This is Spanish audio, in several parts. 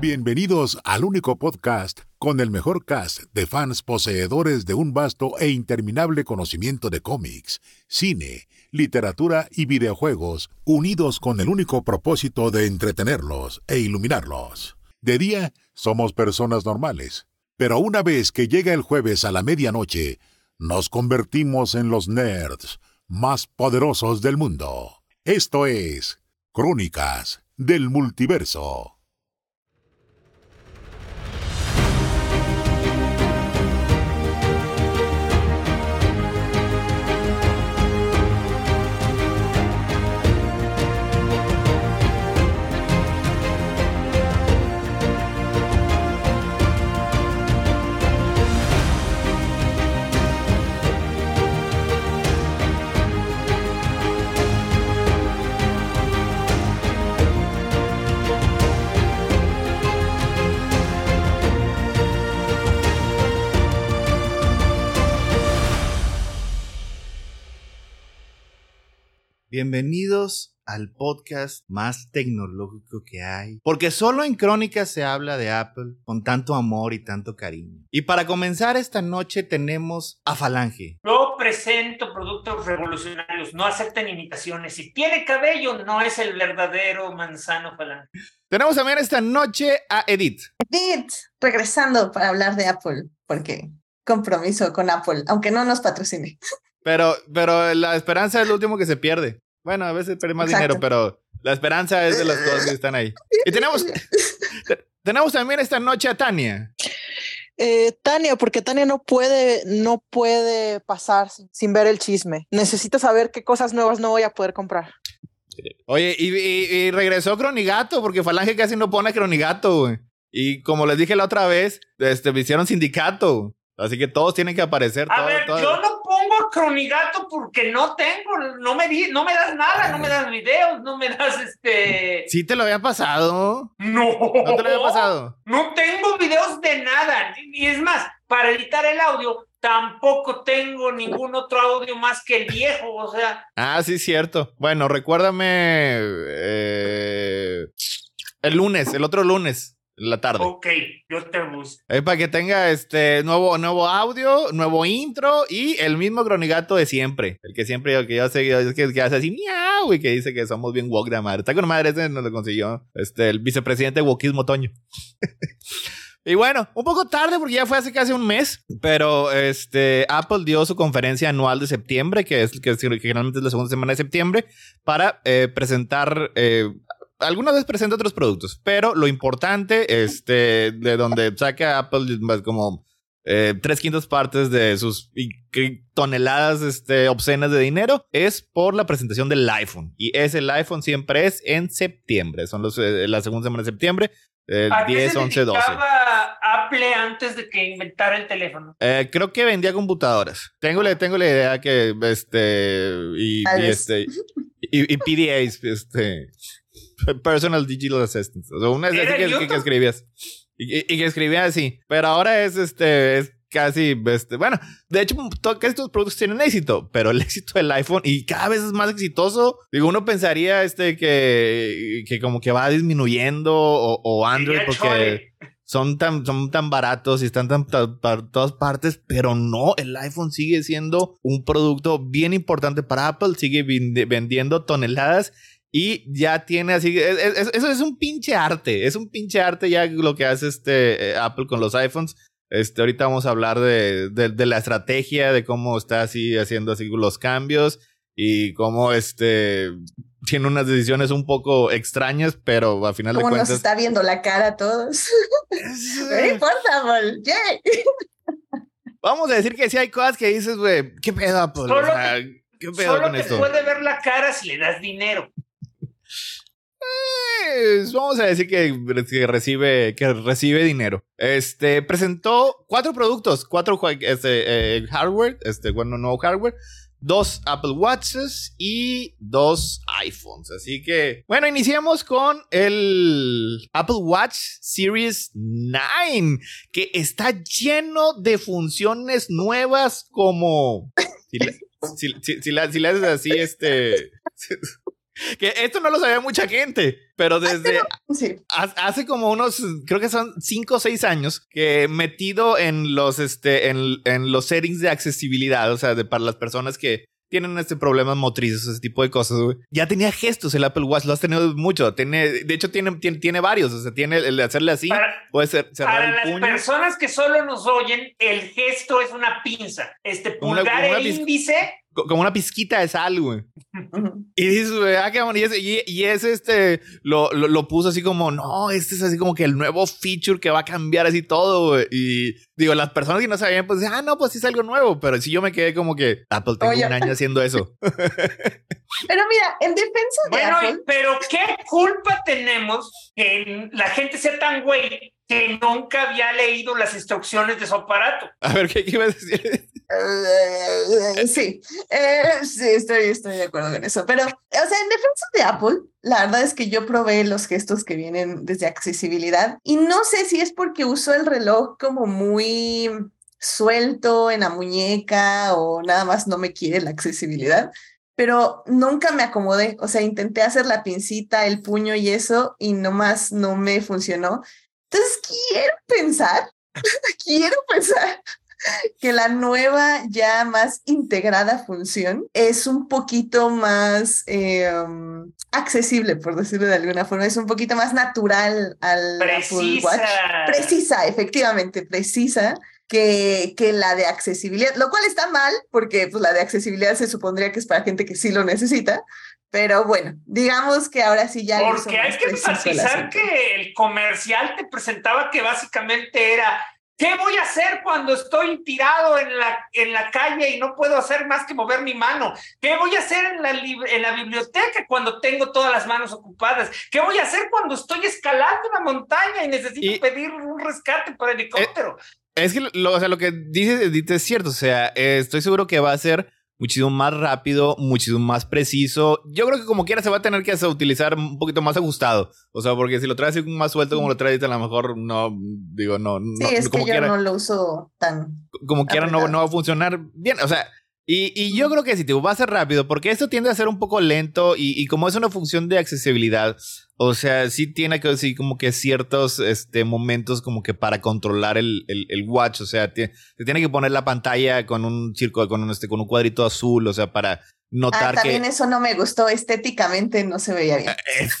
Bienvenidos al único podcast con el mejor cast de fans poseedores de un vasto e interminable conocimiento de cómics, cine, literatura y videojuegos, unidos con el único propósito de entretenerlos e iluminarlos. De día somos personas normales, pero una vez que llega el jueves a la medianoche, nos convertimos en los nerds más poderosos del mundo. Esto es Crónicas del Multiverso. Bienvenidos al podcast más tecnológico que hay. Porque solo en Crónicas se habla de Apple con tanto amor y tanto cariño. Y para comenzar esta noche tenemos a Falange. Yo presento productos revolucionarios, no acepten imitaciones. Si tiene cabello, no es el verdadero manzano Falange. Tenemos también esta noche a Edith. Edith, regresando para hablar de Apple, porque compromiso con Apple, aunque no nos patrocine. Pero, pero la esperanza es lo último que se pierde. Bueno, a veces pierde más dinero, pero la esperanza es de las cosas que están ahí. Y tenemos, tenemos también esta noche a Tania. Eh, Tania, porque Tania no puede, no puede pasar sin ver el chisme. Necesito saber qué cosas nuevas no voy a poder comprar. Oye, y, y, regresó Cronigato, porque Falange casi no pone Cronigato, güey. Y como les dije la otra vez, este, me hicieron sindicato. Así que todos tienen que aparecer. A ver, yo no pongo Cronigato porque no tengo, no me, di, no me das nada, no me das videos, no me das este... ¿Sí te lo había pasado? No. ¿No te lo había pasado? No tengo videos de nada. Y es más, para editar el audio, tampoco tengo ningún otro audio más que el viejo, o sea... Ah, sí, cierto. Bueno, recuérdame... Eh, el lunes, el otro lunes la tarde. Ok, yo te busco. Es para que tenga este nuevo, nuevo audio, nuevo intro y el mismo cronigato de siempre. El que siempre, que yo sé, que, que hace así, miau, y que dice que somos bien woke de madre. Está con madre, ese nos lo consiguió este, el vicepresidente Wokismo Toño. Y bueno, un poco tarde porque ya fue hace casi un mes, pero este Apple dio su conferencia anual de septiembre, que es que, generalmente es la segunda semana de septiembre, para eh, presentar eh, alguna vez presenta otros productos, pero lo importante, este, de donde saca Apple como eh, tres quintas partes de sus toneladas este, obscenas de dinero, es por la presentación del iPhone. Y ese el iPhone siempre es en septiembre, son los, eh, la segunda semana de septiembre. 10, 11, 12. Apple antes de que inventara el teléfono? Eh, creo que vendía computadoras. Tengo, tengo la idea que este y, y este y, y PDAs, este Personal Digital Assistant. O sea, una vez que, que, escribías. Y, que escribía así. Pero ahora es este. Es casi, este, bueno, de hecho, casi estos productos tienen éxito, pero el éxito del iPhone y cada vez es más exitoso. Digo, uno pensaría este que, que como que va disminuyendo o, Android porque son tan, son tan baratos y están tan, para todas partes, pero no, el iPhone sigue siendo un producto bien importante para Apple, sigue vendiendo toneladas y ya tiene así, eso es, un pinche arte, es un pinche arte ya lo que hace este eh, Apple con los iPhones. Este, ahorita vamos a hablar de, de, la estrategia, de cómo está así haciendo así los cambios y cómo este tiene unas decisiones un poco extrañas, pero al final de cuentas. nos está viendo la cara a todos. no importa, Apple. Vamos a decir que sí hay cosas que dices, güey, ¿qué pedo, Apple? Solo, ¿qué pedo solo te puede ver la cara si le das dinero. Pues, vamos a decir que, recibe, que recibe dinero. Este presentó cuatro productos, cuatro este, eh, hardware, este, bueno, no hardware, dos Apple Watches y dos iPhones. Así que, bueno, iniciamos con el Apple Watch Series 9, que está lleno de funciones nuevas como... Si, le haces así, este... que esto no lo sabía mucha gente, pero desde hace como unos, creo que son 5 o 6 años, que metido en los, este, en, en los settings de accesibilidad, o sea, de, para las personas que tienen este problema motrices, ese tipo de cosas, güey. Ya tenía gestos el Apple Watch, lo has tenido mucho. Tiene, de hecho, tiene, tiene, varios. O sea, tiene el de hacerle así, puede ser cerrar Para las personas que solo nos oyen, el gesto es una pinza. Este pulgar el índice como una pizquita de sal, güey. y dices, güey, ah, qué bonito. Y, y, ese, este, lo, lo, puso así como, no, este es así como que el nuevo feature que va a cambiar así todo, güey. Y digo, las personas que no sabían, pues, ah, no, pues sí es algo nuevo. Pero sí yo me quedé como que, Apple, tengo un año haciendo eso. pero mira, en defensa de Bueno, pero ¿qué culpa tenemos que la gente sea tan güey que nunca había leído las instrucciones de su aparato. A ver, ¿qué, iba a decir? Eh, sí, eh, sí, estoy, estoy de acuerdo con eso. Pero, o sea, en defensa de Apple, la verdad es que yo probé los gestos que vienen desde accesibilidad y no sé si es porque uso el reloj como muy suelto en la muñeca o nada más no me quiere la accesibilidad, pero nunca me acomodé, o sea, intenté hacer la pincita, el puño y eso y nomás no me funcionó. Entonces, quiero pensar, quiero pensar que la nueva, ya más integrada función es un poquito más em, accesible, por decirlo de alguna forma, es un poquito más natural al Apple Watch. Precisa, efectivamente, precisa. Que, que, la de accesibilidad, lo cual está mal, porque pues, la de accesibilidad se supondría que es para gente que sí lo necesita, pero bueno, digamos que ahora sí ya. Porque hay que enfatizar que el comercial te presentaba que básicamente era. ¿Qué voy a hacer cuando estoy tirado en la, en la calle y no puedo hacer más que mover mi mano? ¿Qué voy a hacer en la, en la biblioteca cuando tengo todas las manos ocupadas? ¿Qué voy a hacer cuando estoy escalando una montaña y necesito pedir un rescate por helicóptero? Eh, es que lo, o sea, lo que dices, es cierto. O sea, estoy seguro que va a ser muchísimo más rápido, muchísimo más preciso. Yo creo que como quiera se va a tener que utilizar un poquito más ajustado. O sea, porque si lo traes más suelto como lo traes, a lo mejor no, digo, no. Sí, es que yo no lo uso tan. Como quiera, no, no va a funcionar bien. O sea, y, yo creo que sí, tipo, va a ser rápido, porque esto tiende a ser un poco lento y, como es una función de accesibilidad, o sea, sí tiene que decir como que ciertos este, momentos como que para controlar el, el, watch, o sea, se tiene que poner la pantalla con un círculo, con un, este, con un cuadrito azul, o sea, para notar ah, también eso no me gustó, estéticamente no se veía bien.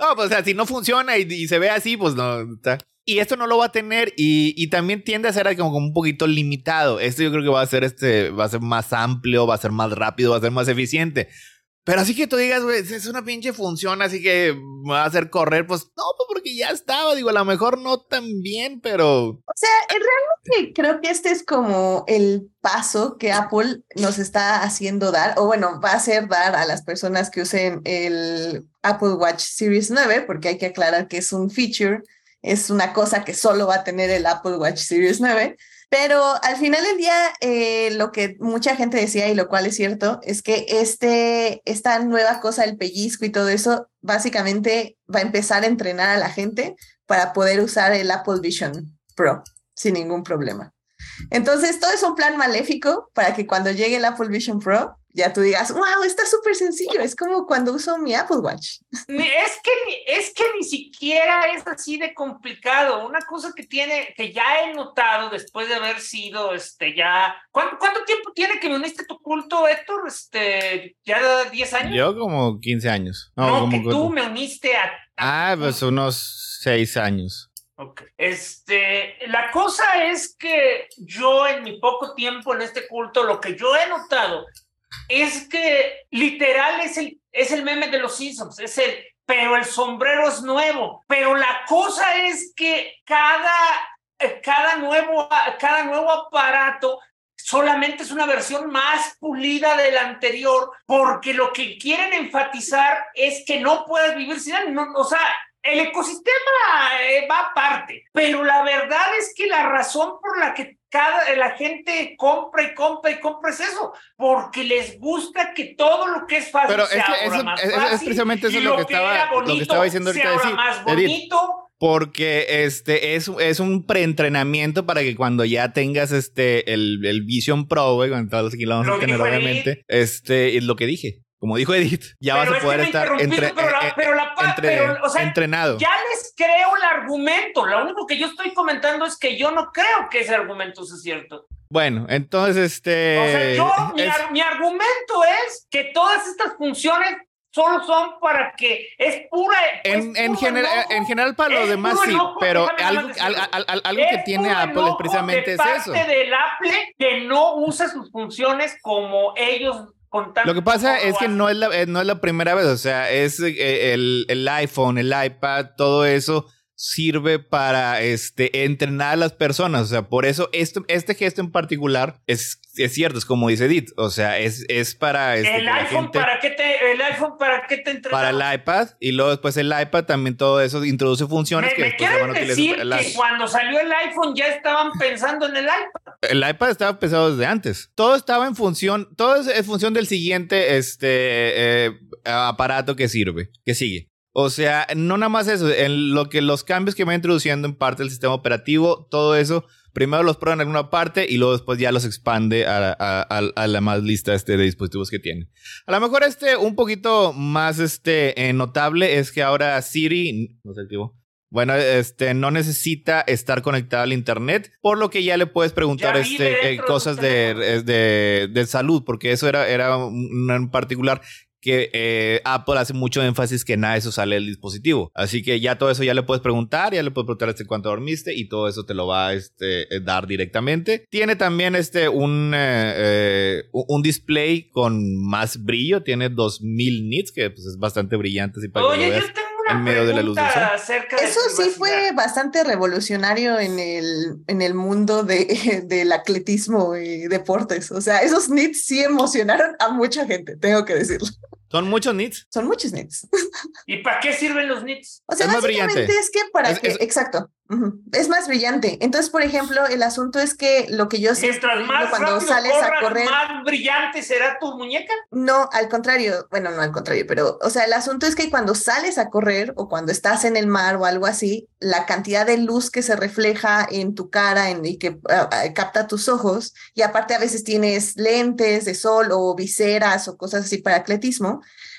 no, pues o sea, si no funciona y, y se ve así, pues no, está. Y esto no lo va a tener y, y, también tiende a ser como, un poquito limitado. Esto yo creo que va a ser este, va a ser más amplio, va a ser más rápido, va a ser más eficiente. Pero así que tú digas, güey, es una pinche función, así que va a hacer correr, pues no, pues porque ya estaba, digo, a lo mejor no tan bien, pero... O sea, realmente creo que este es como el paso que Apple nos está haciendo dar, o bueno, va a hacer dar a las personas que usen el Apple Watch Series 9, porque hay que aclarar que es un feature es una cosa que solo va a tener el Apple Watch Series 9. Pero al final del día, eh, lo que mucha gente decía, y lo cual es cierto, es que este, esta nueva cosa, el pellizco y todo eso, básicamente va a empezar a entrenar a la gente para poder usar el Apple Vision Pro sin ningún problema. Entonces, todo es un plan maléfico para que cuando llegue el Apple Vision Pro, ya tú digas, wow, está súper sencillo, es como cuando uso mi Apple Watch. Es que, es que ni siquiera es así de complicado. Una cosa que tiene, que ya he notado después de haber sido, este, ya, ¿cuánto, cuánto tiempo tiene que me uniste a tu culto, Héctor? Este, ya 10 años. Yo como 15 años. No, como que tú me uniste a... Ah, pues unos 6 años. Ok. Este, la cosa es que yo en mi poco tiempo en este culto, lo que yo he notado es que literal es el, es el meme de los Simpsons, es el, pero el sombrero es nuevo. Pero la cosa es que cada, eh, cada, nuevo, cada nuevo aparato solamente es una versión más pulida del anterior, porque lo que quieren enfatizar es que no puedes vivir sin él. No, o sea, el ecosistema eh, va aparte, pero la verdad es que la razón por la que cada, la gente compra y compra y compra es eso, porque les gusta que todo lo que es fácil pero sea es, eso, más fácil, es, precisamente eso lo, que, estaba, bonito, lo que estaba diciendo ahorita decir, más bonito. porque este es, es un preentrenamiento para que cuando ya tengas este el, el Vision Pro, güey, con todos los que lo tener, obviamente, este es lo que dije como dijo Edith, ya vas a poder estar entre, entrenado. Ya les creo el argumento. Lo único que yo estoy comentando es que yo no creo que ese argumento sea cierto. Bueno, entonces este. O sea, yo, mi, argumento es que todas estas funciones solo son para que es pura. En, en, general, en general, para los demás sí, pero algo, algo que tiene Apple es precisamente es eso. del Apple que no usa sus funciones como ellos lo que pasa es que no es, la, eh, no es la primera vez, o sea, es eh, el, el iPhone, el iPad, todo eso sirve para este, entrenar a las personas. O sea, por eso este, este gesto en particular es, es cierto, es como dice Edith. O sea, es, es para. Este, el, iPhone, ¿para qué te, el iPhone, ¿para qué te entrena? Para el iPad. Y luego después el iPad también todo eso introduce funciones que después van a decir que cuando salió el iPhone ya estaban pensando en el iPad. El iPad estaba pensado desde antes. Todo estaba en función, todo es en función del siguiente este, eh, aparato que sirve, que sigue. O sea, no nada más eso, en lo que los cambios que va introduciendo en parte del sistema operativo, todo eso, primero los prueba en alguna parte y luego después ya los expande a, la más lista este de dispositivos que tiene. A lo mejor este un poquito más este, eh, notable es que ahora Siri, no bueno, este no necesita estar conectado al internet, por lo que ya le puedes preguntar este, eh, cosas de, de, de, salud, porque eso era, era un, en particular que eh, Apple hace mucho énfasis que nada de eso sale del dispositivo. Así que ya todo eso ya le puedes preguntar, ya le puedes preguntar este cuánto dormiste y todo eso te lo va a este, eh, dar directamente. Tiene también este un, eh, un display con más brillo, tiene 2000 nits, que pues, es bastante brillante. Si para Oye, yo tengo una en medio de la luz Eso sí fue bastante revolucionario en el, en el mundo de, del atletismo y deportes. O sea, esos nits sí emocionaron a mucha gente, tengo que decirlo. ¿Son muchos nits? Son muchos nits. ¿Y para qué sirven los nits? O sea, básicamente es que para que, exacto, es más brillante. Entonces, por ejemplo, el asunto es que lo que yo sé más cuando sales a correr, más brillante será tu muñeca. No, al contrario, bueno, no al contrario, pero, o sea, el asunto es que cuando sales a correr o cuando estás en el mar o algo así, la cantidad de luz que se refleja en tu cara en, y que ah, ah, capta tus ojos, y aparte a veces tienes lentes de sol o viseras o cosas así para atletismo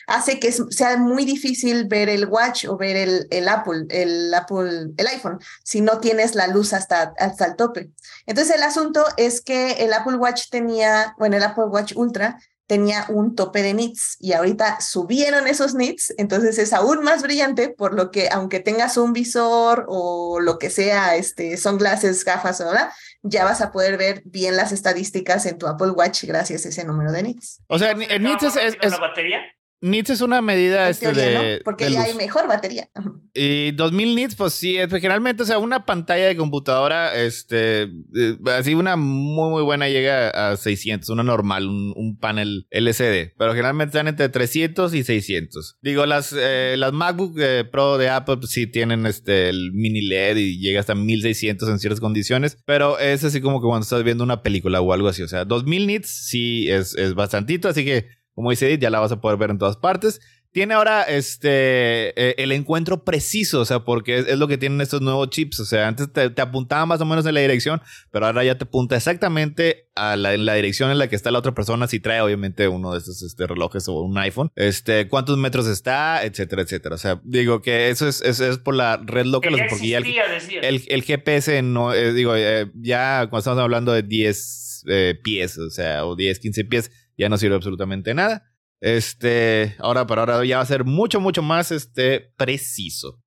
hace que sea muy difícil ver el watch o ver el, el, Apple, el Apple, el iPhone, si no tienes la luz hasta, hasta el tope. Entonces el asunto es que el Apple Watch tenía, bueno, el Apple Watch Ultra tenía un tope de nits y ahorita subieron esos nits, entonces es aún más brillante, por lo que aunque tengas un visor o lo que sea, este, sunglasses, gafas, ¿verdad? Ya vas a poder ver bien las estadísticas en tu Apple Watch gracias a ese número de nits. O sea, el nits es, es, batería? Nits es una medida este de, porque ya hay mejor batería. Y 2000 nits, pues sí, generalmente, o sea, una pantalla de computadora, este, eh, así una muy, muy buena llega a 600, una normal, un, panel LCD, pero generalmente están entre 300 y 600. Digo, las, eh, las MacBook eh, Pro de Apple pues, sí tienen este, el mini LED y llega hasta 1600 en ciertas condiciones, pero es así como que cuando estás viendo una película o algo así, o sea, 2000 nits sí es, es bastantito, así que como dice Edith, ya la vas a poder ver en todas partes. Tiene ahora este eh, el encuentro preciso, o sea, porque es, lo que tienen estos nuevos chips. O sea, antes te, apuntaba más o menos en la dirección, pero ahora ya te apunta exactamente a la, en la dirección en la que está la otra persona. Si trae, obviamente, uno de estos este, relojes o un iPhone, este, cuántos metros está, etcétera, etcétera. O sea, digo que eso es, es, por la red local, porque ya el, el, GPS no, eh, digo, eh, ya cuando estamos hablando de 10 pies, o sea, o 10, 15 pies ya no sirve absolutamente nada. Este, ahora para ahora ya va a ser mucho, mucho más este, preciso.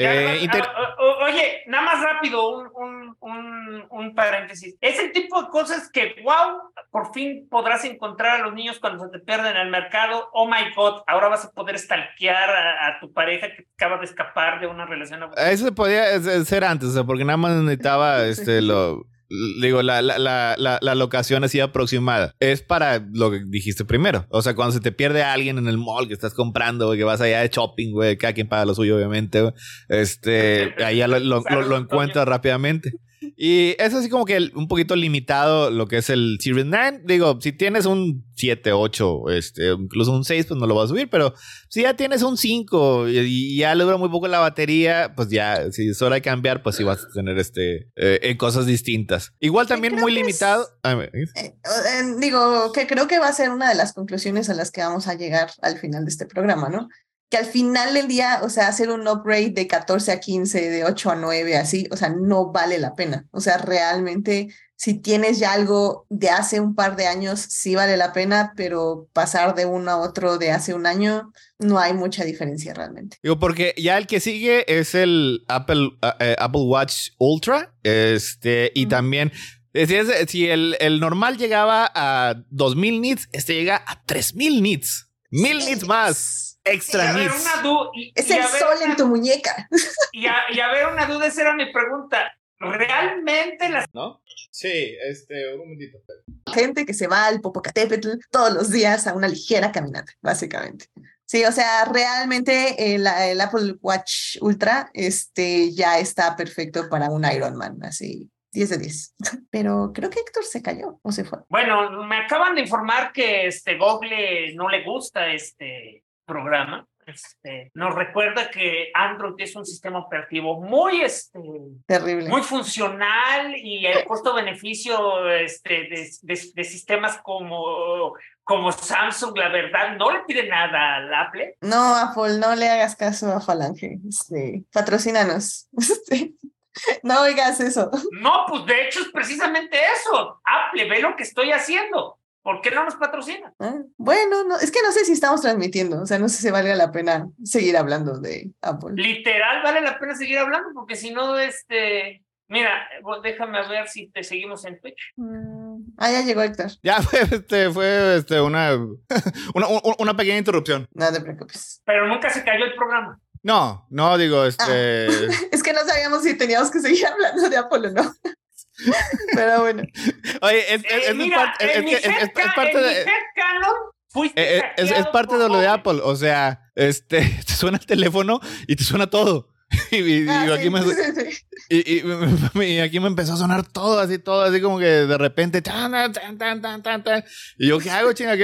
Eh, oye, nada más rápido, un, un, un, paréntesis. Es el tipo de cosas que, wow, por fin podrás encontrar a los niños cuando se te pierden en el mercado. Oh my God, ahora vas a poder stalkear a, tu pareja que acaba de escapar de una relación abusiva. Eso podía ser antes, o sea, porque nada más necesitaba este, lo digo, la, la, la, la, locación así aproximada. Es para lo que dijiste primero. O sea, cuando se te pierde alguien en el mall que estás comprando, que vas allá de shopping, güey, cada quien paga lo suyo, obviamente, Este, ahí ya lo, lo, encuentras rápidamente. Y es así como que un poquito limitado lo que es el Series 9. Digo, si tienes un 7, 8, este, incluso un 6, pues no lo vas a subir, pero si ya tienes un 5 y, ya le dura muy poco la batería, pues ya, si es hora de cambiar, pues sí vas a tener este, eh, cosas distintas. Igual también muy limitado. Eh, eh, digo, que creo que va a ser una de las conclusiones a las que vamos a llegar al final de este programa, ¿no? Que al final del día, o sea, hacer un upgrade de 14 a 15, de 8 a 9, así, o sea, no vale la pena. O sea, realmente, si tienes ya algo de hace un par de años, sí vale la pena, pero pasar de uno a otro de hace un año, no hay mucha diferencia realmente. Digo, porque ya el que sigue es el Apple, eh, Apple Watch Ultra, este, y también si, el, el, normal llegaba a 2000 nits, este llega a 3000 nits. Mil nits más extra nits. es el sol en tu muñeca. Y a, ver, una duda, esa era mi pregunta. ¿Realmente las... ¿No? Sí, este, un momentito. Gente que se va al Popocatépetl todos los días a una ligera caminata, básicamente. Sí, o sea, realmente el, el, Apple Watch Ultra este, ya está perfecto para un Ironman, así 10 de 10. Pero creo que Héctor se cayó o se fue. Bueno, me acaban de informar que este Google no le gusta este programa. Este, nos recuerda que Android es un sistema operativo muy este, terrible, muy funcional y el costo-beneficio este, de, sistemas como, como Samsung, la verdad, no le pide nada al Apple. No, Apple, no le hagas caso a Falange. Este, patrocínanos. Este, no oigas eso. No, pues de hecho es precisamente eso. Apple, ve lo que estoy haciendo. ¿Por qué no nos patrocina? Ah, bueno, no, es que no sé si estamos transmitiendo, o sea, no sé si vale la pena seguir hablando de Apple. Literal, vale la pena seguir hablando, porque si no, este, mira, déjame ver si te seguimos en Twitch. Mm, ah, ya llegó Héctor. Ya fue, este, fue este, una, una, una pequeña interrupción. No te preocupes. Pero nunca se cayó el programa. No, no, digo, este. Ah, es que no sabíamos si teníamos que seguir hablando de Apple o no. Pero bueno. Oye, es, es, es, parte de. Es, parte de lo de Apple. O sea, este, te suena el teléfono y te suena todo. Y, aquí me, y, aquí me empezó a sonar todo, así, todo, así como que de repente, tan, tan, tan, tan, tan, Y yo, ¿qué hago, chinga?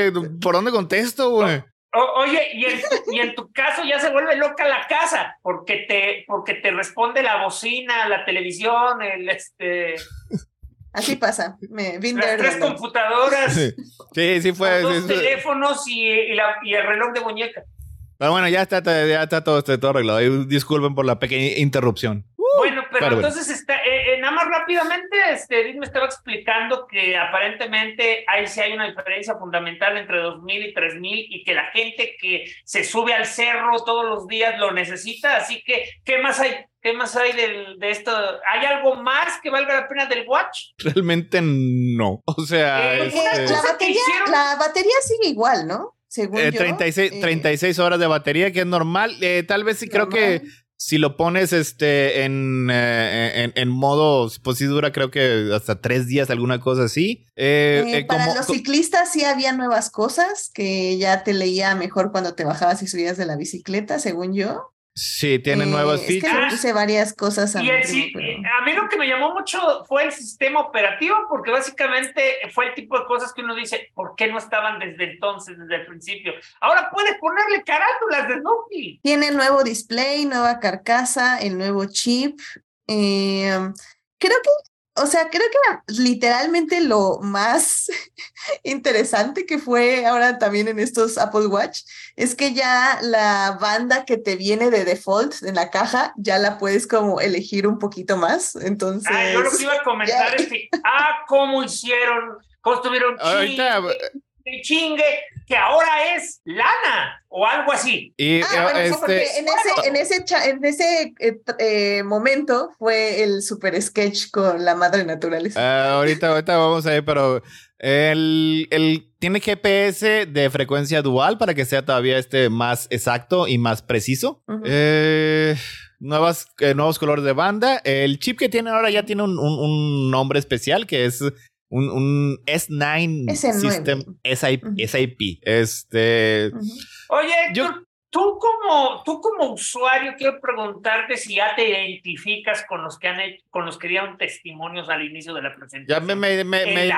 ¿Por dónde contesto, güey? Oye, y en, y en, tu caso ya se vuelve loca la casa, porque te, porque te responde la bocina, la televisión, el este. Así pasa. Me, Las tres computadoras. Sí, sí fue. Dos teléfonos y, y, la, y, el reloj de muñeca. Pero bueno, ya está, ya está todo, todo arreglado. Disculpen por la pequeña interrupción. Pero entonces está, eh, eh, nada más rápidamente, este, Edith me estaba explicando que aparentemente ahí sí hay una diferencia fundamental entre 2000 y 3000 y que la gente que se sube al cerro todos los días lo necesita, así que, ¿qué más hay? ¿Qué más hay de, de esto? ¿Hay algo más que valga la pena del Watch? Realmente no. O sea, eh, este la, batería, la batería sigue igual, ¿no? Según 36, yo, 36 horas de batería, que es normal. tal vez sí creo que si lo pones este en, eh, en, en, modo, pues sí dura creo que hasta tres días, alguna cosa así. Eh, eh, para los ciclistas sí había nuevas cosas que ya te leía mejor cuando te bajabas y subías de la bicicleta, según yo. Sí, tiene nuevas eh, features. Es varias cosas. A, mí, a mí lo que me llamó mucho fue el sistema operativo, porque básicamente fue el tipo de cosas que uno dice, ¿por qué no estaban desde entonces, desde el principio? Ahora puedes ponerle carátulas de Snoopy. Tiene nuevo display, nueva carcasa, el nuevo chip. Eh, creo que o sea, creo que literalmente lo más interesante que fue ahora también en estos Apple Watch es que ya la banda que te viene de default en la caja ya la puedes como elegir un poquito más. Entonces. Ah, yo lo que iba a comentar es que, ah, cómo hicieron, cómo estuvieron chingue, chingue, que ahora es lana o algo así. Y, ah, eh, este... en ese, en ese, en ese eh, eh, momento fue el super sketch con la madre naturaleza. Ah, ahorita, ahorita vamos a ver, pero el, el, tiene GPS de frecuencia dual para que sea todavía este más exacto y más preciso. nuevas, nuevos colores de banda. El chip que tiene ahora ya tiene un, un, un nombre especial que es un, un S9 System SIP, SIP. Este. Oye, yo, tú como, tú como usuario, quiero preguntarte si ya te identificas con los que han con los que dieron testimonios al inicio de la presentación. Ya me, me, me, ¿El,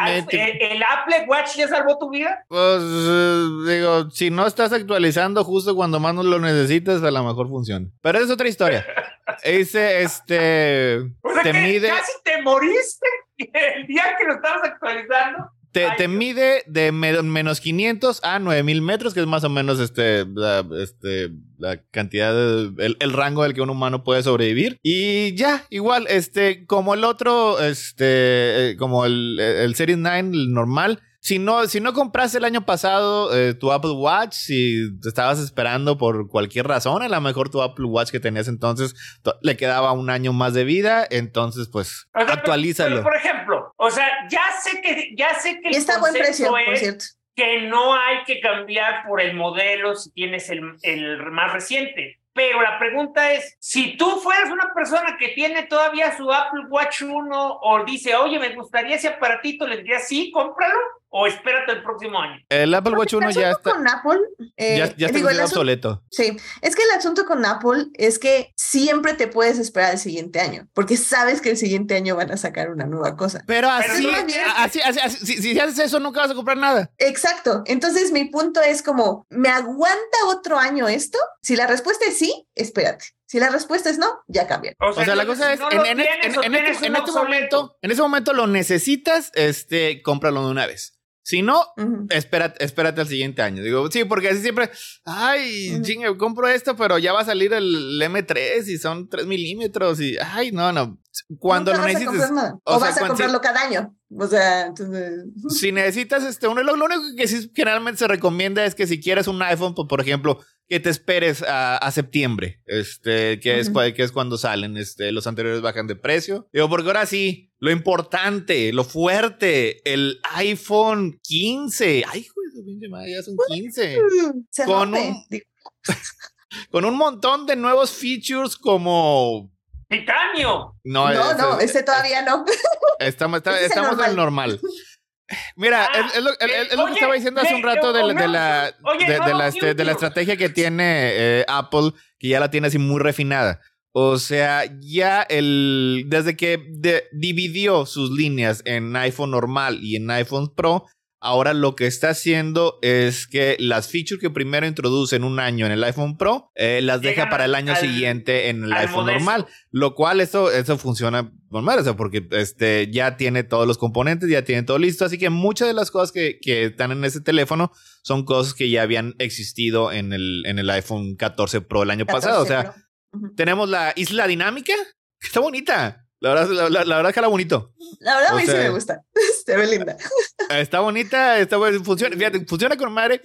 el, Apple Watch ya salvó tu vida? Pues eh, digo, si no estás actualizando justo cuando más lo necesitas, a lo mejor funciona. Pero es otra historia. Ese, este, te mide. Casi te moriste el día que lo estabas actualizando. Te, mide de menos 500 a 9000 metros, que es más o menos este, la, este, la cantidad, de, el, rango del que un humano puede sobrevivir. Y ya, igual, este, como el otro, este, eh, como el, el Series 9, el normal, si no, si no compraste el año pasado eh, tu Apple Watch, si te estabas esperando por cualquier razón, a lo mejor tu Apple Watch que tenías entonces le quedaba un año más de vida, entonces pues actualízalo. por ejemplo, o sea, ya sé que ya sé que el está buen precio, por cierto. que no hay que cambiar por el modelo si tienes el, el más reciente. Pero la pregunta es, si tú fueras una persona que tiene todavía su Apple Watch 1 o dice, oye, me gustaría ese aparatito, le diría, sí, cómpralo o espérate el próximo año. El Apple Watch 1 ya está. Con Apple, ya, eh, está obsoleto. Sí, es que el asunto con Apple es que siempre te puedes esperar el siguiente año, porque sabes que el siguiente año van a sacar una nueva cosa. Pero así, así, así, si, si, haces eso, nunca vas a comprar nada. Exacto. Entonces, mi punto es como, ¿me aguanta otro año esto? Si la respuesta es sí, espérate. Si la respuesta es no, ya cambia. O sea, la cosa es, en, este, momento, en ese momento lo necesitas, este, cómpralo de una vez. Si no, espérate, espérate al siguiente año. Digo, sí, porque así siempre, ay, compro esto, pero ya va a salir el M3 y son 3 milímetros y, ay, no, no. Cuando lo necesites. O, vas a comprarlo cada año. O sea, entonces. Si necesitas este uno, lo, lo, único que sí generalmente se recomienda es que si quieres un iPhone, pues, por ejemplo, que te esperes a, septiembre, este, que, es, que es cuando salen, este, los anteriores bajan de precio. Digo, porque ahora sí, lo importante, lo fuerte, el iPhone 15. Ay, joder, ya son 15. con un, con un montón de nuevos features como Titanio. No, no, no ese todavía no. Estamos, estamos en el normal. Mira, ah, es, lo, que estaba diciendo hace un rato de, la, este, de, la, estrategia que tiene eh, Apple, que ya la tiene así muy refinada. O sea, ya el. Desde que dividió sus líneas en iPhone normal y en iPhone Pro, Ahora lo que está haciendo es que las features que primero introduce en un año en el iPhone Pro, eh, las deja para el año siguiente en el iPhone normal. Lo cual eso, eso funciona normal, o sea, porque este, ya tiene todos los componentes, ya tiene todo listo. Así que muchas de las cosas que, que están en ese teléfono son cosas que ya habían existido en el, en el iPhone 14 Pro el año pasado. O sea, tenemos la isla dinámica, que está bonita. La verdad, la, que era bonito. La verdad a mí sí me gusta. Se ve linda. Está bonita, está funciona, fíjate, funciona con madre.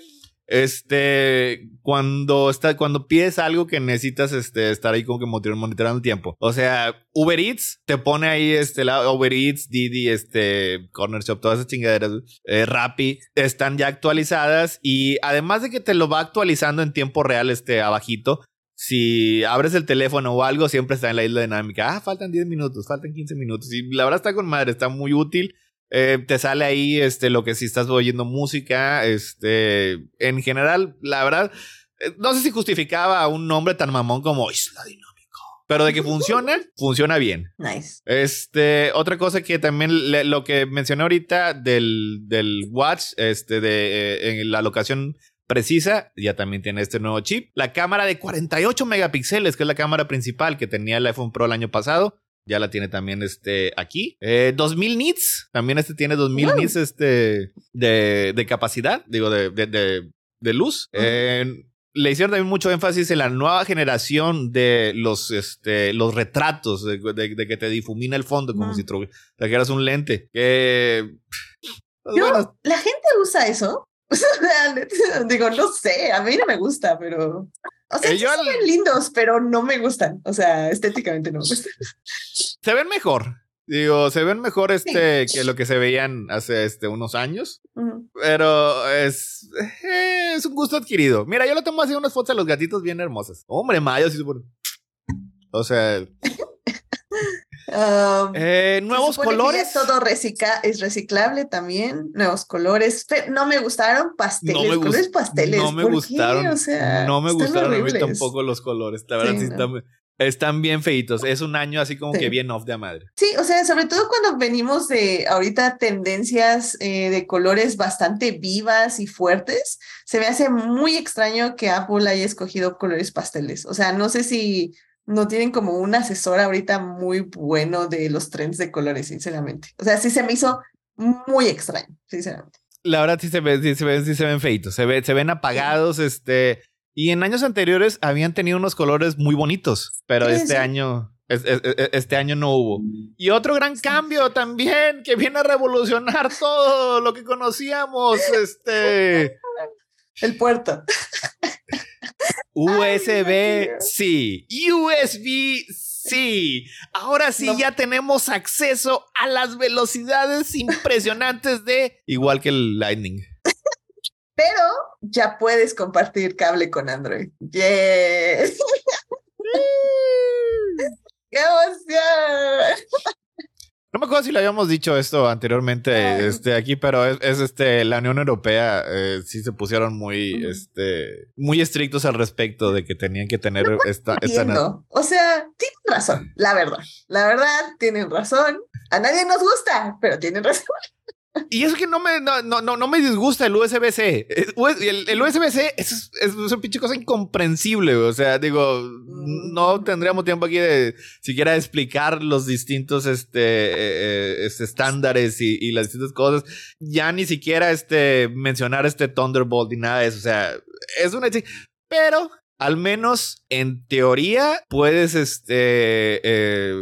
Este, cuando está, cuando pides algo que necesitas este, estar ahí como que monitoreando el tiempo. O sea, Uber Eats te pone ahí este lado, Uber Eats, Didi, este, Corner Shop, todas esas chingaderas, eh, Rappi, están ya actualizadas y además de que te lo va actualizando en tiempo real, este, abajito, si abres el teléfono o algo, siempre está en la isla dinámica. Ah, faltan 10 minutos, faltan 15 minutos. Y la verdad está con madre, está muy útil. Eh, te sale ahí este, lo que si estás oyendo música. Este, en general, la verdad, eh, no sé si justificaba un nombre tan mamón como Isla Dinámica. Pero de que funciona, funciona bien. Nice. Este, otra cosa que también lo que mencioné ahorita del, del Watch, este, de eh, en la locación precisa, ya también tiene este nuevo chip. La cámara de 48 megapíxeles, que es la cámara principal que tenía el iPhone Pro el año pasado. Ya la tiene también este aquí. 2000 eh, nits. También este tiene 2000 nits este, de, de, capacidad, digo, de, de, de luz. le hicieron también mucho énfasis en la nueva generación de los, este, los retratos, de, que te difumina el fondo, como si trajeras un lente. Que. Pues, la gente usa eso. digo, no sé, a mí no me gusta, pero. O sea, sí se ven lindos, pero no me gustan. O sea, estéticamente no me gustan. Se ven mejor. Digo, se ven mejor este que lo que se veían hace este, unos años. Pero es, eh, es un gusto adquirido. Mira, yo le tomo así unas fotos de los gatitos bien hermosas. Hombre, Mayo, sí, O sea. Eh, nuevos colores. todo recicla es reciclable también. Nuevos colores. No me gustaron pasteles. No me colores pasteles. No me gustaron. O sea, no me gustaron a mí tampoco los colores. La verdad, sí, están, están, bien feitos. Es un año así como que bien off de madre. Sí, o sea, sobre todo cuando venimos de ahorita tendencias eh, de colores bastante vivas y fuertes, se me hace muy extraño que Apple haya escogido colores pasteles. O sea, no sé si no tienen como un asesor ahorita muy bueno de los trends de colores, sinceramente. O sea, sí se me hizo muy extraño, sinceramente. La verdad sí se ven, sí se ven, sí se ven feitos, se, ve, se ven apagados, este, y en años anteriores habían tenido unos colores muy bonitos, pero este año, este año no hubo. Y otro gran cambio también que viene a revolucionar todo lo que conocíamos, este. El puerto. USB sí, USB sí. Ahora sí ya tenemos acceso a las velocidades impresionantes de igual que el Lightning. Pero ya puedes compartir cable con Android. Yes. ¡Qué emoción! No me acuerdo si le habíamos dicho esto anteriormente este, aquí, pero es, este, la Unión Europea eh, sí se pusieron muy, este, muy estrictos al respecto de que tenían que tener esta, esta... O sea, tienen razón, la verdad. La verdad, tienen razón. A nadie nos gusta, pero tienen razón. Y es que no me, no, no, no me disgusta el USB-C. El, el USB-C es, es, una pinche cosa incomprensible. O sea, digo, no tendríamos tiempo aquí de siquiera explicar los distintos este, eh, eh, este estándares y, y, las distintas cosas. Ya ni siquiera este, mencionar este Thunderbolt ni nada de eso. O sea, es una. Pero al menos en teoría puedes este. Eh,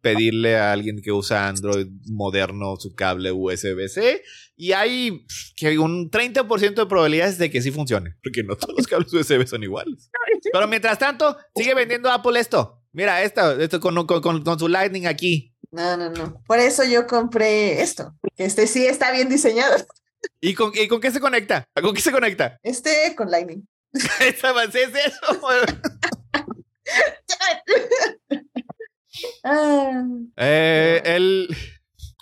pedirle a alguien que usa Android moderno su cable USB-C y hay que un 30% de probabilidades de que sí funcione, porque no todos los cables USB son iguales. Pero mientras tanto, sigue vendiendo Apple esto. Mira, esto, esto con, con, su Lightning aquí. No, no, no. Por eso yo compré esto, porque este sí está bien diseñado. ¿Y con, ¿Y con qué se conecta? ¿Con qué se conecta? Este con Lightning. ¿Esa es eso? Ah. Eh, el,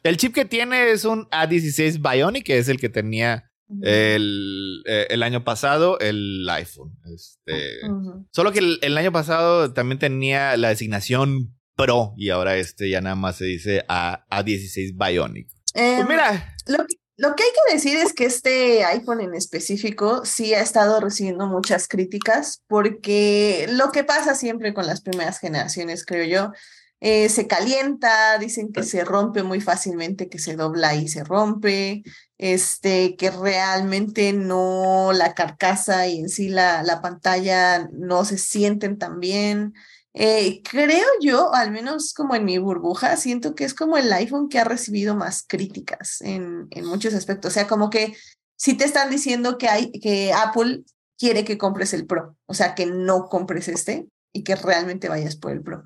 el, chip que tiene es un A16 Bionic, que es el que tenía el, eh, el año pasado el iPhone. Este, Solo que el, año pasado también tenía la designación Pro y ahora este ya nada más se dice A, A16 Bionic. pues em, mira. Lo que, lo que hay que decir es que este iPhone en específico sí ha estado recibiendo muchas críticas porque lo que pasa siempre con las primeras generaciones, creo yo, eh, se calienta, dicen que se rompe muy fácilmente, que se dobla y se rompe, este, que realmente no la carcasa y en sí la, la pantalla no se sienten tan bien. Eh, creo yo, al menos como en mi burbuja, siento que es como el iPhone que ha recibido más críticas en, en muchos aspectos. O sea, como que si te están diciendo que, hay, que Apple quiere que compres el Pro, o sea, que no compres este y que realmente vayas por el Pro.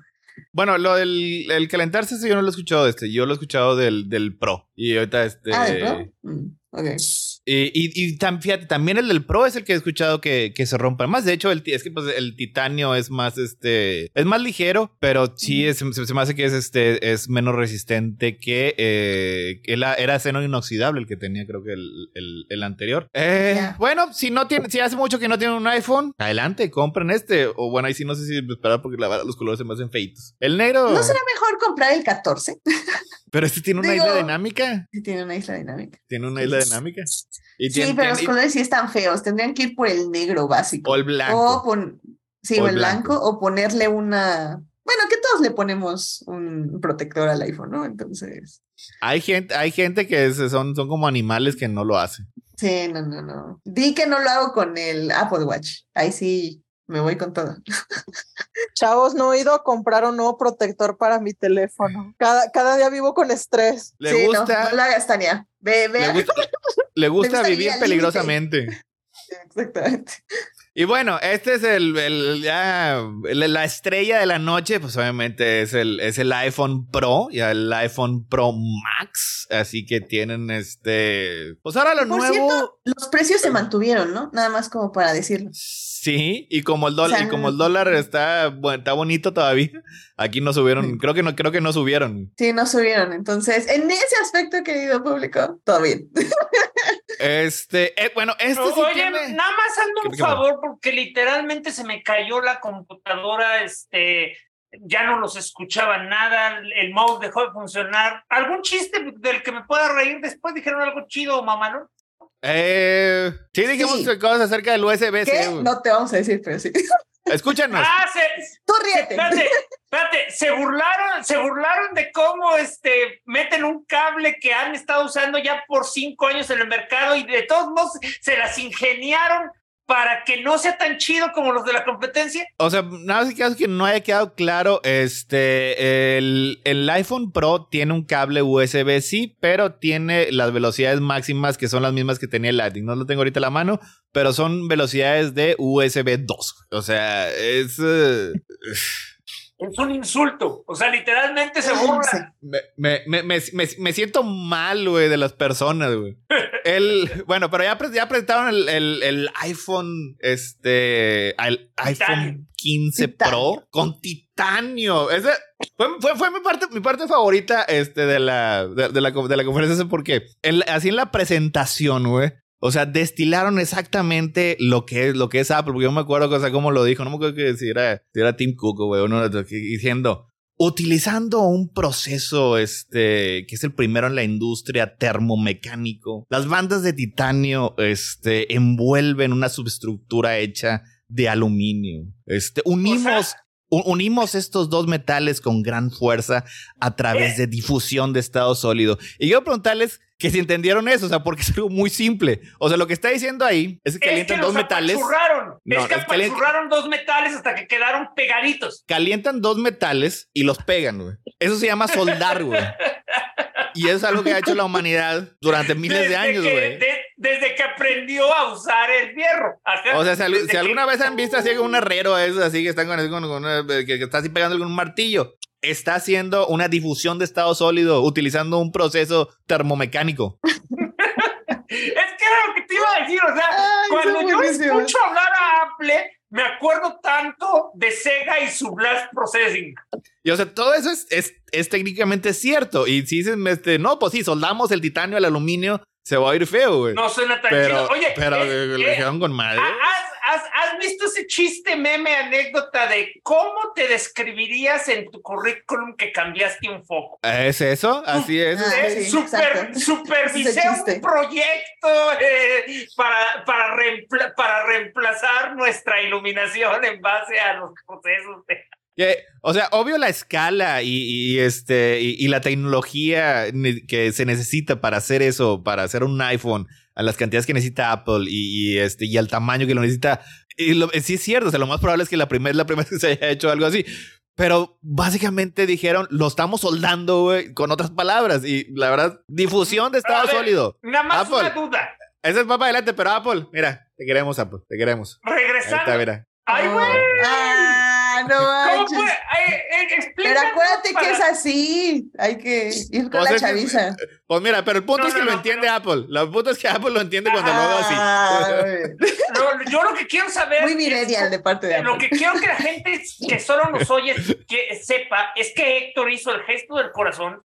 Bueno, lo del el calentarse, yo no lo he escuchado de este. Yo lo he escuchado del, del Pro. Y ahorita este. Ah, Pro? Mm, y, y, fíjate, también el del Pro es el que he escuchado que, que se rompa. Más, de hecho, el, es que pues, el titanio es más, este, es más ligero, pero sí es, se, me hace que es, este, es menos resistente que, eh, que la, era acero inoxidable el que tenía, creo que el, el, el anterior. Eh, Bueno, si no tiene, si hace mucho que no tienen un iPhone, adelante, compren este. O bueno, ahí sí no sé si esperar porque la verdad los colores se me hacen feitos. El negro. ¿No será mejor comprar el 14? Pero este tiene una isla dinámica. Sí, tiene una isla dinámica. Tiene una isla dinámica. Sí, pero los colores sí están feos. Tendrían que ir por el negro básico. O el blanco. O sí, o, el blanco. O ponerle una. Bueno, que todos le ponemos un protector al iPhone, ¿no? Entonces. Hay gente, hay gente que son, son como animales que no lo hacen. Sí, no, no, no. Di que no lo hago con el Apple Watch. Ahí sí me voy con todo. Chavos, no he ido a comprar un nuevo protector para mi teléfono. Cada, cada día vivo con estrés. Le gusta. No, no lo hagas, Tania. Ve, ve. Le gusta, vivir peligrosamente. Exactamente. Y bueno, este es el, el ya la estrella de la noche, pues obviamente es el, es el iPhone Pro y el iPhone Pro Max, así que tienen este, pues ahora lo nuevo. los precios se mantuvieron, ¿no? Nada más como para decirlo. Sí, y como el dólar, y como el dólar está, bueno, está bonito todavía, aquí no subieron, creo que no, creo que no subieron. Sí, no subieron. Entonces, en ese aspecto, querido público, todo bien. Este, eh, bueno, este sí Oye, nada más hazme un favor, porque literalmente se me cayó la computadora, este, ya no los escuchaba nada, el mouse dejó de funcionar. ¿Algún chiste del que me pueda reír después? ¿Dijeron algo chido, mamá, no? Eh, sí, dijimos cosas acerca del USB. ¿Qué? No te vamos a decir, pero sí. Escúchanos. Ah, se, Tú ríete. Espérate, espérate, se burlaron, se burlaron de cómo este, meten un cable que han estado usando ya por cinco años en el mercado y de todos modos se las ingeniaron para que no sea tan chido como los de la competencia. O sea, nada más que no haya quedado claro, este, el, el, iPhone Pro tiene un cable USB, sí, pero tiene las velocidades máximas que son las mismas que tenía el Lightning. No lo tengo ahorita a la mano, pero son velocidades de USB 2. O sea, es... Uh, es un insulto. O sea, literalmente se burla. Me, me, me, me siento mal, güey, de las personas, güey. el, bueno, pero ya, ya presentaron el, el, el, iPhone, este, el iPhone 15 Pro con titanio. Ese fue, fue, fue, mi, parte, mi parte favorita este, de, la, de, la, de la conferencia, porque así en la presentación, güey, o sea, destilaron exactamente lo que es, lo que es Apple. Porque yo me acuerdo, o sea, cómo lo dijo. No me acuerdo que si era, si era Tim Cook, güey, uno diciendo, utilizando un proceso, este, que es el primero en la industria termomecánico. Las bandas de titanio, este, envuelven una subestructura hecha de aluminio. Este, unimos, unimos estos dos metales con gran fuerza a través de difusión de estado sólido. Y yo preguntarles, que si entendieron eso, o sea, porque es algo muy simple. O sea, lo que está diciendo ahí es que calientan dos metales. No, es que dos metales hasta que quedaron pegaditos. Calientan dos metales y los pegan, güey. Eso se llama soldar, güey. Y eso es algo que ha hecho la humanidad durante miles de años, güey. Desde que aprendió a usar el fierro. o sea, si, alguna vez han visto así un herrero, eso así que están con, que, está así pegando con un martillo está haciendo una difusión de estado sólido utilizando un proceso termomecánico. es que era lo que te iba a decir, o sea, cuando yo escucho hablar a Apple, me acuerdo tanto de Sega y su Blast Processing. Y o sea, todo eso es, es, es técnicamente cierto. Y si dicen, este, no, pues sí, soldamos el titanio al aluminio, se va a ir feo, güey. No suena tan pero, chido. Oye, pero eh, le eh, con madre. ¿has, ¿has, visto ese chiste, meme, anécdota de cómo te describirías en tu currículum que cambiaste un foco? ¿Es eso? Así es. Ah, sí, super, supervisé un proyecto eh, para, para, para reemplazar nuestra iluminación en base a los procesos de o sea, obvio la escala y, este y, la tecnología que se necesita para hacer eso, para hacer un iPhone, a las cantidades que necesita Apple y, este y al tamaño que lo necesita. Y sí es cierto, o sea, lo más probable es que la primera la primera vez que se haya hecho algo así. Pero básicamente dijeron, lo estamos soldando, güey, con otras palabras. Y la verdad, difusión de estado sólido. Nada más una duda. Ese es más para adelante, pero Apple, mira, te queremos, Apple, te queremos. Regresando. mira. Ay, güey. Ah no ¿Cómo fue? pero acuérdate que es así. Hay que ir con la chaviza. pues mira, pero el punto es que lo entiende Apple. El punto es que Apple lo entiende cuando lo hago así. Ah, yo lo que quiero saber. Muy millennial de parte de Apple. Lo que quiero que la gente que solo nos oye que sepa es que Héctor hizo el gesto del corazón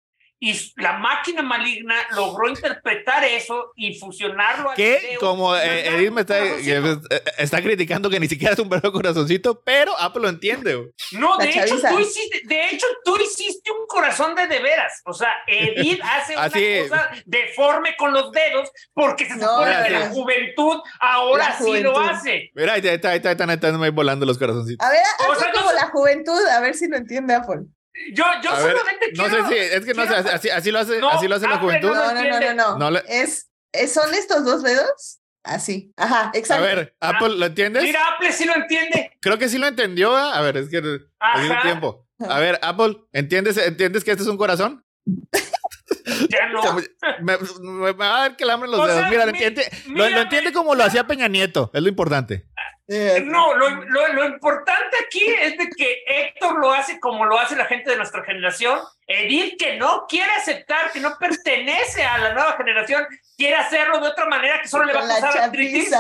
y la máquina maligna logró interpretar eso y fusionarlo a que como eh, Edith me está, eh, está, criticando que ni siquiera es un verdadero corazoncito pero Apple lo entiende. No de hecho, tú hiciste, de hecho tú hiciste un corazón de de veras. O sea Edith hace una cosa deforme con los dedos porque se supone que la juventud ahora sí lo hace. Mira ahí está, ahí está, ahí están, ahí volando los corazoncitos. A ver o sea, como la juventud a ver si lo entiende Apple yo, yo solamente quiero. No sé si, es que no sé, así, así lo hace, así lo hace la juventud. No, no, no, no. no. es, ¿Son estos dos dedos? Así. Ajá, exacto. A ver, Apple, ¿lo entiendes? Mira, Apple sí lo entiende. Creo que sí lo entendió. A ver, es que ha tiempo. A ver, Apple, ¿entiendes, ¿entiendes que este es un corazón? Ya no. me, me, va a dar que le los dedos. Mira, lo, entiende, lo, entiende como lo hacía Peña Nieto, es lo importante. No, lo, lo, lo, importante aquí es de que Héctor lo hace como lo hace la gente de nuestra generación. Edith, que no quiere aceptar, que no pertenece a la nueva generación, quiere hacerlo de otra manera que solo le va a causar artritis.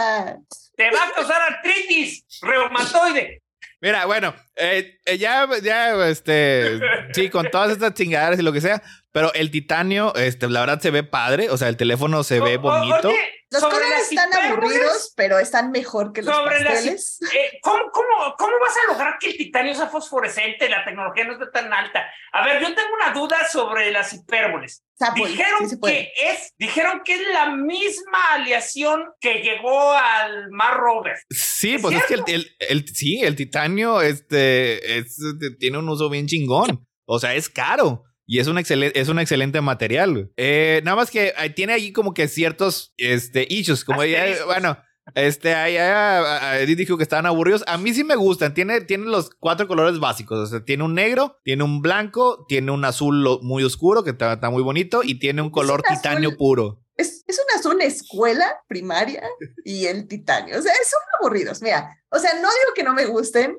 Te va a causar artritis reumatoide. Mira, bueno, eh, eh, ya, ya, este, sí, con todas estas chingaderas y lo que sea, pero el titanio, este, la verdad se ve padre, o sea, el teléfono se ve bonito. los colores están aburridos, pero están mejor que los pasteles. Eh, ¿cómo, cómo, cómo, vas a lograr que el titanio sea fosforescente, la tecnología no esté tan alta? A ver, yo tengo una duda sobre las hipérboles. dijeron que es, dijeron que es la misma aleación que llegó al Mar Rover. Sí, pues es que el, el, sí, el titanio, este, es, tiene un uso bien chingón. O sea, es caro. Y es un, excelente, es un excelente material. Eh, nada más que tiene ahí como que ciertos este, issues. Como ya, bueno, este, ahí, dijo que estaban aburridos. A mí sí me gustan. Tiene, tiene los cuatro colores básicos. O sea, tiene un negro, tiene un blanco, tiene un azul muy oscuro que está, muy bonito y tiene un color titanio puro. Es, es una escuela primaria y el titanio. O sea, son aburridos. Mira, o sea, no digo que no me gusten,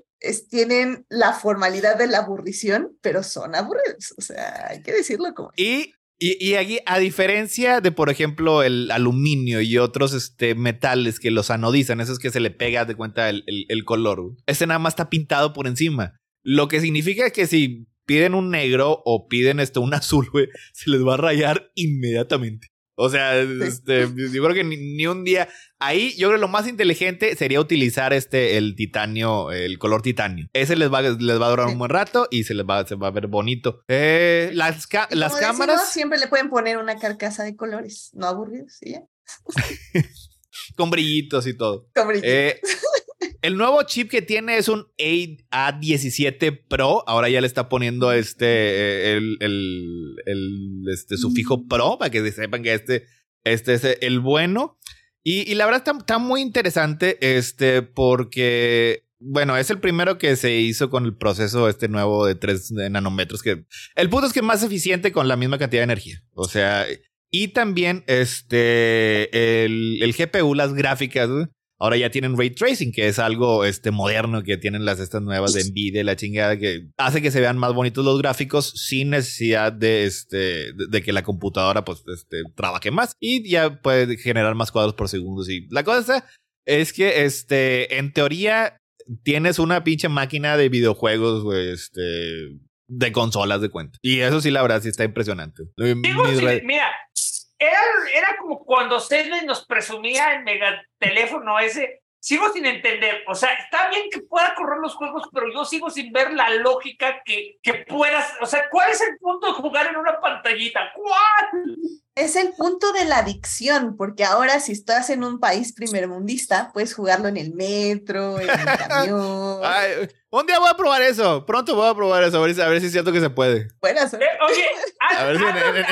tienen la formalidad de la aburrición, pero son aburridos. O sea, hay que decirlo como. Y, y, y aquí, a diferencia de, por ejemplo, el aluminio y otros este, metales que los anodizan, esos que se le pega de cuenta el, el, color, este nada más está pintado por encima. Lo que significa que si piden un negro o piden este, un azul, se les va a rayar inmediatamente. O sea, este, yo creo que ni, un día. Ahí, yo creo que lo más inteligente sería utilizar este, el titanio, el color titanio. Ese les va, les va a durar un buen rato y se les va, se va a ver bonito. Eh, las las cámaras. siempre le pueden poner una carcasa de colores, no aburridos, ¿sí? Con brillitos y todo. Con brillitos. Eh, el nuevo chip que tiene es un A17 Pro. Ahora ya le está poniendo este, el, el, este sufijo mm. Pro para que sepan que este, este es el bueno. Y, la verdad está, muy interesante este, porque, bueno, es el primero que se hizo con el proceso este nuevo de 3 nanómetros. Que, el punto es que es más eficiente con la misma cantidad de energía. O sea, y también este, el, el GPU, las gráficas, Ahora ya tienen ray tracing, que es algo este, moderno que tienen las estas nuevas de Nvidia, la chingada, que hace que se vean más bonitos los gráficos sin necesidad de, este, de, que la computadora pues, este, trabaje más y ya puede generar más cuadros por segundo. Y la cosa es que, este, en teoría, tienes una pinche máquina de videojuegos, este, de consolas de cuenta. Y eso sí, la verdad, sí está impresionante. mira, era, era como cuando César nos presumía el megateléfono ese. Sigo sin entender. O sea, está bien que pueda correr los juegos, pero yo sigo sin ver la lógica que, que puedas. O sea, ¿cuál es el punto de jugar en una pantallita? ¿Cuál? Es el punto de la adicción, porque ahora si estás en un país primermundista, puedes jugarlo en el metro, en el camión. un día voy a probar eso. Pronto voy a probar eso, a ver, si es cierto que se puede. Buenas. Eh, oye, a ver si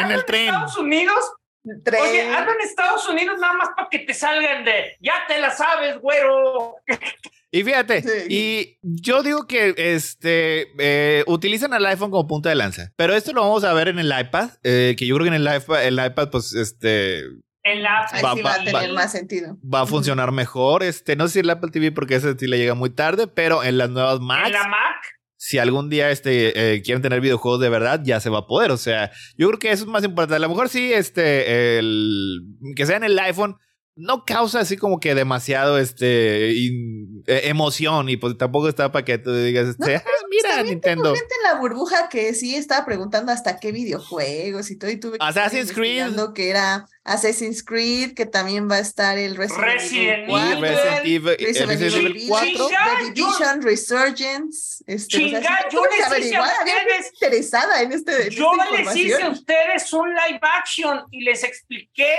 en, el tren. Estados Unidos Oye, ando en Estados Unidos nada más para que te salgan de, ya te la sabes, güero. Y fíjate, y yo digo que este eh, utilizan el iPhone como punta de lanza, pero esto lo vamos a ver en el iPad, eh, que yo creo que en el iPad, el iPad pues este en la va, va, a tener más sentido. Va a funcionar mejor. Este, no sé si el Apple TV porque ese sí le llega muy tarde, pero en las nuevas Macs. En la Mac si algún día este, eh, quieren tener videojuegos de verdad, ya se va a poder. O sea, yo creo que eso es más importante. A lo mejor sí, este, el, que sea en el iPhone, no causa así como que demasiado este e, emoción y pues tampoco está para que tú digas este ah, mira Nintendo gente en la burbuja que sí estaba preguntando hasta qué videojuegos y todo y tuve Assassin's Creed. que era Assassin's Creed que también va a estar el Resident, Evil Resident Evil, Resident Evil 4 The Division Resurgence este, Chinga, yo les hice a ustedes. interesada en este yo les hice a ustedes un live action y les expliqué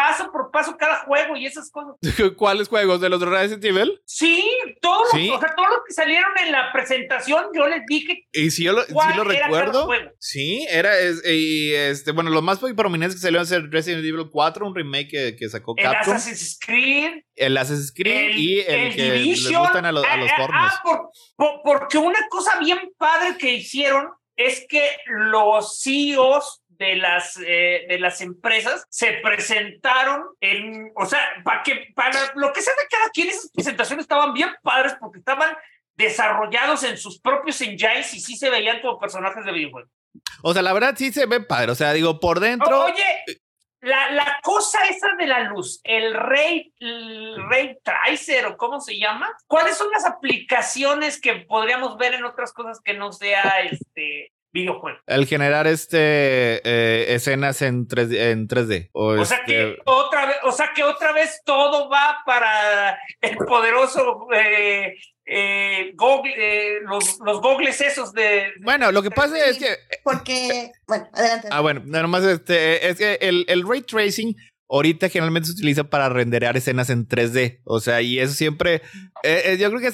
paso por paso cada juego y esas cosas. ¿Cuáles juegos? ¿De los Resident Evil? Sí, todos, ¿Sí? o sea, todos los que salieron en la presentación, yo les dije. Y si yo lo, lo recuerdo, sí, era, y este, bueno, los más prominentes que salieron a ser Resident Evil 4, un remake que, sacó Capcom. El Assassin's Creed. El Assassin's Creed y el, que les gustan a, los, a los ah, ah porque una cosa bien padre que hicieron es que los CEOs de las, eh, de las empresas se presentaron en, o sea, para que, para lo que sea de cada quien, esas presentaciones estaban bien padres porque estaban desarrollados en sus propios engines y sí se veían como personajes de videojuegos. O sea, la verdad sí se ve padre. O sea, digo, por dentro. Oye, la, la cosa esa de la luz, el Ray, el Ray Tracer o cómo se llama, ¿cuáles son las aplicaciones que podríamos ver en otras cosas que no sea este videojuego? El generar este eh, escenas en 3D. En 3D o, sea que este otra vez, o sea que otra vez todo va para el poderoso eh, eh, Google, eh, los, los gogles esos de, Bueno, lo que pasa es que. Porque. Bueno, adelante. Ah, bueno, nada más este, es que el, el ray tracing ahorita generalmente se utiliza para renderear escenas en 3D. O sea, y eso siempre. Eh, eh, yo creo que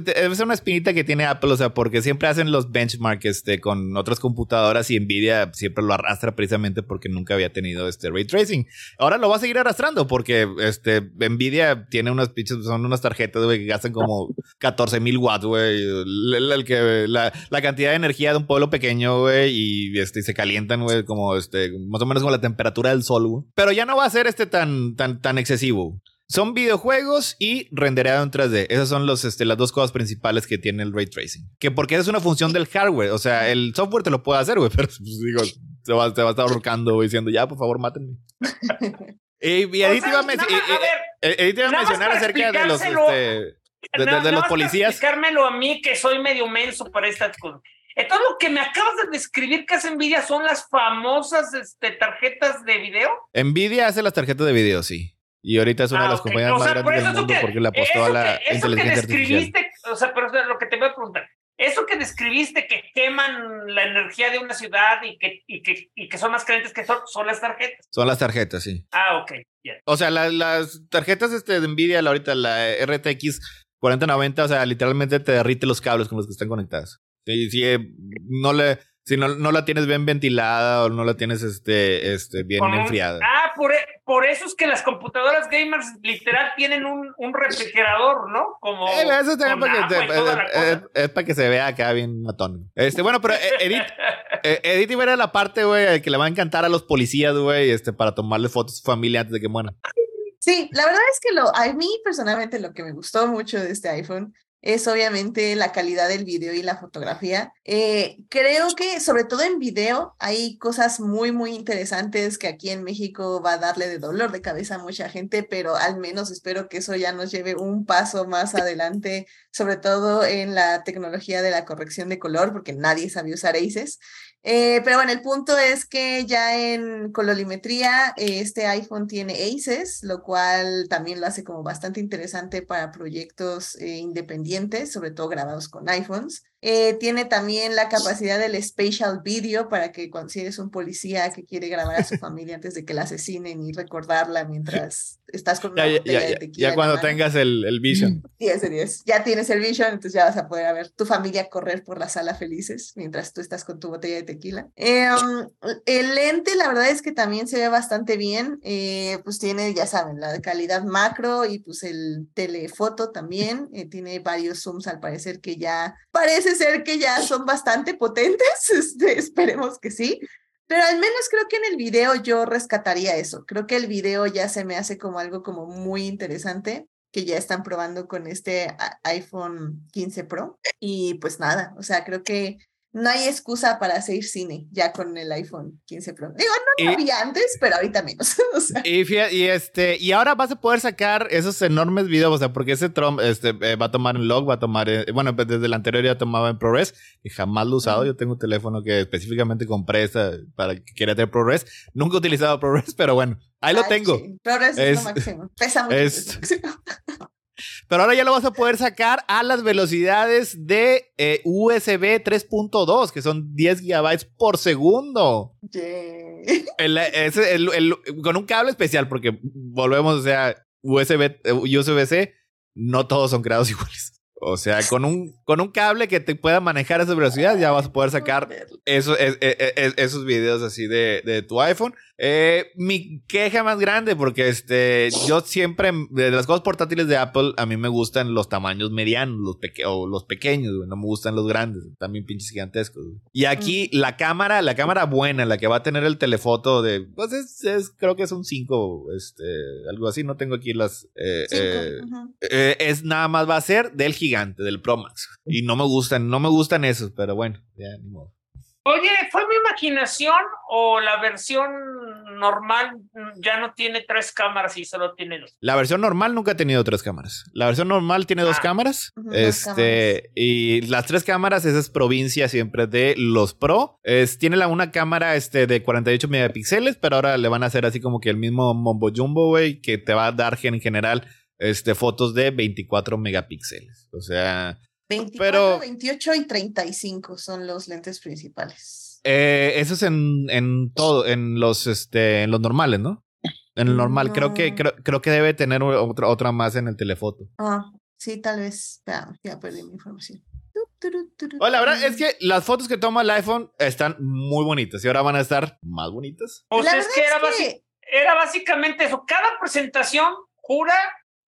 debe ser una espinita que tiene Apple, o sea, porque siempre hacen los benchmarks este, con otras computadoras y Nvidia siempre lo arrastra precisamente porque nunca había tenido este ray tracing. Ahora lo va a seguir arrastrando porque este, Nvidia tiene unas pinches, son unas tarjetas, güey, que gastan como 14 mil watts, güey. La, la, cantidad de energía de un pueblo pequeño, güey, y este, se calientan, güey, como este, más o menos como la temperatura del sol. Pero ya no va a ser este tan, tan, tan excesivo. Son videojuegos y rendereado en 3D. Esas son los, este, las dos cosas principales que tiene el ray tracing. Que porque es una función del hardware. O sea, el software te lo puede hacer, güey, pero pues, digo, te va, te va a estar ahorcando diciendo, ya, por favor, mátenme. y, y Edith iba a, mencionar acerca de los, este, de, los policías. Explicármelo a mí que soy medio menso para estas cosas. Entonces, lo que me acabas de describir que hace Nvidia son las famosas este, tarjetas de video. Nvidia hace las tarjetas de video, sí. Y ahorita es una de ah, las compañías más grandes del mundo porque le apostó a la inteligencia artificial. O sea, pero lo que te voy a preguntar, eso que describiste que queman la energía de una ciudad y que, y que, y que son más calientes que son, son las tarjetas. Son las tarjetas, sí. Ah, ok. O sea, las tarjetas este, de Nvidia, ahorita la RTX 4090, o sea, literalmente te derrite los cables con los que están conectadas. Si, eh, no le, si no, no, la tienes bien ventilada o no la tienes este, este, bien enfriada. Ah, por, e, por, eso es que las computadoras gamers literal tienen un, un refrigerador, ¿no? Como. Eh, eso también para que, eh, es, para que se vea acá bien matón. Este, bueno, pero Edith, Edith iba a la parte, güey, que le va a encantar a los policías, güey, este, para tomarle fotos a su familia antes de que mueran. Sí, la verdad es que lo, a mí personalmente lo que me gustó mucho de este iPhone es obviamente la calidad del video y la fotografía. Eh, creo que sobre todo en video hay cosas muy, muy interesantes que aquí en México va a darle de dolor de cabeza a mucha gente, pero al menos espero que eso ya nos lleve un paso más adelante, sobre todo en la tecnología de la corrección de color, porque nadie sabe usar ACES. Eh, pero bueno, el punto es que ya en colorimetría este iPhone tiene ACES, lo cual también lo hace como bastante interesante para proyectos eh, independientes, sobre todo grabados con iPhones. Eh, tiene también la capacidad del spatial video para que cuando si eres un policía que quiere grabar a su familia antes de que la asesinen y recordarla mientras estás con una ya, ya, de Ya cuando tengas el, el Vision. 10 de 10. Ya tienes el Vision, entonces ya vas a poder ver tu familia correr por la sala felices mientras tú estás con tu botella de tequila. Em, el lente, la verdad es que también se ve bastante bien. Eh, pues tiene, ya saben, la calidad macro y pues el telefoto también. Eh, tiene varios zooms al parecer que ya parece ser que ya son bastante potentes, este, esperemos que sí, pero al menos creo que en el video yo rescataría eso, creo que el video ya se me hace como algo como muy interesante que ya están probando con este iPhone 15 Pro. Y pues nada, o sea, creo que no hay excusa para hacer cine ya con el iPhone 15 Pro. Digo, no, había antes, pero ahorita menos. y, y, este, y ahora vas a poder sacar esos enormes videos, o sea, porque ese Trump este, eh, va a tomar en log, va a tomar, bueno, pues desde el anterior ya tomaba en ProRes y jamás lo he usado. Yo tengo un teléfono que específicamente compré esta, para que quería tener ProRes. Nunca he utilizado ProRes, pero bueno, ahí lo tengo. ProRes es, lo máximo. Pesa mucho. Pero ahora ya lo vas a poder sacar a las velocidades de eh, USB 3.2, que son 10 gigabytes por segundo. con un cable especial, porque volvemos, o sea, USB, USB-C, no todos son creados iguales. O sea, con un, con un cable que te pueda manejar a esa velocidad, ya vas a poder sacar eso, es, esos videos así de, de tu iPhone. Eh, mi queja más grande, porque este, yo siempre, de las cosas portátiles de Apple, a mí me gustan los tamaños medianos, los o los pequeños, no me gustan los grandes, también pinches gigantescos. Y aquí la cámara, la cámara buena, la que va a tener el telefoto de, pues es, creo que es un 5, este, algo así, no tengo aquí las, eh, eh, es nada más va a ser del gigante, del Pro Max. Y no me gustan, no me gustan esos, pero bueno, ya ni modo. Oye, ¿fue mi imaginación o la versión normal ya no tiene tres cámaras y solo tiene dos? La versión normal nunca ha tenido tres cámaras. La versión normal tiene dos ah. cámaras. este, y las tres cámaras, esa es provincia siempre de los Pro. Es, tiene la, una cámara este, de 48 megapíxeles, pero ahora le van a hacer así como que el mismo Mombo Jumbo, güey, que te va a dar en general este, fotos de 24 megapíxeles. O sea, 24, 28 y 35 son los lentes principales. Eh, eso es en, en todo, en los, este, en los normales, ¿no? En el normal, creo que creo, creo, que debe tener otra, otra más en el telefoto. Ah, sí, tal vez. Ya, ya perdí mi información. Bueno, la verdad es que las fotos que toma el iPhone están muy bonitas y ahora van a estar más bonitas. O sea, es que, era, era básicamente eso. Cada presentación jura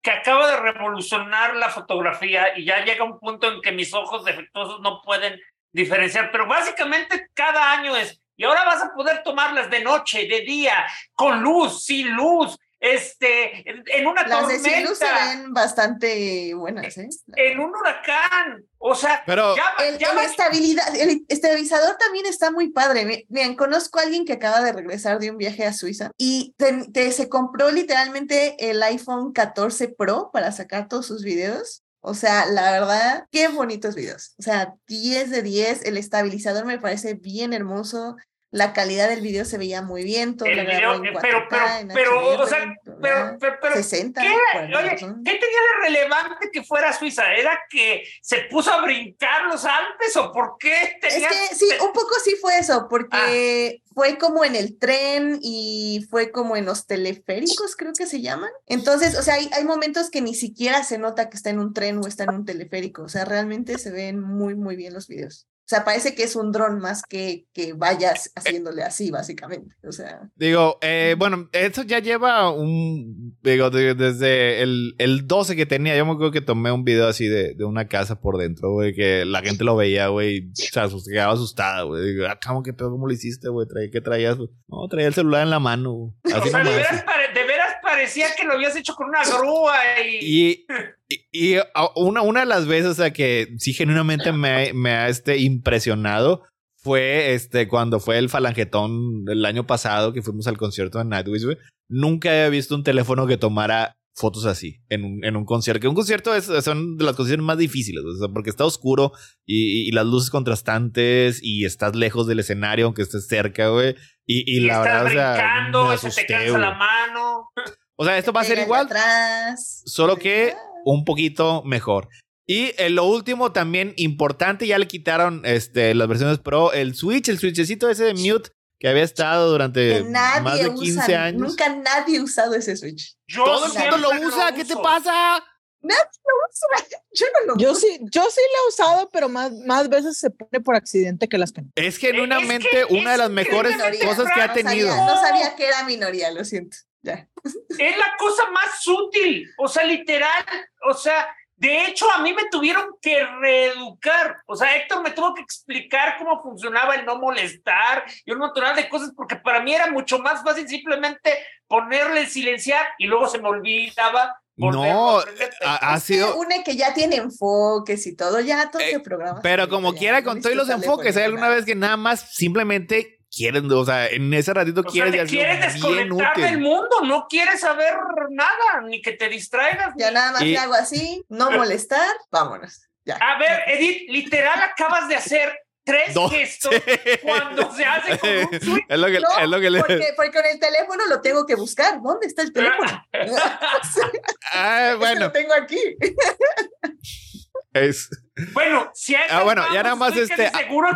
que acaba de revolucionar la fotografía y ya llega un punto en que mis ojos defectuosos no pueden diferenciar, pero básicamente cada año es, y ahora vas a poder tomarlas de noche, de día, con luz, sin luz, este, en una Las tormenta. de se ven bastante buenas, ¿eh? En un huracán. O sea, Pero el, estabilidad, el estabilizador también está muy padre. Miren, conozco a alguien que acaba de regresar de un viaje a Suiza y se compró literalmente el iPhone 14 Pro para sacar todos sus videos. O sea, la verdad, qué bonitos videos. O sea, 10 de 10. El estabilizador me parece bien hermoso la calidad del video se veía muy bien, todo el video, en 4K, pero, pero, pero, o sea, pero, pero, 60, ¿qué, oye, ¿qué tenía de relevante que fuera Suiza? ¿Era que se puso a brincar los Alpes o por qué tenía... Es que sí, un poco sí fue eso, porque ah. fue como en el tren y fue como en los teleféricos, creo que se llaman. Entonces, o sea, hay, hay momentos que ni siquiera se nota que está en un tren o está en un teleférico, o sea, realmente se ven muy, muy bien los videos. O sea, parece que es un dron más que que vayas haciéndole así, básicamente. O sea. Digo, eh, bueno, esto ya lleva un. Digo, desde el, el 12 que tenía, yo me acuerdo que tomé un video así de, de una casa por dentro, güey, que la gente lo veía, güey, o sea, se quedaba asustada, güey. Digo, ah, ¿cómo que pedo? ¿Cómo lo hiciste, güey? ¿Qué traías? No, traía el celular en la mano, Así o sea, de veras, de veras parecía que lo habías hecho con una grúa y... y, una, una de las veces, o sea, que sí genuinamente me, me ha este, impresionado fue este, cuando fue el falangetón el año pasado que fuimos al concierto de Nightwish, Nunca había visto un teléfono que tomara fotos así en un, en un concierto. Que un concierto es, son de las condiciones más difíciles, o sea, porque está oscuro y, y, las luces contrastantes y estás lejos del escenario, aunque estés cerca, güey. Y, y, la verdad, brincando, o sea, se te cansa la mano. O sea, esto va a ser igual, solo que un poquito mejor. Y en lo último también importante, ya le quitaron este, las versiones Pro, el Switch, el Switchecito ese de mute que había estado durante más de 15 años. Nunca nadie ha usado ese Switch. Todo el mundo lo usa, ¿qué te pasa? Nadie lo usa. Yo no lo yo sí, yo sí lo he usado, pero más, más veces se pone por accidente que las que no. Es genuinamente una de las mejores cosas que ha tenido. no sabía que era minoría, lo siento. Ya. Es la cosa más útil. O sea, literal. O sea, de hecho, a mí me tuvieron que reeducar. O sea, Héctor me tuvo que explicar cómo funcionaba el no molestar y un montón de cosas, porque para mí era mucho más fácil simplemente ponerle silenciar y luego se me olvidaba. No, ha, sido. Une que ya tiene enfoques y todo, ya todo eh, programa. Pero como quiera, con todos los enfoques, hay alguna vez que nada más simplemente quieren, o sea, en ese ratito quieres sea, quieres desconectar del mundo, no quieres saber nada, ni que te distraigas. Ya nada más te hago así, no molestar, vámonos. Ya. A ver, Edith, literal acabas de hacer tres gestos cuando se hace con un switch. Es lo que, es lo que le... porque, porque, con el teléfono lo tengo que buscar. ¿Dónde está el teléfono? ah, bueno. lo tengo aquí. Es... Bueno, si ah, bueno, ya nada más estoy este. Casi seguro,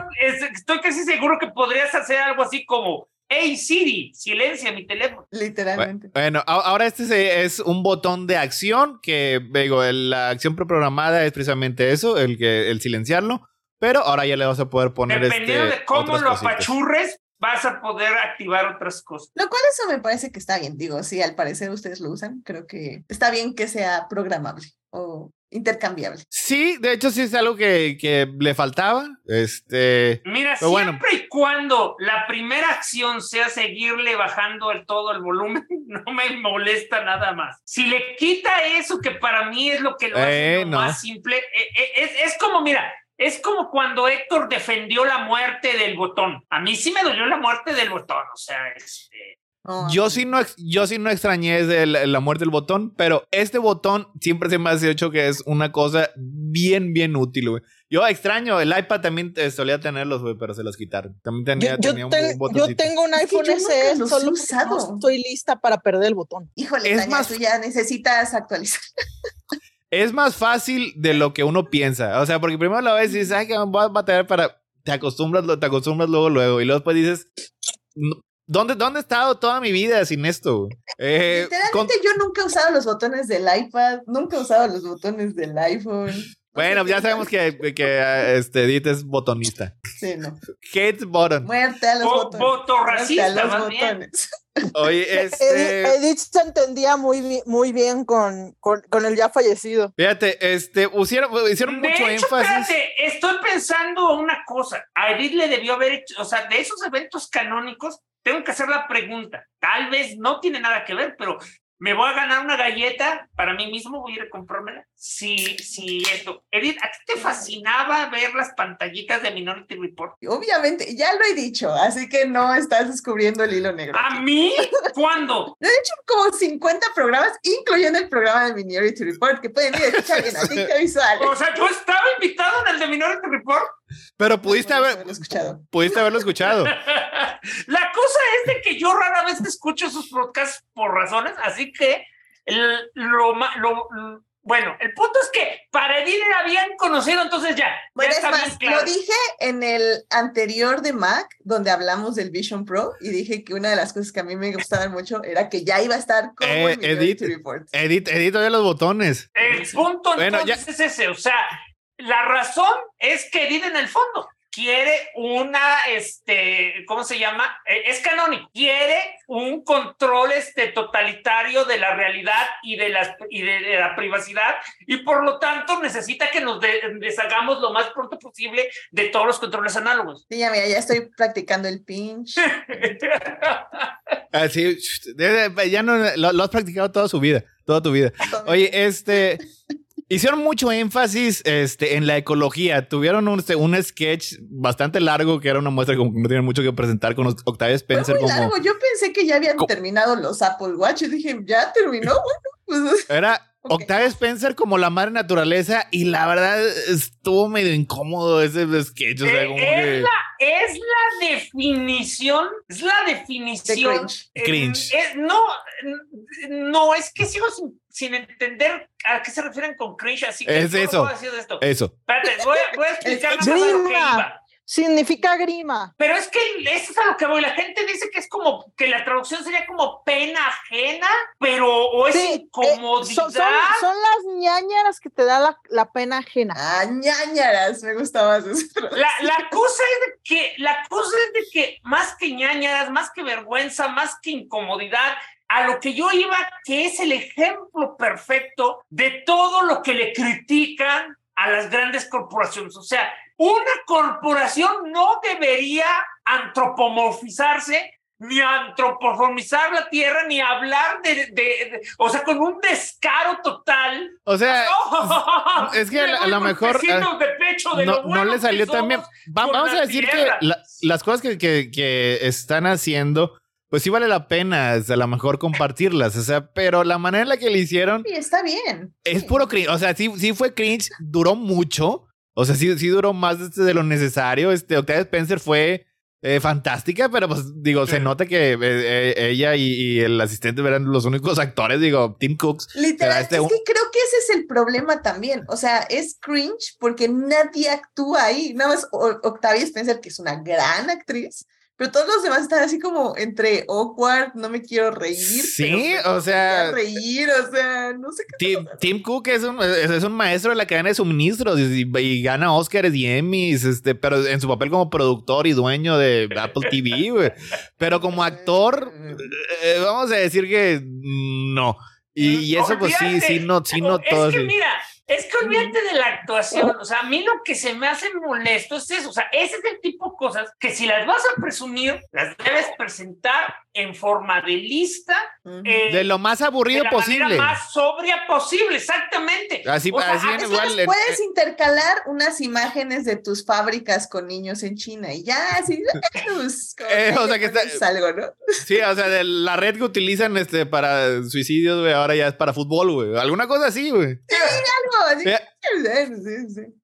estoy casi seguro que podrías hacer algo así como hey Siri, silencia mi teléfono. Literalmente. Bueno, ahora este es un botón de acción que, digo, la acción preprogramada es precisamente eso, el, que, el silenciarlo. Pero ahora ya le vas a poder poner Dependiendo este, de cómo lo apachurres, vas a poder activar otras cosas. Lo cual eso me parece que está bien. Digo, si al parecer ustedes lo usan, creo que está bien que sea programable o intercambiable. Sí, de hecho sí es algo que, que le faltaba. Este. Mira, siempre y cuando la primera acción sea seguirle bajando el todo el volumen, no me molesta nada más. Si le quita eso, que para mí es lo que lo hace eh, más simple, eh, eh, es, es como, mira, es como cuando Héctor defendió la muerte del botón. A mí sí me dolió la muerte del botón, o sea, este... yo sí no, yo sí no extrañé la muerte del botón, pero este botón siempre se me ha hecho que es una cosa bien, bien útil, güey. Yo extraño, el iPad también solía tenerlos, güey, pero se los quitaron. También tenía, yo, tenía un Yo tengo un iPhone SE, solo usado. estoy lista para perder el botón. Híjole, es más, tú ya necesitas actualizar. es más fácil de lo que uno piensa. O sea, porque primero la vez dices, ay, que voy a batallar para. Te acostumbras, te acostumbras luego, luego. Y luego después dices, ¿dónde, dónde he estado toda mi vida sin esto? Eh, Literalmente yo nunca he usado los botones del iPad, nunca he usado los botones del iPhone. Bueno, ya sabemos que, que este, Edith es botonista. Sí, no. Hate button. Muerte a los botones. Botorracista, a los botones. Oye, este... Edith se entendía muy, muy bien con, con, con, el ya fallecido. Fíjate, este, hicieron, hicieron mucho énfasis. Espérate, estoy pensando una cosa. A Edith le debió haber hecho, o sea, de esos eventos canónicos, tengo que hacer la pregunta. Tal vez no tiene nada que ver, pero me voy a ganar una galleta para mí mismo, voy a ir a comprármela. Sí, sí, esto. Edith, ¿a ti te fascinaba ver las pantallitas de Minority Report? Obviamente, ya lo he dicho, así que no estás descubriendo el hilo negro. ¿A mí? ¿Cuándo? he hecho como 50 programas, incluyendo el programa de Minority Report, que pueden ir a escuchar en Adicta Visual. O sea, yo estaba invitado en el de Minority Report. Pero pudiste haberlo escuchado. Pudiste haberlo escuchado. La cosa es de que yo rara vez escucho sus podcasts por razones, así que lo, lo, bueno, el punto es que para Edith habían conocido, entonces ya. Bueno, es más, lo dije en el anterior de Mac, donde hablamos del Vision Pro, y dije que una de las cosas que a mí me gustaban mucho era que ya iba a estar como eh, en Edit, Report. Edit, edit los botones. El punto entonces es ese, o sea, la razón es que Edith en el fondo quiere una, este, ¿cómo se llama? E, es canónico, quiere un control este, totalitario de la realidad y de, las, y de, la privacidad y por lo tanto necesita que nos deshagamos lo más pronto posible de todos los controles análogos. Sí, ya mira, ya estoy practicando el pinch. Así, ya no, lo has practicado toda su vida, toda tu vida. Oye, este... Hicieron mucho énfasis este, en la ecología. Tuvieron un, este, un sketch bastante largo que era una muestra como que no tienen mucho que presentar con Octavia Spencer. muy largo. Yo pensé que ya habían terminado los Apple Watch y dije, ya terminó. Bueno, pues... Era Octavia Spencer como la madre naturaleza y la verdad estuvo medio incómodo ese sketch. O sea, como es, la, es la definición, es la definición. De cringe. no, no, es que sigo sin, entender a qué se refieren con cringe, así que es eso. esto. Eso. Espérate, voy, voy a explicar más lo que iba significa grima. Pero es que eso es a lo que voy. La gente dice que es como que la traducción sería como pena ajena, pero o es eh, incomodidad. son, las ñañaras que te da la, pena ajena. Ah, ñañaras, me gustaba eso. La, la cosa es de que, la cosa es de que más que ñañaras, más que vergüenza, más que incomodidad, a lo que yo iba, que es el ejemplo perfecto de todo lo que le critican a las grandes corporaciones. O sea, una corporación no debería antropomorfizarse ni antropomorfizar la tierra, ni hablar de, o sea, con un descaro total. O sea, es que a, lo mejor eh, no, le salió también. vamos a decir que las cosas que, que, están haciendo, pues sí vale la pena, a lo mejor compartirlas, o sea, pero la manera en la que le hicieron. Sí, está bien. Es puro cringe, o sea, sí, sí fue cringe, duró mucho o sea, sí, sí duró más de, de lo necesario. Este, Octavia Spencer fue eh, fantástica, pero pues digo, se nota que eh, eh, ella y, el asistente eran los únicos actores, digo, Tim Cooks. Literal, este es que creo que ese es el problema también. O sea, es cringe porque nadie actúa ahí. Nada más Octavia Spencer, que es una gran actriz, pero todos los demás están así como entre awkward, no me quiero reír. Sí, o sea. reír, o sea, no sé qué. Tim, Cook es un, es, un, maestro de la cadena de suministros y, gana Oscars y Emmys, este, pero en su papel como productor y dueño de Apple TV. Pero como actor, eh, vamos a decir que no. Y, eso, pues sí, sí, no, sí, no todo. Es que mira, es que olvídate de la actuación. O sea, a mí lo que se me hace molesto es eso. O sea, ese es el tipo de cosas que si las vas a presumir, las debes presentar en forma de lista. Eh, de lo más aburrido de la posible. más sobria posible, exactamente. Así, así igual. Puedes intercalar unas imágenes de tus fábricas con niños en China y ya, así. Eh, o sea, que está. Algo, ¿no? Sí, o sea, de la red que utilizan este, para suicidios, güey, ahora ya es para fútbol, güey. Alguna cosa así, güey. Sí, algo así.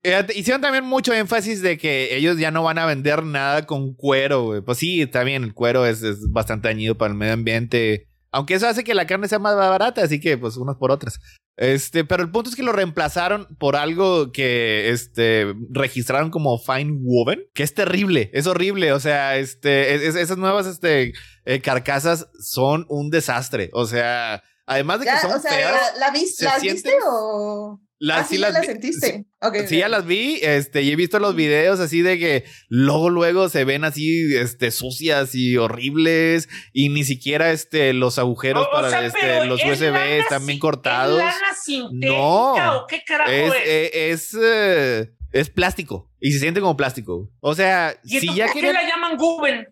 Hicieron también mucho énfasis de que ellos ya no van a vender nada con cuero, güey. Pues sí, también el cuero es, es bastante dañino para el medio ambiente. Aunque eso hace que la carne sea más barata, así que pues unas por otras. Este, pero el punto es que lo reemplazaron por algo que este registraron como fine woven, que es terrible, es horrible, o sea, este esas nuevas este eh, carcasas son un desastre, o sea, además de que son o sea, ¿la, viste o las, ah, sí, las, sentiste. Sí, ya las vi, este, y he visto los videos así de que luego, luego se ven así, este, sucias y horribles, y ni siquiera, este, los agujeros para, este, los USB están bien cortados. no, qué carajo es? Es, eh, es, plástico, y se siente como plástico. O sea, si ya ¿por qué la llaman Guben?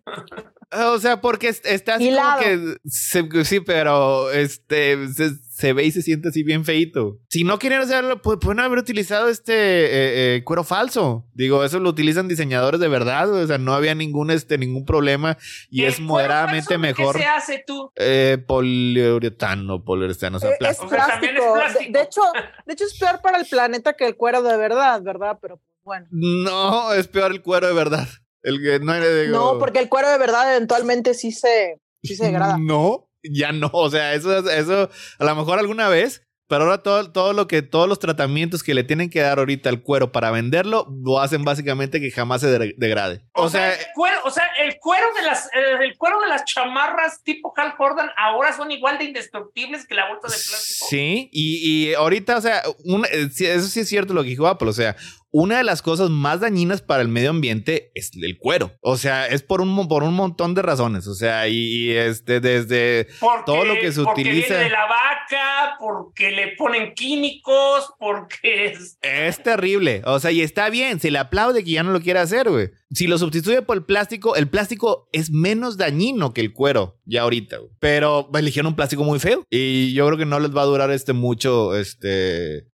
O sea, porque está así como que. sí, pero este se, ve y se siente así bien feito. Si no quieren hacerlo, pueden haber utilizado este eh, eh, cuero falso. Digo, eso lo utilizan diseñadores de verdad. O sea, no había ningún, este, ningún problema y es moderadamente mejor. ¿Qué se hace tú? Eh, poliuretano, poliuretano, o sea, plástico. Es plástico. De, hecho, de hecho, es peor para el planeta que el cuero de verdad, ¿verdad? Pero bueno. No, es peor el cuero de verdad. El que no No, porque el cuero de verdad eventualmente sí se, sí se degrada. No, ya no. O sea, eso, eso a lo mejor alguna vez, pero ahora todo, todo lo que, todos los tratamientos que le tienen que dar ahorita al cuero para venderlo, lo hacen básicamente que jamás se degrade. O, sea, el cuero, o sea, el cuero de las, el, cuero de las chamarras tipo Hal Jordan ahora son igual de indestructibles que la bolsa de plástico. Sí, y, y ahorita, o sea, eh, eso sí es cierto lo que dijo Apple, o sea, una de las cosas más dañinas para el medio ambiente es el cuero. O sea, es por un, por un montón de razones. O sea, y, este, desde todo lo que se porque utiliza. Viene de la vaca, porque le ponen químicos, porque es. Es terrible. O sea, y está bien, se le aplaude que ya no lo quiera hacer, güey. Si lo sustituye por el plástico, el plástico es menos dañino que el cuero, ya ahorita, güey. Pero eligieron un plástico muy feo. Y yo creo que no les va a durar este mucho, este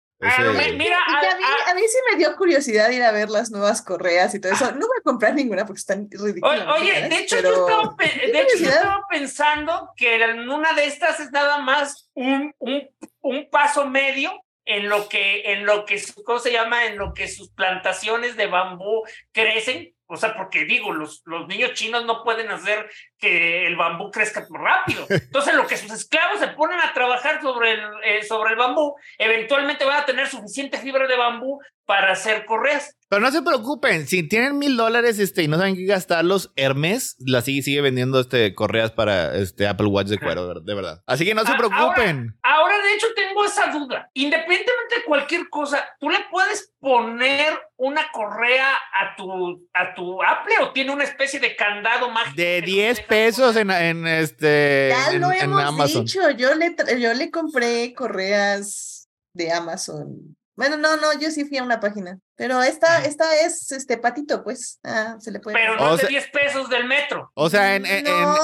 mira, a, mí, sí me dio curiosidad ir a ver las nuevas correas y todo eso. No voy a comprar ninguna porque están ridículas. Oye, de hecho, yo estaba, de hecho yo estaba, pensando que en una de estas es nada más un, un, un paso medio en lo que, en lo que, ¿cómo se llama? En lo que sus plantaciones de bambú crecen o sea, porque digo, los, los niños chinos no pueden hacer que el bambú crezca rápido. Entonces, lo que sus esclavos se ponen a trabajar sobre el, eh, sobre el bambú, eventualmente van a tener suficiente fibra de bambú para hacer correas. Pero no se preocupen, si tienen mil dólares este, y no saben qué gastarlos, Hermes la sigue, sigue vendiendo este, correas para este Apple Watch de cuero, de verdad. Así que no se ah, preocupen. Ahora, de hecho, tengo esa duda. Independientemente de cualquier cosa, ¿tú le puedes poner una correa a tu, a tu Apple o tiene una especie de candado mágico? De 10 pesos en, en, este. Ya lo hemos dicho. Yo le, yo le compré correas de Amazon bueno, no, no, yo sí fui a una página. Pero esta, esta es este patito, pues. Ah, se le puede. Pero no es de 10 pesos del metro. O sea, en. no,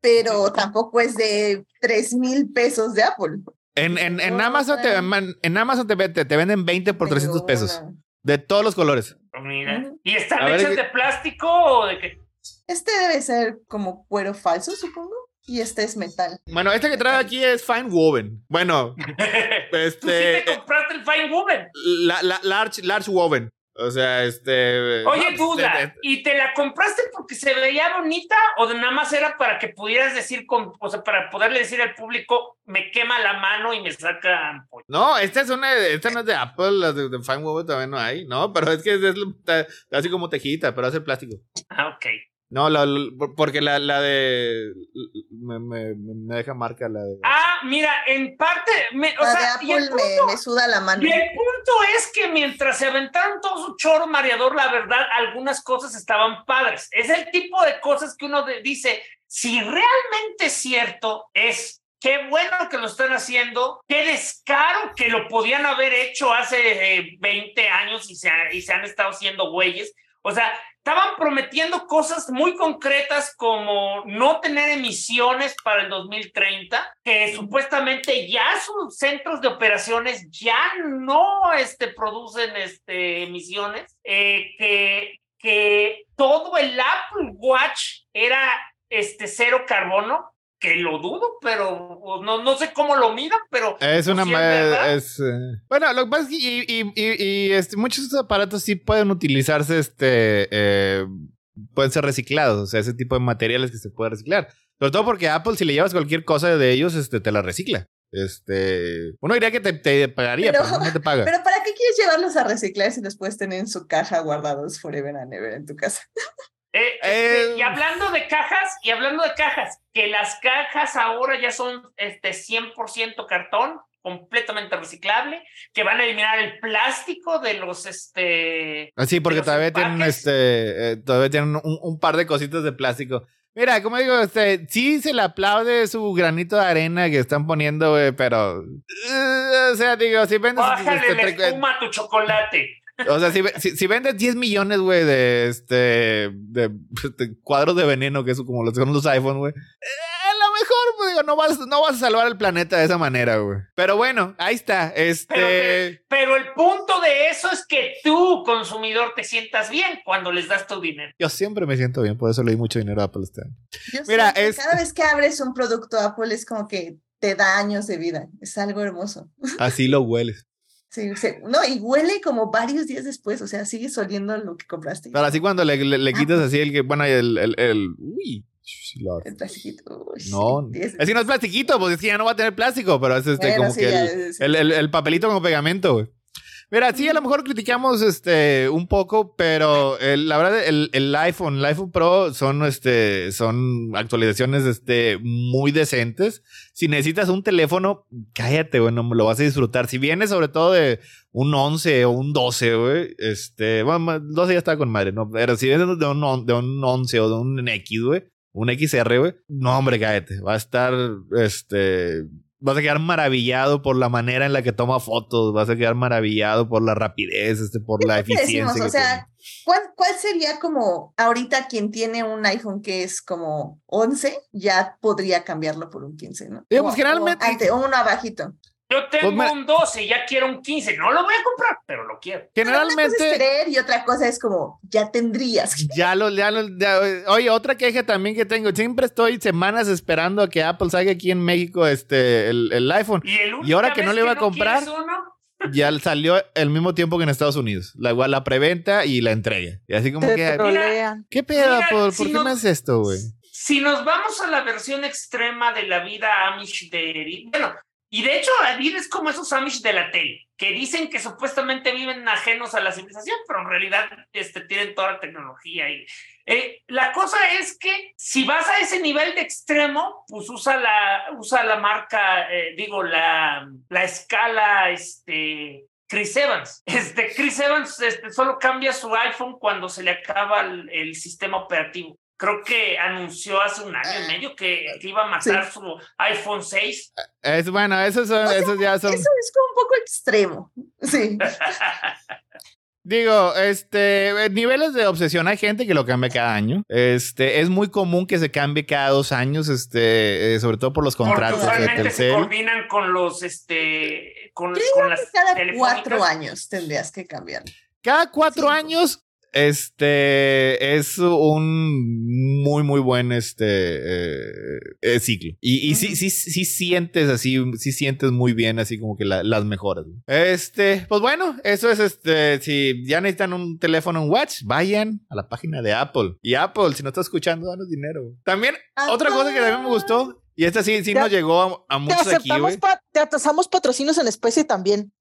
pero tampoco es de 3 mil pesos de Apple. En, en, en Amazon, te, en Amazon te, te, venden 20 por 300 pesos. De todos los colores. Pues mira. ¿Y están hechas de plástico o de qué? Este debe ser como cuero falso, supongo. Y este es metal. Bueno, este que trae aquí es Fine Woven. Bueno, este. ¿Tú sí te compraste el Fine Woven? La, la, large, large Woven. O sea, este. Oye, duda, ¿y te la compraste porque se veía bonita o de nada más era para que pudieras decir, con, o sea, para poderle decir al público, me quema la mano y me saca. No, esta es una, esta no es de Apple, las de, Fine Woven también no hay, no, pero es que es, así como tejita, pero hace plástico. Ah, ok. No, la, porque la, la de. Me, me, me, deja marca la de. Ah, mira, en parte. Me, o la sea, de Apple me, me, suda la mano. Y el punto es que mientras se aventaron todo su choro mareador, la verdad, algunas cosas estaban padres. Es el tipo de cosas que uno dice, si realmente es cierto, es Qué bueno que lo están haciendo, qué descaro que lo podían haber hecho hace 20 eh, años y se, y se han estado haciendo güeyes. O sea, estaban prometiendo cosas muy concretas como no tener emisiones para el 2030, que supuestamente ya sus centros de operaciones ya no este, producen este, emisiones, eh, que, que todo el Apple Watch era este, cero carbono que lo dudo, pero pues, no, no sé cómo lo miran, pero... Es una... es, eh, bueno, lo que pasa es que y, y, y, este, muchos de estos aparatos sí pueden utilizarse, este, eh, pueden ser reciclados, o sea, ese tipo de materiales que se puede reciclar. Sobre todo porque Apple, si le llevas cualquier cosa de ellos, este, te la recicla. Este, uno diría que te, te pagaría, pero, no te paga. Pero ¿para qué quieres llevarlos a reciclar si los puedes tener en su caja guardados forever and ever en tu casa? Eh, este, y em. hablando de cajas, y hablando de cajas, que las cajas ahora ya son este 100% cartón, completamente reciclable, que van a eliminar el plástico de los este Ah, sí, porque todavía tienen este eh, todavía tienen un, par de cositas de plástico. Mira, como digo, este, sí se le aplaude su granito de arena que están poniendo, pero eh, o sea, digo, si vendes Bájale este, la espuma a tu chocolate. O sea, si, si, vendes 10 millones, güey, de este de, cuadros de veneno, que es como los son los iPhones, güey. Eh, a lo mejor, pues, digo, no vas, no vas a salvar el planeta de esa manera, güey. Pero bueno, ahí está. Este. Pero, el punto de eso es que tú, consumidor, te sientas bien cuando les das tu dinero. Yo siempre me siento bien, por eso le di mucho dinero a Apple este año. Mira, es... cada vez que abres un producto Apple es como que te da años de vida. Es algo hermoso. Así lo hueles. Sí, no, y huele como varios días después, o sea, sigues oliendo lo que compraste. Pero así cuando le, le, quitas así el que, bueno, el, el, el uy. El plastiquito. no, es que no es plastiquito, pues es que ya no va a tener plástico, pero es este como que el, el, el, papelito como pegamento, güey. Mira, sí, a lo mejor criticamos este un poco, pero la verdad, el, el, iPhone, el iPhone Pro son, este, son actualizaciones este, muy decentes. Si necesitas un teléfono, cállate, güey, no lo vas a disfrutar. Si vienes sobre todo de un 11 o un 12, güey, este, bueno, 12 ya está con madre, ¿no? Pero si vienes de un, de un 11 o de un X, güey, un XR, güey, no, hombre, cállate. Va a estar, este, vas a quedar maravillado por la manera en la que toma fotos, vas a quedar maravillado por la rapidez, este, por la eficiencia. o sea, ¿cuál, ¿cuál, sería como ahorita quien tiene un iPhone que es como 11, ya podría cambiarlo por un 15, ¿no? Digamos, generalmente. O, uno abajito. Yo tengo pues un 12 y ya quiero un 15. No lo voy a comprar, pero lo quiero. Generalmente. Una cosa y otra cosa es como, ya tendrías. Ya lo, ya lo. oye, otra queja también que tengo. Siempre estoy semanas esperando a que Apple salga aquí en México este, el, el iPhone. Y, ahora que no le iba a comprar. ya salió el mismo tiempo que en Estados Unidos. La, la preventa y la entrega. Y así como que. ¿Qué pedo? ¿Por, qué me haces esto, güey? Si nos vamos a la versión extrema de la vida Amish de Bueno, y de hecho, es como esos Amish de la tele, que dicen que supuestamente viven ajenos a la civilización, pero en realidad este, tienen toda la tecnología. Y, eh, la cosa es que si vas a ese nivel de extremo, pues usa la, usa la marca, eh, digo, la, la escala, este, Chris Evans. Este, Chris Evans este, solo cambia su iPhone cuando se le acaba el sistema operativo creo que anunció hace un año y ah, medio que, iba a matar su iPhone 6. Es bueno, esos, son, esos ya son. Eso es como un poco extremo. Sí. Digo, este, niveles de obsesión hay gente que lo cambia cada año. Este, es muy común que se cambie cada dos años, este, eh, sobre todo por los contratos de se coordinan con los, este, con, las cada cuatro años tendrías que cambiar. Cada cuatro años este es un muy, muy buen este eh, eh, ciclo. Y, y sí, sí, sí sientes así, sí sientes muy bien, así como que las mejoras. Este, pues bueno, eso es este. Si ya necesitan un teléfono, un watch, vayan a la página de Apple. Y Apple, si no estás escuchando, danos dinero. También, otra cosa que también me gustó, y esta sí, sí nos llegó a, muchos aquí, te atasamos patrocinos en especie también.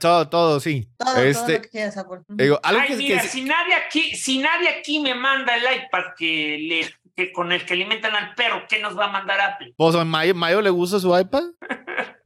Todo, todo, sí. Todo, este, lo que quieras, Digo, algo Ay, mira, si nadie aquí, si nadie aquí me manda el iPad que le que con el que alimentan al perro, ¿qué nos va a mandar Apple? Pues a Mayo, Mayo le gusta su iPad.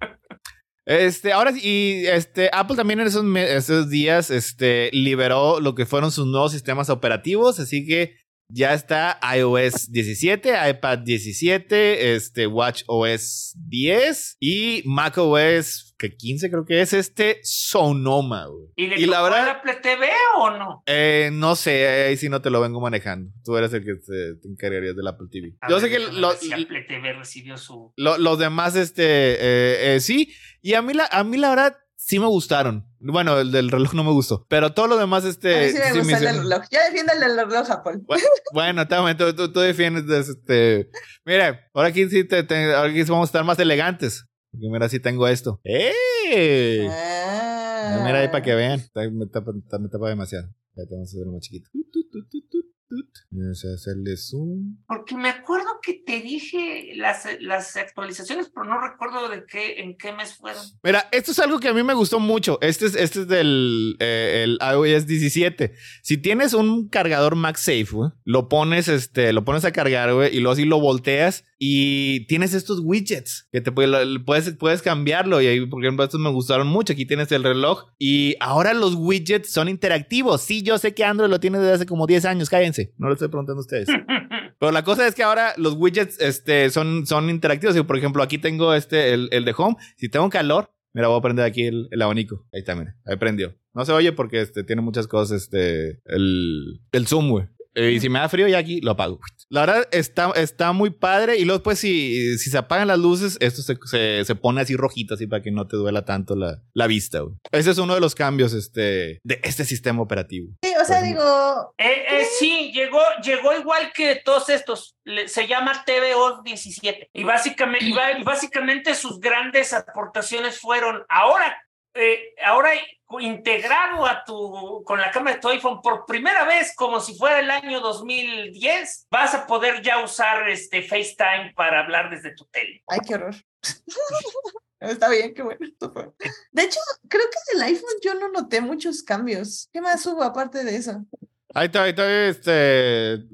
Este, ahora y este, Apple también en esos, esos días este, liberó lo que fueron sus nuevos sistemas operativos, así que ya está iOS 17, iPad 17, este Watch OS 10 y Mac OS que 15 creo que es este Sonoma, güey. ¿Y, le la verdad, Apple TV o no? Eh, no sé, ahí sí no te lo vengo manejando. Tú eres el que te, encargarías del Apple TV. Yo sé que si Apple TV recibió su los demás este eh, eh, sí y a mí la a mí la verdad sí me gustaron. Bueno, el del reloj no me gustó, pero todo lo demás, este. sí me gusta el del reloj. Yo defiendo el del reloj, Apple. Bueno, tú, tú, tú, defiendes este. Mira, ahora aquí sí, te, ahora aquí vamos a estar más elegantes. Porque mira, sí tengo esto. ¡Eh! Ah. Mira ahí para que vean. Me tapa, me tapa demasiado. Ya te vamos a hacer más chiquito. Hacerle zoom. Porque me acuerdo que te dije las, las actualizaciones, pero no recuerdo de qué, en qué mes fueron. Mira, esto es algo que a mí me gustó mucho. Este es, este es del eh, el iOS 17. Si tienes un cargador MagSafe, lo pones, este, lo pones a cargar, güey, y luego así lo volteas y tienes estos widgets que te puedes, puedes cambiarlo. Y ahí, por ejemplo, estos me gustaron mucho. Aquí tienes el reloj y ahora los widgets son interactivos. Sí, yo sé que Android lo tiene desde hace como 10 años, cállense. No lo estoy preguntando a ustedes. Pero la cosa es que ahora los widgets este, son, son interactivos. Por ejemplo, aquí tengo este, el, el de home. Si tengo calor, mira, voy a prender aquí el, el abanico. Ahí está, mira. Ahí prendió. No se oye porque este, tiene muchas cosas, este, el, el zoom, güey. Eh, y si me da frío, ya aquí lo apago. La verdad está, está muy padre. Y luego, pues, si, si se apagan las luces, esto se, se, pone así rojito, así para que no te duela tanto la, la vista. Ese es uno de los cambios este, de este sistema operativo. Sí, o sea, digo. Eh, eh, sí, llegó, llegó igual que todos estos. Se llama TVO 17. Y básicamente, y básicamente sus grandes aportaciones fueron ahora eh, ahora integrado a tu, con la cámara de tu iPhone por primera vez, como si fuera el año 2010, vas a poder ya usar este FaceTime para hablar desde tu tele. Ay, qué horror. Está bien, qué bueno. De hecho, creo que del iPhone yo no noté muchos cambios. ¿Qué más hubo aparte de eso? Ahí está, ahí está, este,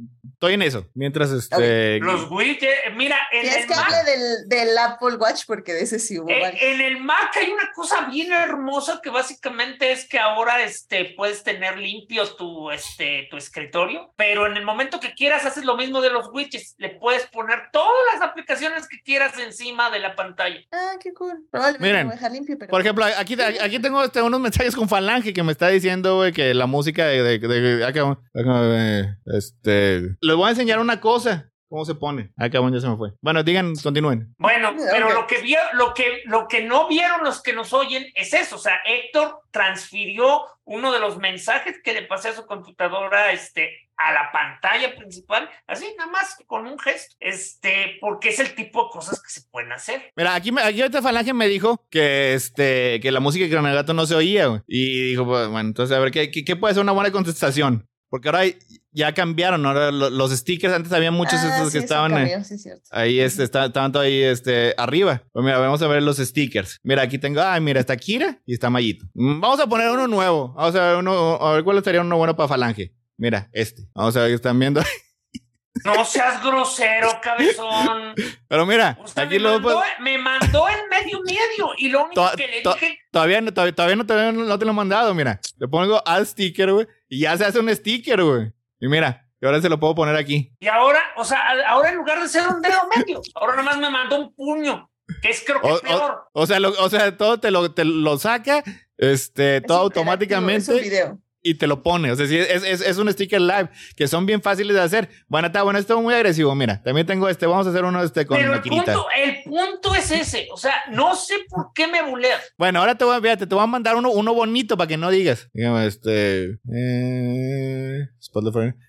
Estoy en eso. Mientras este. Los widgets, mira, en el que Mac, del, del, Apple Watch porque de ese sí hubo. En, en, el Mac hay una cosa bien hermosa que básicamente es que ahora este, puedes tener limpio tu, este, tu escritorio, pero en el momento que quieras haces lo mismo de los widgets. Le puedes poner todas las aplicaciones que quieras encima de la pantalla. Ah, qué cool. Probablemente Miren, lo deja limpio, pero. Por ejemplo, aquí, aquí tengo este, unos mensajes con Falange que me está diciendo, que la música de. de, de, este les voy a enseñar una cosa. ¿Cómo se pone? Ah, cabrón, ya se me fue. Bueno, digan, continúen. Bueno, pero lo que vio, lo que, lo que no vieron los que nos oyen es eso. O sea, Héctor transfirió uno de los mensajes que le pasé a su computadora, este, a la pantalla principal, así nada más con un gesto, este, porque es el tipo de cosas que se pueden hacer. Mira, aquí, aquí ahorita Falange me dijo que, este, que la música de Granagato no se oía, y dijo, pues, bueno, entonces a ver, ¿qué, qué, puede ser una buena contestación? Porque ahora ya cambiaron, ahora los stickers, antes había muchos ah, estos que estaban ahí, este, estaban ahí este, arriba. Pues mira, vamos a ver los stickers. Mira, aquí tengo, ah, mira, está Kira y está Mayito. Mm, vamos a poner uno nuevo. Vamos a ver uno, a ver cuál estaría uno bueno para Falange. Mira, este. Vamos a ver, están viendo. No seas grosero, cabezón. Pero mira, aquí me, mandó, me mandó en medio medio y lo único que le dije. Todavía, no, todavía, no, te, no te lo he mandado, mira. Le pongo al sticker, güey, y ya se hace un sticker, güey. Y mira, y ahora se lo puedo poner aquí. Y ahora, o sea, ahora en lugar de ser un dedo medio, ahora nada más me mandó un puño, que es creo que es peor. O, sea, o sea, todo te lo, te lo saca, este, todo automáticamente. Es un video y te lo pone. O sea, es, es, es, un sticker live que son bien fáciles de hacer. Bueno, está bueno, esto es muy agresivo. Mira, también tengo este. Vamos a hacer uno este con Pero el punto, el punto es ese. O sea, no sé por qué me buleas. Bueno, ahora te voy, a, te voy a mandar uno, uno bonito para que no digas. Dígame, este. Eh,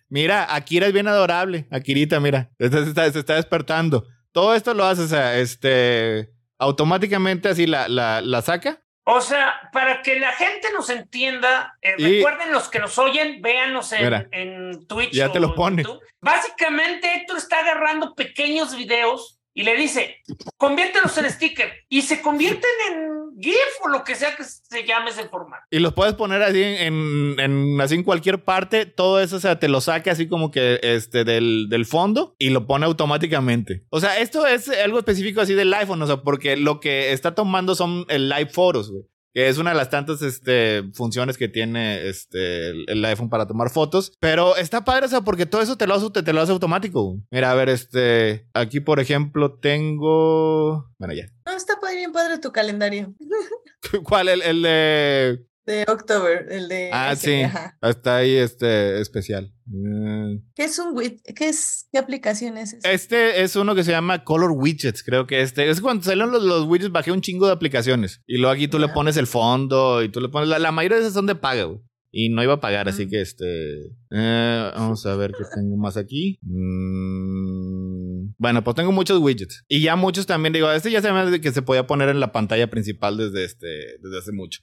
mira, Akira es bien adorable. Akirita, mira. Se está, se está despertando. Todo esto lo hace, o sea, este. Automáticamente así la, la, la saca o sea, para que la gente nos entienda, eh, recuerden los que nos oyen, véanos en, en Twitch. Ya te lo pone. Básicamente, Héctor está agarrando pequeños videos y le dice, conviértelos en sticker y se convierten en GIF o lo que sea que se llame ese formato. Y los puedes poner así en, así en cualquier parte, todo eso, o sea, te lo saque así como que este del, del fondo y lo pone automáticamente. O sea, esto es algo específico así del iPhone, o sea, porque lo que está tomando son el live photos, güey que es una de las tantas este, funciones que tiene este, el, iPhone para tomar fotos. Pero está padre, o sea, porque todo eso te lo, hace, te, lo hace automático. Mira, a ver, este, aquí por ejemplo tengo... Bueno, ya. No, está bien padre tu calendario. ¿Cuál? El, el de de October, el de. Ah, sí. Está ahí este especial. Mm. ¿Qué es un widget? ¿Qué es? ¿Qué aplicación es Este es uno que se llama Color Widgets, creo que este. Es cuando salieron los, los widgets, bajé un chingo de aplicaciones. Y luego aquí tú le pones el fondo y tú le pones. La, mayoría de esas son de paga, güey. Y no iba a pagar, así mm. que este. Eh, vamos a ver qué tengo más aquí. Mm, bueno, pues tengo muchos widgets. Y ya muchos también, digo, este ya se me que se podía poner en la pantalla principal desde este, desde hace mucho.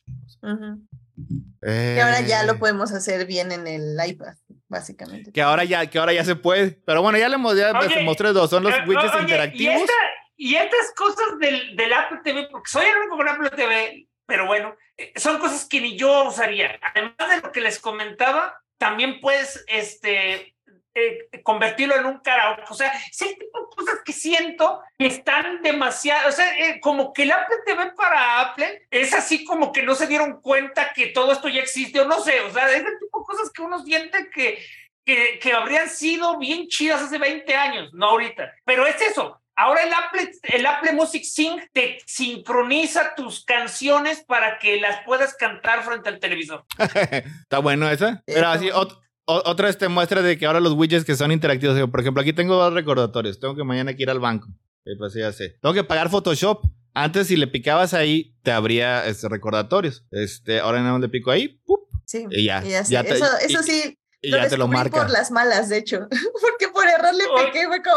Y ahora ya lo eh. podemos hacer bien en el iPad, básicamente. Que ahora ya, que ahora ya se puede. Pero bueno, ya le mostré dos. Son los eh, widgets interactivos. Y, estas cosas del, del Apple TV, porque soy el único con Apple TV, pero bueno, eh, son cosas que ni yo usaría. Además de lo que les comentaba, también puedes este, eh, convertirlo en un karaoke. O sea, es el tipo de cosas que siento que están demasiado, o sea, eh, como que el Apple TV para Apple es así como que no se dieron cuenta que todo esto ya existe, o no sé, o sea, es el tipo de cosas que uno siente que, que, que habrían sido bien chidas hace 20 años, no ahorita. Pero es eso, Ahora el Apple, el Apple Music Sync te sincroniza tus canciones para que las puedas cantar frente al televisor. Está bueno esa. Pero así, otra vez te muestra de que ahora los widgets que son interactivos. Por ejemplo, aquí tengo dos recordatorios. Tengo que mañana que ir al banco. Pues ya sé. Tengo que pagar Photoshop. Antes, si le picabas ahí, te abría este, recordatorios. Este, ahora nada más le pico ahí. Sí. Y ya. eso, sí, y ya te lo marca. por las malas, de hecho. Porque por error le pegué, fue como,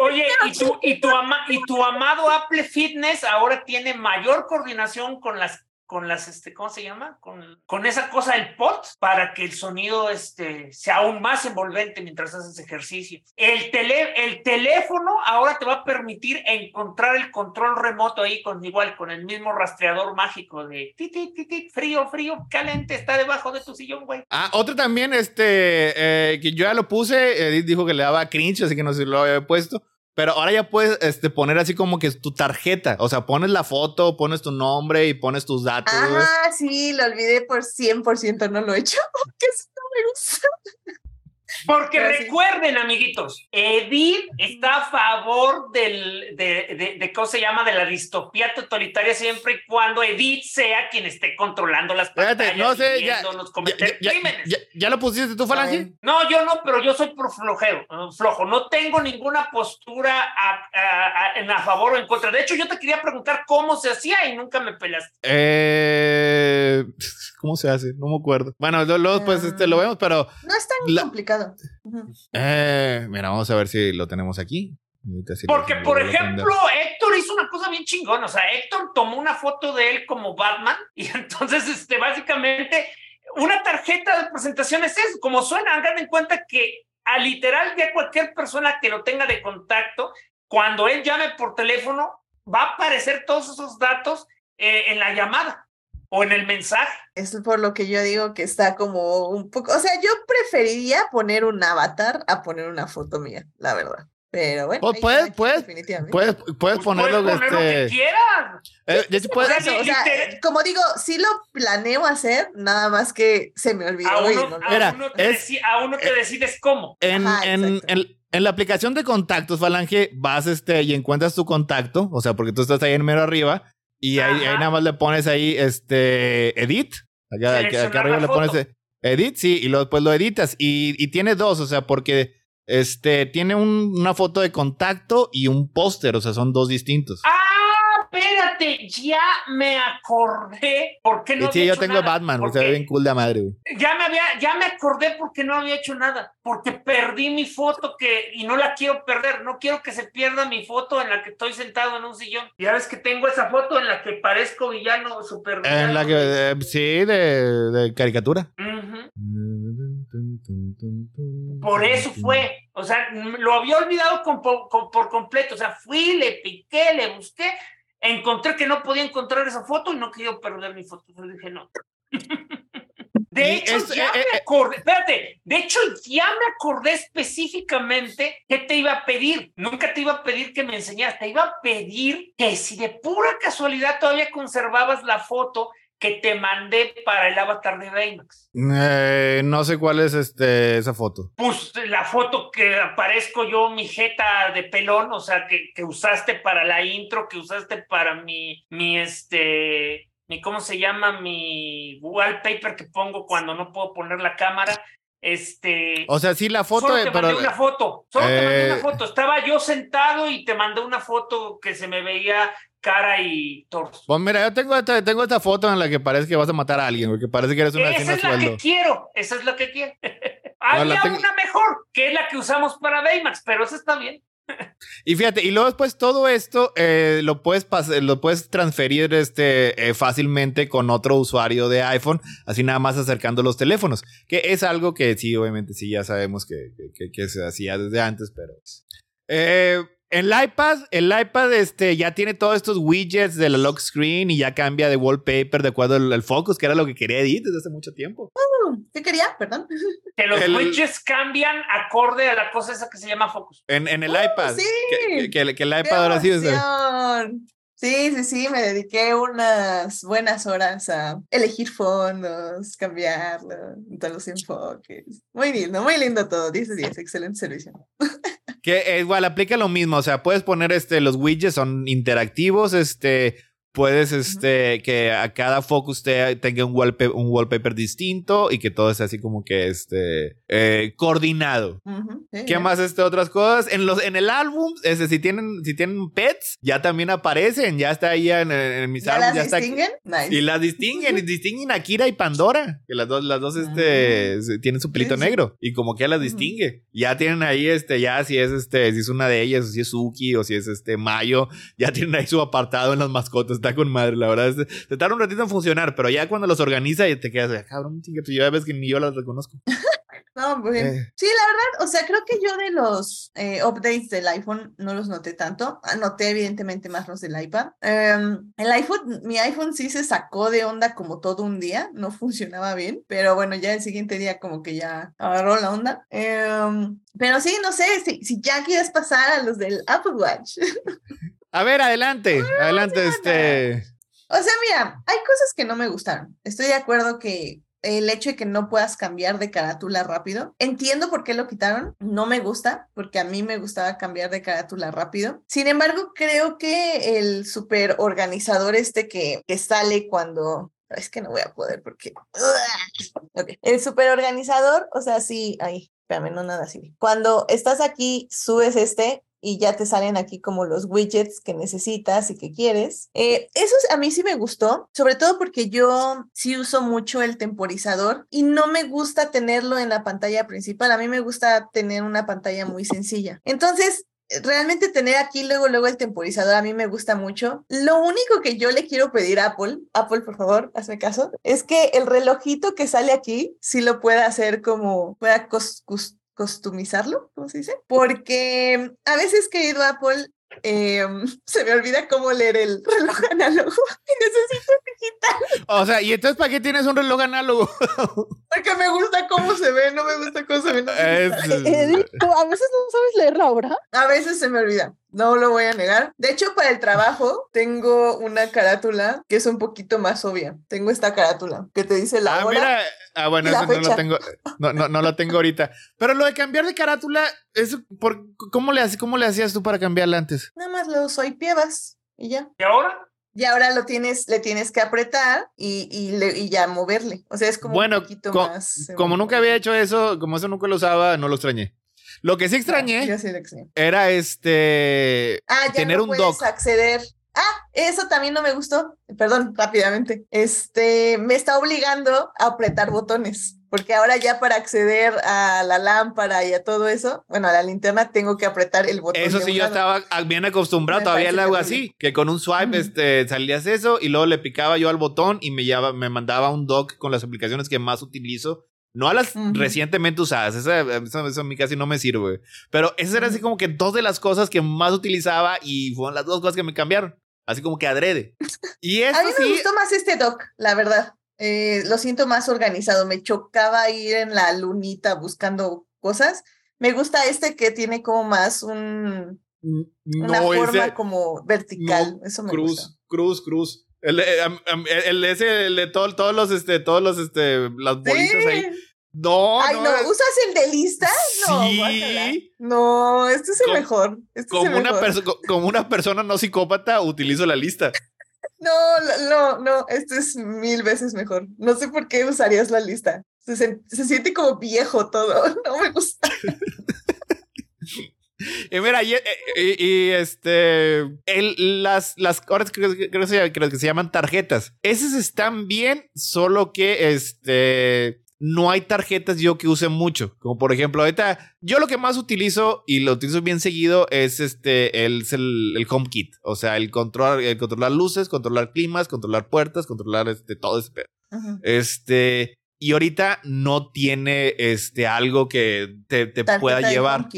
Oye, y tu, y, tu y tu amado Apple Fitness ahora tiene mayor coordinación con las con las, este, ¿cómo se llama? Con, con esa cosa del pot para que el sonido este, sea aún más envolvente mientras haces ejercicio. El, tele, el teléfono ahora te va a permitir encontrar el control remoto ahí con igual, con el mismo rastreador mágico de ti, ti, frío, frío, caliente, está debajo de tu sillón, güey. Ah, otro también, este, eh, que yo ya lo puse, dijo que le daba cringe, así que no sé si lo había puesto. Pero ahora ya puedes este, poner así como que tu tarjeta. O sea, pones la foto, pones tu nombre y pones tus datos. Ah, sí, lo olvidé por 100%, no lo he hecho. Porque eso no me gusta. Porque recuerden, amiguitos, Edith está a favor del, de, de, ¿cómo se llama? De la distopía totalitaria siempre y cuando Edith sea quien esté controlando las pantallas no sé, ya, ya, ya, lo pusiste tú, Falange? No, yo no, pero yo soy por flojero, flojo. No tengo ninguna postura en a favor o en contra. De hecho, yo te quería preguntar cómo se hacía y nunca me pelaste. Eh, ¿Cómo se hace? No me acuerdo. Bueno, luego pues este, lo vemos, pero... No es tan complicado. Eh, mira, vamos a ver si lo tenemos aquí. Porque, por ejemplo, Héctor hizo una cosa bien chingona. O sea, Héctor tomó una foto de él como Batman y entonces, este, básicamente, una tarjeta de presentación es eso. Como suena, hagan en cuenta que a literal ya cualquier persona que lo tenga de contacto, cuando él llame por teléfono, va a aparecer todos esos datos eh, en la llamada o en el mensaje. Es por lo que yo digo que está como un poco, o sea, yo preferiría poner un avatar a poner una foto mía, la verdad. Pero bueno, pues puedes, puedes, puedes, puedes ponerlo puedes poner lo que este, quieras. Eh, puedes, o sea, como digo, sí lo planeo hacer, nada más que se me olvidó. A uno, no, te, eh, decides cómo. En, en, en, la aplicación de contactos, Falange, vas este, y encuentras tu contacto, o sea, porque tú estás ahí en mero arriba, y ahí, nada más le pones ahí, este, edit. Acá, arriba le pones eh, edit, sí, y luego después lo editas. Y, y tiene dos, o sea, porque este, tiene una foto de contacto y un póster, o sea, son dos distintos. ¡Ah! Espérate, ya me acordé porque no. Sí, yo tengo Batman, o sea, bien cool de madre, Ya me había, ya me acordé porque no había hecho nada, porque perdí mi foto que, y no la quiero perder, no quiero que se pierda mi foto en la que estoy sentado en un sillón. Ya ves que tengo esa foto en la que parezco villano, super villano. En la que, eh, sí, de, de caricatura. Por eso fue. O sea, lo había olvidado por completo. O sea, fui, le piqué, le busqué, encontré que no podía encontrar esa foto y no quería perder mi foto. Entonces dije, no. De hecho, ya eh, me eh, acordé, espérate, de hecho, ya me acordé específicamente que te iba a pedir. Nunca te iba a pedir que me enseñaras, te iba a pedir que si de pura casualidad todavía conservabas la foto que te mandé para el avatar de Baymax. Eh, no sé cuál es este, esa foto. Pues la foto que aparezco yo, mi jeta de pelón, o sea, que, que usaste para la intro, que usaste para mi, mi este, mi, ¿cómo se llama? Mi wallpaper que pongo cuando no puedo poner la cámara. Este. O sea, sí, la foto. Solo te mandé una foto. Solo te mandé una eh, foto. Estaba yo sentado y te mandé una foto que se me veía cara y torso. Pues mira, yo tengo esta, tengo esta foto en la que parece que vas a matar a alguien, porque parece que eres una Esa es la que quiero, esa es la que quiero. Había una mejor, que es la que usamos para Baymax, pero esa está bien. Y fíjate, y luego después todo esto eh, lo, puedes lo puedes transferir este, eh, fácilmente con otro usuario de iPhone, así nada más acercando los teléfonos, que es algo que sí, obviamente sí, ya sabemos que, que, que se hacía desde antes, pero... Eh, el iPad, el iPad este, ya tiene todos estos widgets de la lock screen y ya cambia de wallpaper de acuerdo al, focus, que era lo que quería Edith desde hace mucho tiempo. Uh, ¿Qué quería? Perdón. Que los widgets cambian acorde a la cosa esa que se llama focus. En, en el uh, iPad. Sí. Que, el iPad ahora sí es. Sí, sí, sí, me dediqué unas buenas horas a elegir fondos, cambiarlo, todos los enfoques. Muy lindo, muy lindo todo. 10 10, excelente servicio. Que eh, igual aplica lo mismo, o sea, puedes poner este, los widgets son interactivos, este, puedes este, que a cada focus tenga un wallpaper, un wallpaper distinto y que todo sea así como que este, eh, coordinado. ¿Qué más este, otras cosas? En, los, en el álbum, este, si, tienen, si tienen pets, ya también aparecen, ya está ahí en, en, mis álbumes. Las ya distinguen? Y las distinguen, y distinguen a Kira y Pandora, que las dos, las dos este, ah. tienen su pelito negro y como que las distingue. Ya tienen ahí, este, ya si es este, si es una de ellas, o si es Suki, o si es este Mayo, ya tienen ahí su apartado en las mascotas está con madre, la verdad. Es, te tarda un ratito en funcionar, pero ya cuando los organiza y te quedas, de, cabrón, pues ya ves que ni yo las reconozco. No, pues, eh. sí, la verdad, o sea, creo que yo de los eh, updates del iPhone no los noté tanto. Noté evidentemente más los del iPad. Em, el iPhone, mi iPhone sí se sacó de onda como todo un día, no funcionaba bien, pero bueno, ya el siguiente día como que ya agarró la onda. Em, pero sí, no sé, si, si ya quieres pasar a los del Apple Watch. A ver, adelante, adelante, este. O sea, mira, hay cosas que no me gustaron. Estoy de acuerdo que el hecho de que no puedas cambiar de carátula rápido. Entiendo por qué lo quitaron, no me gusta, porque a mí me gustaba cambiar de carátula rápido. Sin embargo, creo que el super organizador este que, que sale cuando... Es que no voy a poder porque... Okay. El super organizador, o sea, sí, ahí, espérame, no nada así. Cuando estás aquí, subes este y ya te salen aquí como los widgets que necesitas y que quieres. Eh, eso a mí sí me gustó, sobre todo porque yo sí uso mucho el temporizador y no me gusta tenerlo en la pantalla principal, a mí me gusta tener una pantalla muy sencilla. Entonces, realmente tener aquí luego, luego el temporizador a mí me gusta mucho. Lo único que yo le quiero pedir a Apple, Apple por favor, hazme caso, es que el relojito que sale aquí sí lo pueda hacer como, pueda customizarlo, ¿cómo se dice? Porque a veces, querido Apple, em, se me olvida cómo leer el reloj análogo y necesito digital. O sea, ¿y entonces para qué tienes un reloj análogo? Porque me gusta cómo se ve, no me gusta cómo se ve. Eh, a veces no sabes leer la obra. A veces se me olvida. No lo voy a negar. De hecho, para el trabajo tengo una carátula que es un poquito más obvia. Tengo esta carátula que te dice la ah, hora. Mira. Ah, bueno, eso no lo tengo. No, no, no lo tengo ahorita. Pero lo de cambiar de carátula, eso, por, ¿cómo, le, ¿cómo le hacías tú para cambiarla antes? Nada más lo soy pievas y ya. ¿Y ahora? Y ahora lo tienes, le tienes que apretar y, y, ya moverle. O sea, es como bueno, un poquito más. Como nunca había hecho eso, como eso nunca lo usaba, no lo extrañé. Lo que sí extrañé era este ah, tener un dock. acceder. Ah, eso también no me gustó. Perdón, rápidamente. Este me está obligando a apretar botones, porque ahora ya para acceder a la lámpara y a todo eso, bueno, a la linterna tengo que apretar el botón. Eso sí, yo estaba bien acostumbrado, todavía lo hago así, que con un swipe este, salías eso y luego le picaba yo al botón y me, me mandaba un dock con las aplicaciones que más utilizo No a las recientemente usadas. Esa, a mí casi no me sirve. Pero esas eran así como que dos de las cosas que más utilizaba y fueron las dos cosas que me cambiaron. Así como que adrede. Y a mí me gustó más este doc, la verdad. Eh, lo siento más organizado. Me chocaba ir en la lunita buscando cosas. Me gusta este que tiene como más un una forma como vertical. Eso me cruz, gusta. Cruz, cruz. El, el, ese, el de todos los, este, todos los, este, las bolitas ahí. No, Ay, no, ¿usas el de lista? No, sí. No, este es el mejor. Este como, es el una mejor. como una persona no psicópata, utilizo la lista. No, no, no, este es mil veces mejor. No sé por qué usarías la lista. Se, se siente como viejo todo. No me gusta. Y mira, y, este, el, las, las, ahora creo, creo, que se llaman tarjetas. Esas están bien, solo que este, no hay tarjetas yo que use mucho. Como por ejemplo, ahorita, yo lo que más utilizo y lo utilizo bien seguido es este, el, el, el home kit. O sea, el controlar, el controlar luces, controlar climas, controlar puertas, controlar este, todo ese Este, y ahorita no tiene este algo que te, te pueda llevar.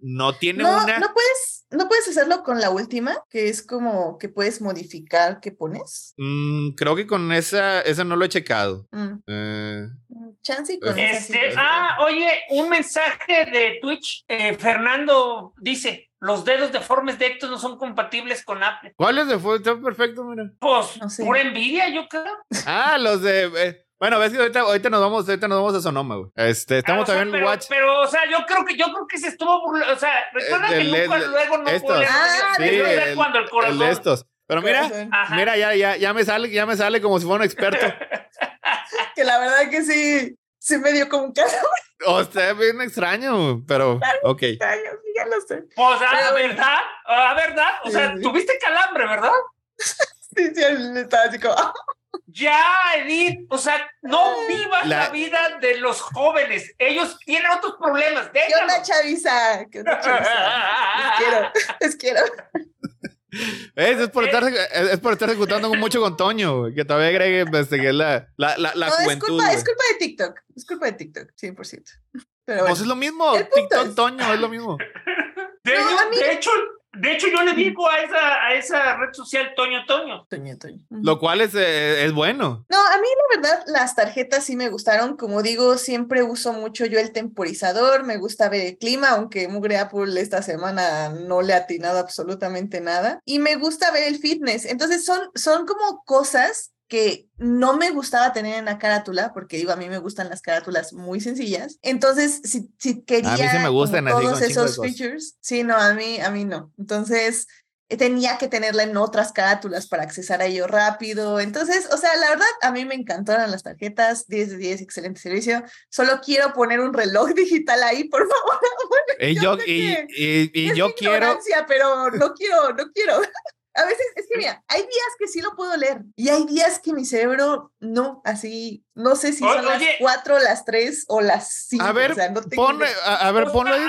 No tiene una. No puedes, no puedes hacerlo con la última, que es como que puedes modificar qué pones. Mm, creo que con esa, esa no lo he checado. Mm. Eh, Chance con este, Ah, oye, un mensaje de Twitch. Eh, Fernando dice: los dedos deformes de Héctor no son compatibles con Apple. ¿Cuáles de Está perfecto, mira. Pues, no pura envidia, yo creo. Ah, los de. Eh, bueno, ves que ahorita, ahorita, nos vamos, ahorita nos vamos a Sonoma, güey. Este, estamos ah, también en Watch. Pero, o sea, yo creo que, yo creo que se estuvo burlando. O sea, recuerda que nunca, luego no estos. Ah, sí, el, cuando el corazón. El de estos. Pero mira, mira, ya, ya, ya me sale, ya me sale como si fuera un experto. que la verdad que sí, sí me dio como un caso. O sea, bien extraño, pero ok. Extraño, ya lo sé. O sea, ¿verdad? ¿A verdad? O sea, tuviste calambre, ¿verdad? sí, sí, estaba así como... Ya, Edith, o sea, no vivas la, vida de los jóvenes. Ellos tienen otros problemas. ¿Qué onda, Chavisa? ¿Qué onda, Chavisa? les quiero, les quiero. Es, por estar, es por estar ejecutando mucho con Toño, que todavía agregue este, que es la, la, la, la no, juventud. Es culpa, es culpa, de TikTok. Es culpa de TikTok, 100%. Pero pues bueno, pues es lo mismo. TikTok, Toño, es lo mismo. De, no, de hecho, de hecho, yo le digo a esa, a esa red social Toño Toño. Toño Toño. Lo cual es, eh, es bueno. No, a mí la verdad las tarjetas sí me gustaron. Como digo, siempre uso mucho yo el temporizador. Me gusta ver el clima, aunque Mugre Apple esta semana no le ha atinado absolutamente nada. Y me gusta ver el fitness. Entonces son, son como cosas que no me gustaba tener en la carátula, porque digo, a mí me gustan las carátulas muy sencillas. Entonces, si, si quería a mí me gustan todos esos features, sí, no, a mí, a mí no. Entonces, eh, tenía que tenerla en otras carátulas para accesar a ello rápido. Entonces, o sea, la verdad, a mí me encantaron las tarjetas, 10 de 10, excelente servicio. Solo quiero poner un reloj digital ahí, por favor. y yo, y, y, y yo quiero... Pero no quiero, no quiero. A veces, es que mira, hay días que sí lo puedo leer y hay días que mi cerebro no, así, no sé si son las cuatro, las tres o las cinco. A ver, o sea, no ponle, a, ver, ponlo ahí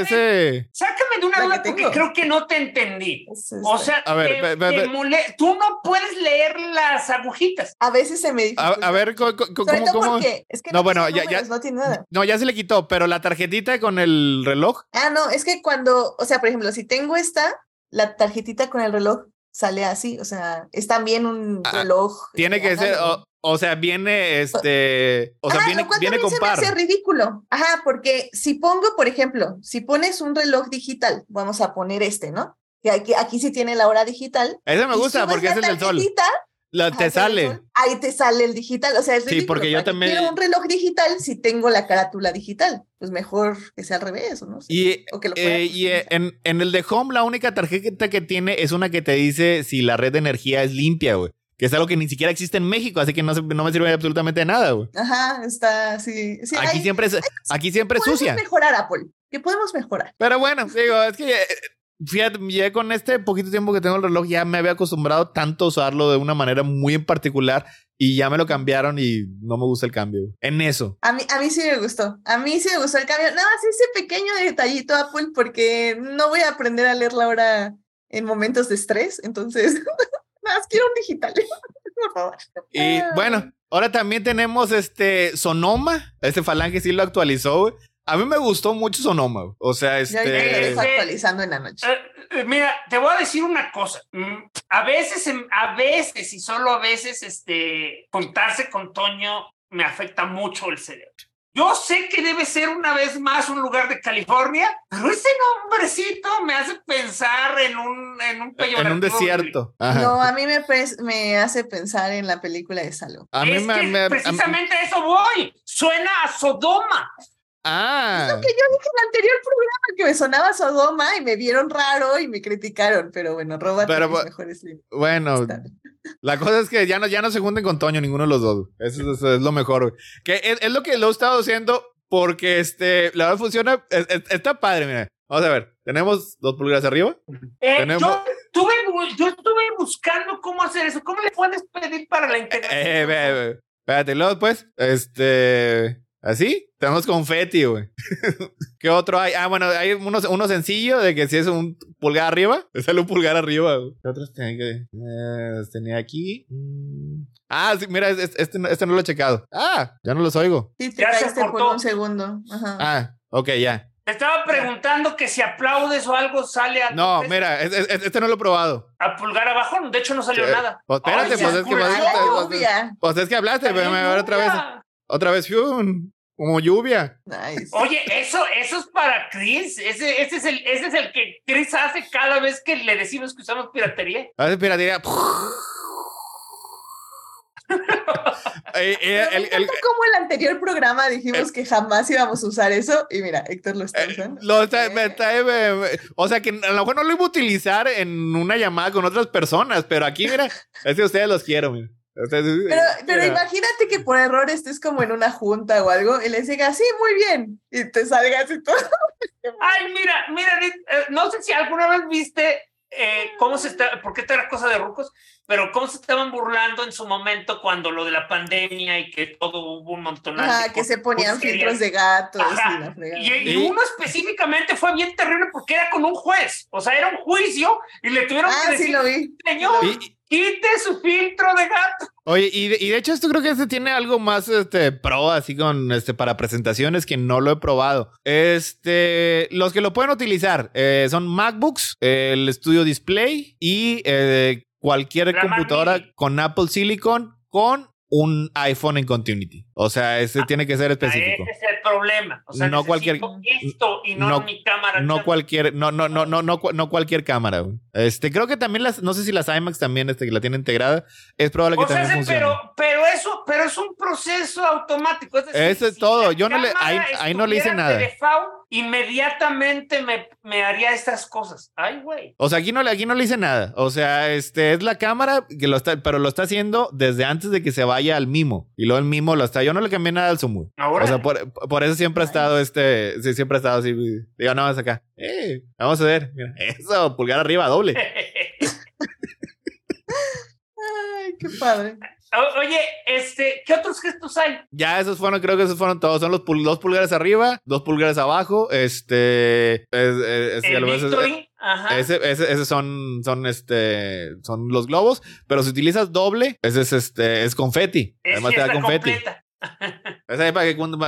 ese... Sácame de una duda porque creo que no te entendí. o sea, a ver, tú no puedes leer las agujitas. A veces se me dificulta. A, ver, ¿cómo? cómo, Es que no, bueno, ya, ya, no tiene nada. No, ya se le quitó, pero la tarjetita con el reloj. Ah, no, es que cuando, o sea, por ejemplo, si tengo esta, la tarjetita con el reloj sale así, o sea, es también un ah, reloj. Tiene que ser, o, sea, viene este, o sea, viene, viene con par. Se ridículo, ajá, porque si pongo, por ejemplo, si pones un reloj digital, vamos a poner este, ¿no? Que aquí, aquí sí tiene la hora digital. Ese me gusta porque es el del sol te sale. Ahí te sale el digital. O sea, es Sí, porque yo también. Quiero un reloj digital si tengo la carátula digital. Pues mejor que sea al revés, ¿no? Y, eh, y en, en, el de Home, la única tarjeta que tiene es una que te dice si la red de energía es limpia, güey. Que es algo que ni siquiera existe en México, así que no, no me sirve absolutamente de nada, güey. Ajá, está, sí. aquí, siempre es, aquí siempre es sucia. Podemos mejorar, Apple. Que podemos mejorar. Pero bueno, digo, es que eh, Fíjate, ya con este poquito tiempo que tengo el reloj, ya me había acostumbrado tanto a usarlo de una manera muy en particular y ya me lo cambiaron y no me gusta el cambio. En eso. A mí, a mí sí me gustó. A mí sí me gustó el cambio. Nada más ese pequeño detallito Apple porque no voy a aprender a leer la hora en momentos de estrés. Entonces, nada más quiero un digital. Por favor. Y bueno, Ahora también tenemos este Sonoma. Este Falange sí lo actualizó, güey. A mí me gustó mucho Sonoma. O sea, este. Ya, actualizando en la noche. Eh, eh, mira, te voy a decir una cosa. Mm, a veces, a veces y solo a veces, este, contarse con Toño me afecta mucho el cerebro. Yo sé que debe ser una vez más un lugar de California, pero ese nombrecito me hace pensar en un en un, en un desierto. No, a mí me, me hace pensar en la película de Salo. A mí me, precisamente a eso voy. Suena a Sodoma. Ah. Es lo que yo dije en el anterior programa, que me sonaba Sodoma y me vieron raro y me criticaron, pero bueno, roba pero, mejores Bueno, la cosa es que ya no, ya no se junten con Toño, ninguno de los dos. Eso, es lo mejor. Que es, lo que lo he estado haciendo porque este, la verdad funciona, está padre, mira. Vamos a ver, tenemos dos pulgadas arriba. Eh, yo, estuve buscando cómo hacer eso. ¿Cómo le puedes pedir para la integración? Eh, eh, espérate, luego pues, este... ¿Así? Tenemos confeti, güey. ¿Qué otro hay? Ah, bueno, hay uno, uno sencillo de que si es un pulgar arriba, sale un pulgar arriba, güey. ¿Qué otros tenía, que, eh, tenía aquí? Mm. Ah, sí, mira, este, este, este, no lo he checado. Ah, ya no los oigo. Sí, te caíste por un segundo. Ajá. Ah, ok, ya. Te estaba preguntando que si aplaudes o algo sale a. No, mira, este no lo he probado. A pulgar abajo, de hecho no salió nada. Pues espérate, pues es que. Pues, pues, es que hablaste, pero me voy otra vez. Otra vez, fium. Como lluvia. Oye, eso, eso es para Chris. Ese, ese, es el, ese es el que Chris hace cada vez que le decimos que usamos piratería. Hace piratería. eh, eh, el, el, como el anterior programa dijimos que jamás íbamos a usar eso y mira, Héctor lo está eh, usando. Lo está, me está, o sea que a lo mejor no lo iba a utilizar en una llamada con otras personas, pero aquí mira, es que ustedes los quiero. Mira. Pero, pero imagínate que por error estés como en una junta o algo y les digas, sí, muy bien, y te salgas y todo. Ay, mira, mira, eh, no sé si alguna vez viste eh, cómo se está, porque esta era cosa de rucos, pero cómo se estaban burlando en su momento cuando lo de la pandemia y que todo hubo un montón de que se ponían filtros de gatos y, uno específicamente fue bien terrible porque era con un juez, o sea, era un juicio y le tuvieron ah, que decir, sí lo vi. señor, quite su filtro de gato. Oye, y de, y de, hecho esto creo que este tiene algo más este pro así con este para presentaciones que no lo he probado. Este, los que lo pueden utilizar eh, son MacBooks, el Studio Display y eh, cualquier computadora con Apple Silicon con un iPhone en Continuity. O sea, ese ah, tiene que ser específico. Ese es el problema. O sea, no cualquier esto y no, mi cámara. No cualquier, no, no, no, no, no, no cualquier cámara. Este, creo que también las, no sé si las IMAX también este, que la tienen integrada, es probable que también funcione. Pero, pero eso, pero es un proceso automático. Es decir, Eso es todo. Yo no le, ahí, ahí no le hice nada inmediatamente me, me, haría estas cosas. Ay, güey. O sea, aquí no, aquí no le hice nada. O sea, este es la cámara que lo está, pero lo está haciendo desde antes de que se vaya al mimo. Y luego el mimo lo está. Yo no le cambié nada al Zoom. O sea, por, eso siempre ha estado este. Sí, siempre ha estado así. Digo, no, más acá. Eh, vamos a ver. Mira, eso, pulgar arriba, doble. Ay, qué padre. Oye, este, ¿qué otros gestos hay? Ya, esos fueron, creo que esos fueron todos. Son los dos pulgares arriba, dos pulgares abajo. Este. Es, el Victory. Ajá. Ese, ese, son, son, este, son los globos, pero si utilizas doble, ese es, este, es confeti. Además te da confeti. Esa es para que cuando,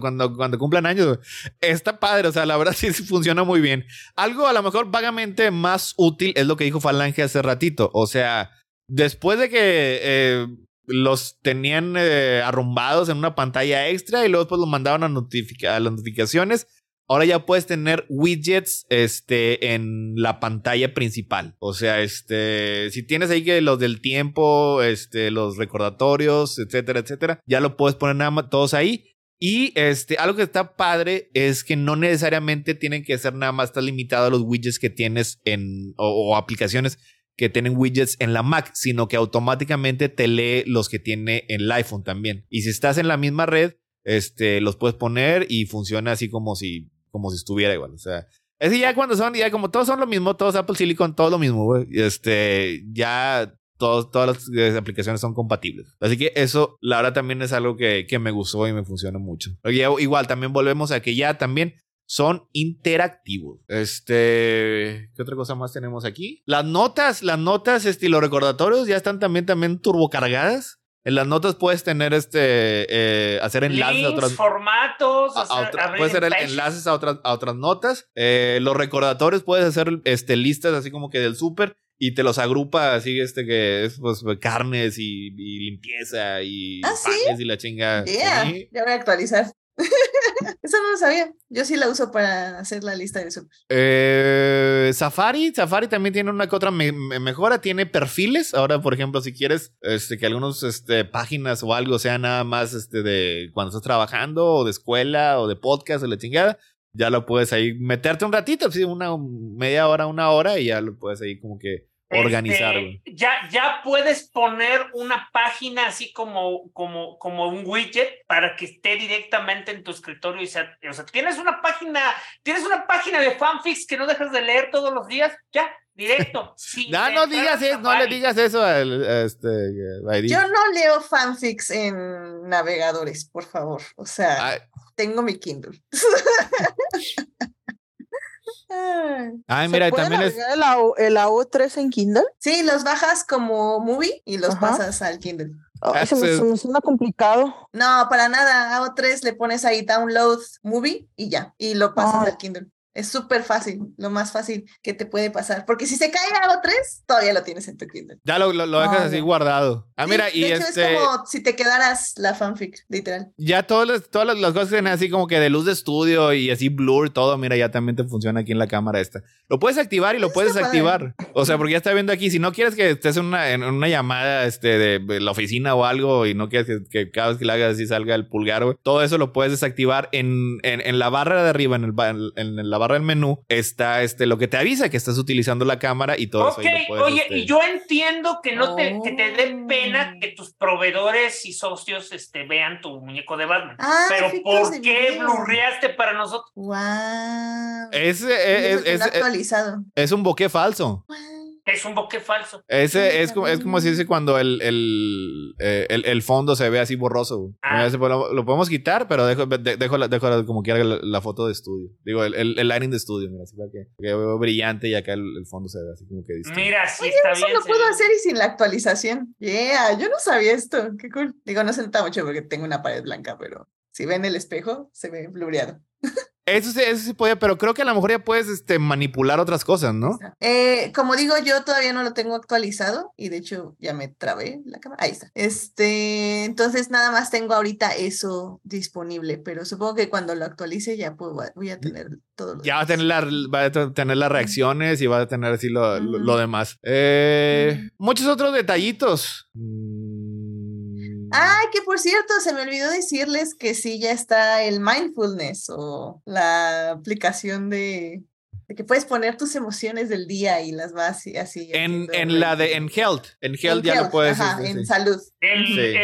cuando, cuando, cumplan años. Está padre, o sea, la verdad sí funciona muy bien. Algo a lo mejor vagamente más útil es lo que dijo Falange hace ratito. O sea, después de que eh, los tenían eh, arrumbados en una pantalla extra y luego después los mandaban a, a las notificaciones. Ahora ya puedes tener widgets este, en la pantalla principal. O sea, este, si tienes ahí que los del tiempo, este, los recordatorios, etcétera, etcétera, ya lo puedes poner nada más todos ahí. Y este, algo que está padre es que no necesariamente tienen que ser nada más, está limitado a los widgets que tienes en, o aplicaciones que tienen widgets en la Mac, sino que automáticamente te lee los que tiene en el iPhone también. Y si estás en la misma red, este, los puedes poner y funciona así como si, como si estuviera igual. O sea, es que ya cuando son, ya como todos son lo mismo, todos Apple Silicon, todo lo mismo, güey. Este, ya todos, todas las eh, aplicaciones son compatibles. Así que eso, la verdad, también es algo que, que me gustó y me funciona mucho. igual, también volvemos a que ya también son interactivos. Este, ¿qué otra cosa más tenemos aquí? Las notas, las notas estilo recordatorios ya están también también turbocargadas. En las notas puedes tener este, eh, hacer enlaces a otros formatos, puedes hacer enlaces a otras, a otras notas. Eh, los recordatorios puedes hacer este, listas así como que del súper y te los agrupa así, este que es pues carnes y, limpieza y ¿Ah, y la chinga. Ya voy a actualizar. Eso no lo sabía. Yo sí la uso para hacer la lista de super. Eh, Safari, Safari también tiene una que otra mejora, tiene perfiles. Ahora, por ejemplo, si quieres este, que algunas este, páginas o algo sean nada más este, de cuando estás trabajando o de escuela o de podcast o la chingada, ya lo puedes ahí meterte un ratito, una media hora, una hora y ya lo puedes ahí como que organizar. Este, ya, ya puedes poner una página así como, como, como un widget para que esté directamente en tu escritorio y sea, o sea, tienes una página, tienes una página de fanfics que no dejas de leer todos los días, ya, directo. no, no digas eso, no le digas eso a, este, Yo no leo fanfics en navegadores, por favor. O sea, tengo mi Kindle. Ay, mira, también es. El, el AO3 en Kindle? Sí, los bajas como movie y los pasas al Kindle. Oh, eso me, suena complicado. No, para nada. AO3 le pones ahí download movie y ya. Y lo pasas al Kindle. Es súper fácil, lo más fácil que te puede pasar. Porque si se cae algo tres, todavía lo tienes en tu Kindle. Ya lo, lo, dejas así guardado. Ah, mira, y de hecho este... es como si te quedaras la fanfic, literal. Ya todas las, todas las cosas que tienen así como que de luz de estudio y así blur, todo, mira, ya también te funciona aquí en la cámara esta. Lo puedes activar y lo puedes desactivar. O sea, porque ya está viendo aquí, si no quieres que estés en una, en una llamada este, de, la oficina o algo y no quieres que, cada vez que le hagas así salga el pulgar, todo eso lo puedes desactivar en, en, en la barra de arriba, en, el, en la barra del menú, está este, lo que te avisa que estás utilizando la cámara y todo eso. oye, y este yo entiendo que no te, que te dé pena oh. que tus proveedores y socios este, vean tu muñeco de Batman. Ah, pero ¿por qué blurreaste para nosotros? Wow. Es, es, es, actualizado. es un boque falso. Es un bokeh falso. Ese es como, es como si dice cuando el, el, eh, el, el, fondo se ve así borroso. Ah. Lo, podemos quitar, pero dejo, dejo, dejo como quiera la, la, foto de estudio. Digo, el, el, el lighting de estudio, mira, así para que, que veo brillante y acá el, fondo se ve así como que distinto. Mira, sí está eso lo puedo hacer y sin la actualización. Yeah, yo no sabía esto. Qué cool. Digo, no se nota mucho porque tengo una pared blanca, pero si ven el espejo, se ve blureado. Eso sí, eso sí podía, pero creo que a lo mejor ya puedes este, manipular otras cosas, ¿no? Eh, como digo, yo todavía no lo tengo actualizado y de hecho ya me trabé la cámara. Ahí está. Este, entonces nada más tengo ahorita eso disponible, pero supongo que cuando lo actualice ya puedo, voy a tener todo lo Ya va a tener, la, va a tener las reacciones y va a tener así lo, lo, demás. Eh, muchos otros detallitos. Ay, que por cierto, se me olvidó decirles que sí ya está el mindfulness o la aplicación de, que puedes poner tus emociones del día y las vas así. En, en la de en health, en health ya lo puedes. Ajá, en salud. El,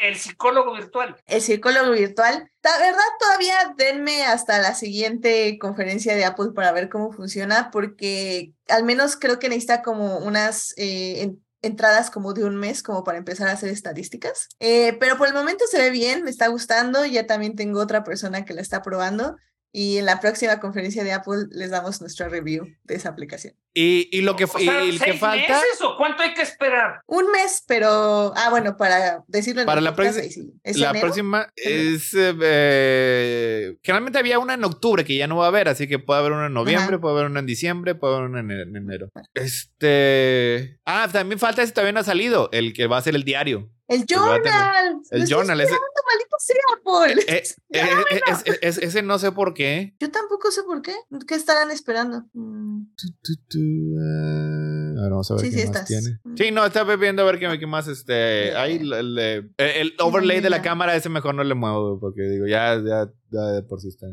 el, psicólogo virtual. El psicólogo virtual. La verdad, todavía denme hasta la siguiente conferencia de Apple para ver cómo funciona, porque al menos creo que necesita como unas eh, entradas como de un mes como para empezar a hacer estadísticas. Eh, pero por el momento se ve bien, me está gustando, ya también tengo otra persona que la está probando y en la próxima conferencia de Apple les damos nuestra review de esa aplicación. ¿Y, y lo que, y, que falta? Meses, o cuánto hay que esperar? Un mes, pero... Ah, bueno, para decirlo en Para la, la próxima es... Eh, generalmente había una en octubre que ya no va a haber, así que puede haber una en noviembre, puede haber una en diciembre, puede haber una en, enero. Este... Ah, también falta ese todavía no ha salido, el que va a ser el diario. El journal. El journal. Ese, sea, Paul. Eh, eh, eh, ese no sé por qué. Yo tampoco sé por qué. ¿Qué estarán esperando? Mm. vamos a ver qué más tiene. Mm. Sí, no, estaba viendo a ver qué, más este. Ahí el, el, overlay de la cámara, ese mejor no le muevo, porque digo, ya, ya, ya por si está.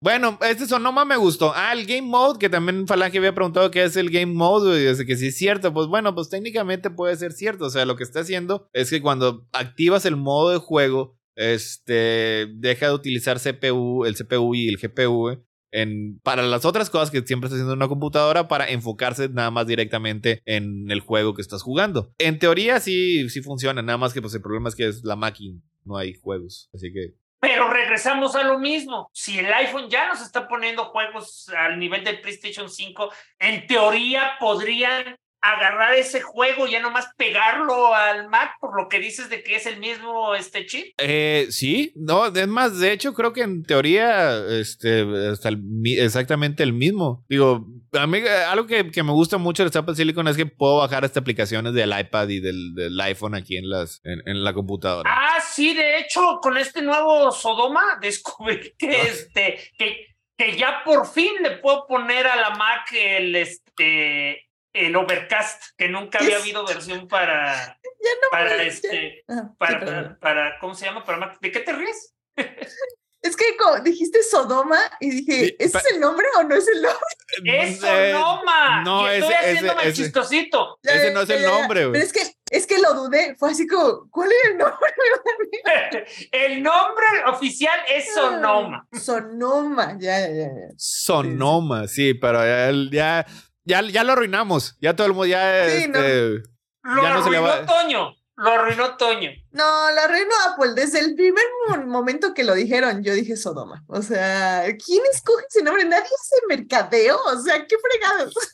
Bueno, este Sonoma me gustó. Ah, el Game Mode, que también Falange había preguntado qué es el Game Mode, y dice que sí es cierto. Pues bueno, pues técnicamente puede ser cierto. O sea, lo que está haciendo es que cuando activas el modo de juego, este deja de utilizar CPU, el CPU y el GPU en, para las otras cosas que siempre está haciendo una computadora para enfocarse nada más directamente en el juego que estás jugando. En teoría sí, sí funciona, nada más que pues el problema es que es la máquina, no hay juegos, así que... Pero regresamos a lo mismo. Si el iPhone ya nos está poniendo juegos al nivel del PlayStation 5, en teoría podrían agarrar ese juego y ya nomás pegarlo al Mac por lo que dices de que es el mismo este chip. Eh, sí, no, es más, de hecho creo que en teoría este, está exactamente el mismo. Digo, a mí eh, algo que, que, me gusta mucho de Apple Silicon es que puedo bajar estas aplicaciones del iPad y del, del iPhone aquí en, las, en, la computadora. Ah, sí, de hecho, con este nuevo Sodoma descubrí que, ah. este, que, que ya por fin le puedo poner a la Mac el, este, el Overcast, que nunca había habido versión para, para este, para, para, ¿cómo se llama? Para ¿De qué te ríes? Es que dijiste Sodoma y dije, ¿ese es el nombre o no es el nombre? Es Sodoma. No, y estoy ese, haciéndome ese, chistosito. ese no es el nombre, Pero es que, es que lo dudé. Fue así como, ¿cuál es el nombre? el nombre oficial es ah, Sonoma. Sonoma, ya, ya, ya. Sonoma, sí, pero ya, ya, ya, lo arruinamos. Ya todo el mundo ya. Sí, este, no. Lo ya no se le va... Toño. Lo arruinó Toño. No, lo arruinó Apple. Desde el primer momento que lo dijeron, yo dije Sodoma. O sea, ¿quién escoge ese nombre? Nadie hace mercadeo. O sea, qué fregados.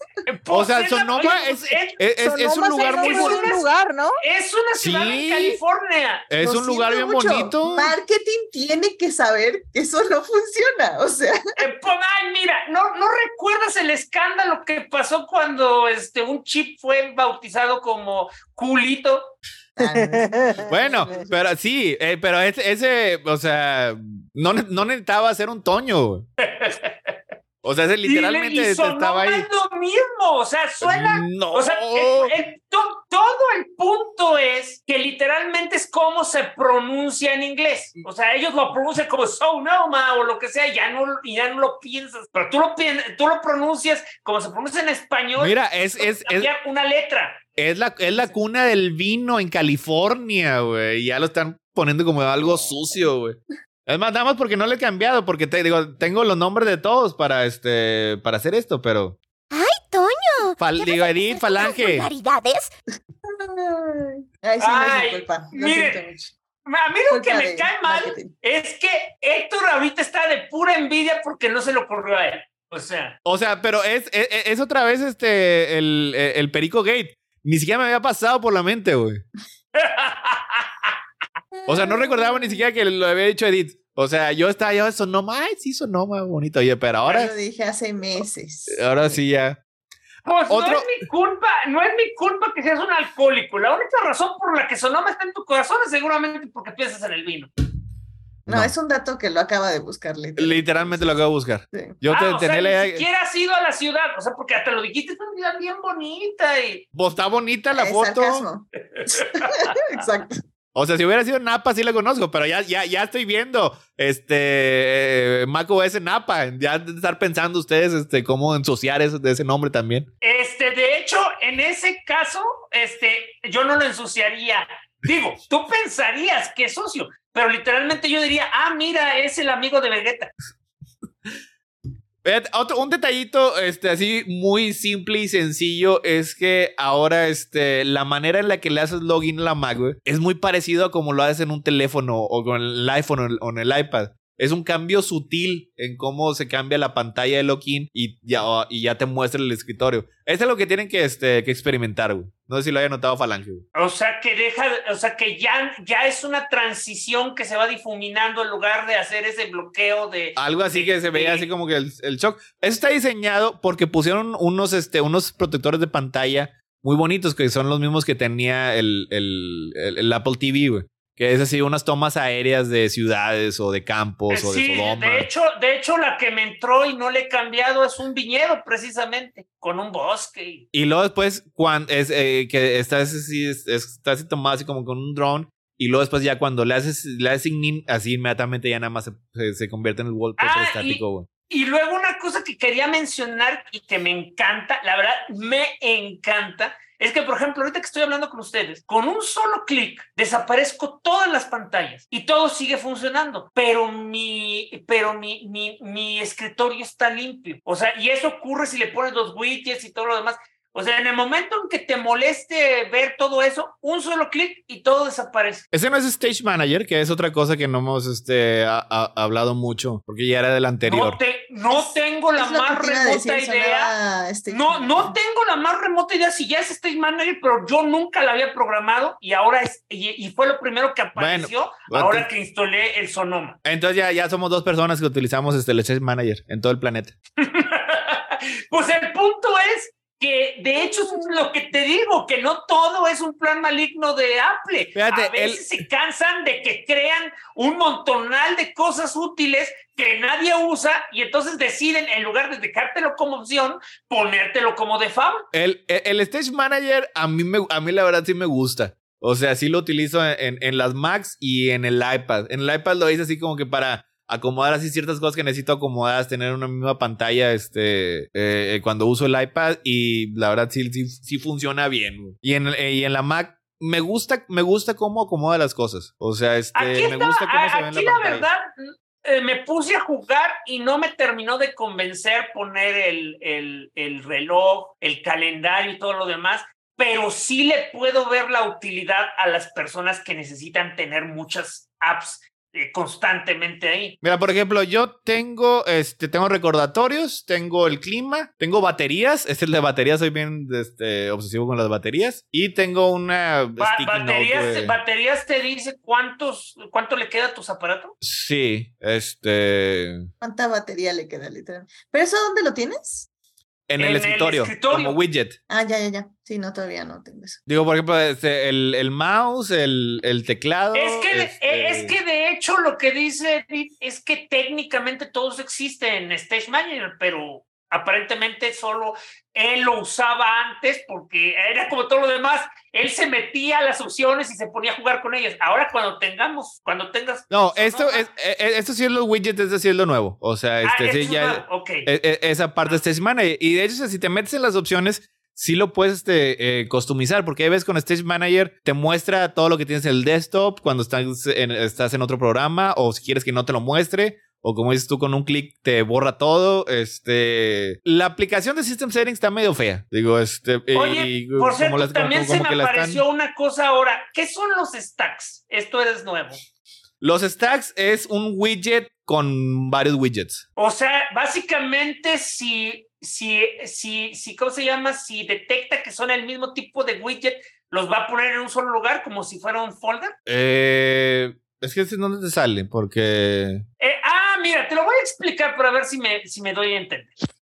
O sea, pues, Sonoma es, es, un lugar muy bonito. lugar, ¿no? Es una ciudad en California. Es un lugar bien bonito. Marketing tiene que saber que eso no funciona. O sea. Eh, pues, ay, mira, ¿no, ¿no recuerdas el escándalo que pasó cuando este, un chip fue bautizado como culito? Bueno, pero sí, eh, pero ese, ese, o sea, no, no necesitaba ser un Toño. O sea, ese literalmente estaba ahí. Es lo mismo, o sea, suena. No. O sea, todo el punto es que literalmente es cómo se pronuncia en inglés. O sea, ellos lo pronuncian como Sonoma o lo que sea, ya no, ya no lo piensas. Pero tú lo, tú lo pronuncias como se pronuncia en español. Mira, es. es, es una letra. Es la, es la cuna del vino en California, güey. Y ya lo están poniendo como algo sucio, güey. Es más, nada más porque no le he cambiado, porque te digo, tengo los nombres de todos para este, para hacer esto, pero. ¡Ay, Toño! digo, Edith, Falange. ¿Vulgaridades? Ay, sí, Ay, culpa. mire, a mí lo que me cae mal es que Héctor ahorita está de pura envidia porque no se le ocurrió a él. O sea. O sea, pero es, es, es otra vez este el, el Perico Gate. Ni siquiera me había pasado por la mente, güey. O sea, no recordaba ni siquiera que lo había dicho Edith. O sea, yo estaba ya Sonoma, ay, sí, Sonoma, bonito. Oye, pero ahora. lo dije hace meses. Ahora sí ya. Pues no es mi culpa, no es mi culpa que seas un alcohólico. La única razón por la que Sonoma está en tu corazón es seguramente porque piensas en el vino. No, es un dato que lo acaba de buscar. Literalmente, lo acabo de buscar. Yo te, ah, tenía la Ni siquiera has ido a la ciudad, o sea, porque hasta lo dijiste, es una ciudad bien bonita. Y... Pues está bonita la foto. Exacto. O sea, si hubiera sido Napa, sí la conozco, pero ya, ya, ya estoy viendo este eh, Mac OS Napa. Ya de estar pensando ustedes este, cómo ensuciar ese, de ese nombre también. Este, de hecho, en ese caso, este, yo no lo ensuciaría. Digo, tú pensarías que es sucio, pero literalmente yo diría, ah, mira, es el amigo de Vegeta. Un detallito este, así muy simple y sencillo es que ahora este, la manera en la que le haces login a la Mac es muy parecido a como lo haces en un teléfono o con el iPhone o en el iPad. Es un cambio sutil en cómo se cambia la pantalla de login y ya, y ya te muestra el escritorio. Eso es lo que tienen que, este, que experimentar, güey. No sé si lo haya notado Falange, güey. O sea, que deja, o sea, que ya, ya es una transición que se va difuminando en lugar de hacer ese bloqueo de... Algo así que se veía así como que el, el, shock. Eso está diseñado porque pusieron unos, este, unos protectores de pantalla muy bonitos que son los mismos que tenía el, el, el Apple TV, güey. Que es así, unas tomas aéreas de ciudades o de campos o de Sodoma. De hecho, de hecho, la que me entró y no le he cambiado es un viñedo, precisamente, con un bosque. Y luego después, cuando es eh, que está así, está así tomado así como con un drone. Y luego después ya cuando le haces, le haces así inmediatamente ya nada más se, se, convierte en el wallpaper ah, estático, y luego una cosa que quería mencionar y que me encanta, la verdad, me encanta, es que, por ejemplo, ahorita que estoy hablando con ustedes, con un solo clic desaparezco todas las pantallas y todo sigue funcionando, pero mi, pero mi, mi, mi escritorio está limpio. O sea, y eso ocurre si le pones los widgets y todo lo demás. O sea, en el momento en que te moleste ver todo eso, un solo clic y todo desaparece. Ese no es Stage Manager, que es otra cosa que no hemos este, hablado mucho, porque ya era del anterior. No, te, no tengo la más remota idea. No, no tengo la más remota idea si ya es Stage Manager, pero yo nunca la había programado y ahora es, y, fue lo primero que apareció ahora que instalé el Sonoma. Entonces ya, ya somos dos personas que utilizamos este, el Stage Manager en todo el planeta. pues el punto es que de hecho es lo que te digo, que no todo es un plan maligno de Apple. a veces se cansan de que crean un montonal de cosas útiles que nadie usa y entonces deciden, en lugar de dejártelo como opción, ponértelo como default. El, el, Stage Manager a mí, me, a mí la verdad sí me gusta. O sea, sí lo utilizo en, en las Macs y en el iPad. En el iPad lo hice así como que para acomodar así ciertas cosas que necesito acomodar, tener una misma pantalla este, eh, eh, cuando uso el iPad y la verdad sí, sí, funciona bien. Y en, y en la Mac me gusta, me gusta cómo acomoda las cosas. O sea, este, me gusta cómo se ve en la, la verdad, eh, me puse a jugar y no me terminó de convencer poner el, el, el reloj, el calendario y todo lo demás pero sí le puedo ver la utilidad a las personas que necesitan tener muchas apps eh, constantemente ahí. Mira, por ejemplo, yo tengo, este, tengo recordatorios, tengo el clima, tengo baterías, es el de baterías, soy bien este, obsesivo con las baterías, y tengo una... baterías, ¿Baterías te dice cuántos, cuánto le queda a tus aparatos? Sí, este... ¿Cuánta batería le queda, literalmente? ¿Pero eso dónde lo tienes? En, el, escritorio, como widget. Ah, ya, ya, ya. Sí, no, todavía no tengo eso. Digo, por ejemplo, este, el, el mouse, el, el teclado. Es que, este es que de hecho lo que dice es que técnicamente todos existen en Stage Manager, pero aparentemente solo él lo usaba antes porque era como todo lo demás. Él se metía a las opciones y se ponía a jugar con ellas. Ahora cuando tengamos, cuando tengas... No, esto, es, e, e, esto sí es los widgets, es decir, lo nuevo. O sea, ah, este sí ya... E, esa parte está encima. Y de hecho, si te metes en las opciones, sí lo puedes este, eh, customizar, porque a veces con Stage Manager te muestra todo lo que tienes en el desktop cuando estás en, estás en otro programa, o si quieres que no te lo muestre, o como dices tú, con un clic te borra todo. Este, la aplicación de System Settings está medio fea. Digo, este. Oye, por cierto, también se me apareció una cosa ahora. ¿Qué son los stacks? Esto eres nuevo. Los stacks es un widget con varios widgets. O sea, básicamente si, si, si, si, ¿cómo se llama? Si detecta que son el mismo tipo de widget, los va a poner en un solo lugar como si fuera un folder. Eh, es que es donde te sale, porque... Eh, ah, mira, te lo voy a explicar para ver si me, si me doy a entender.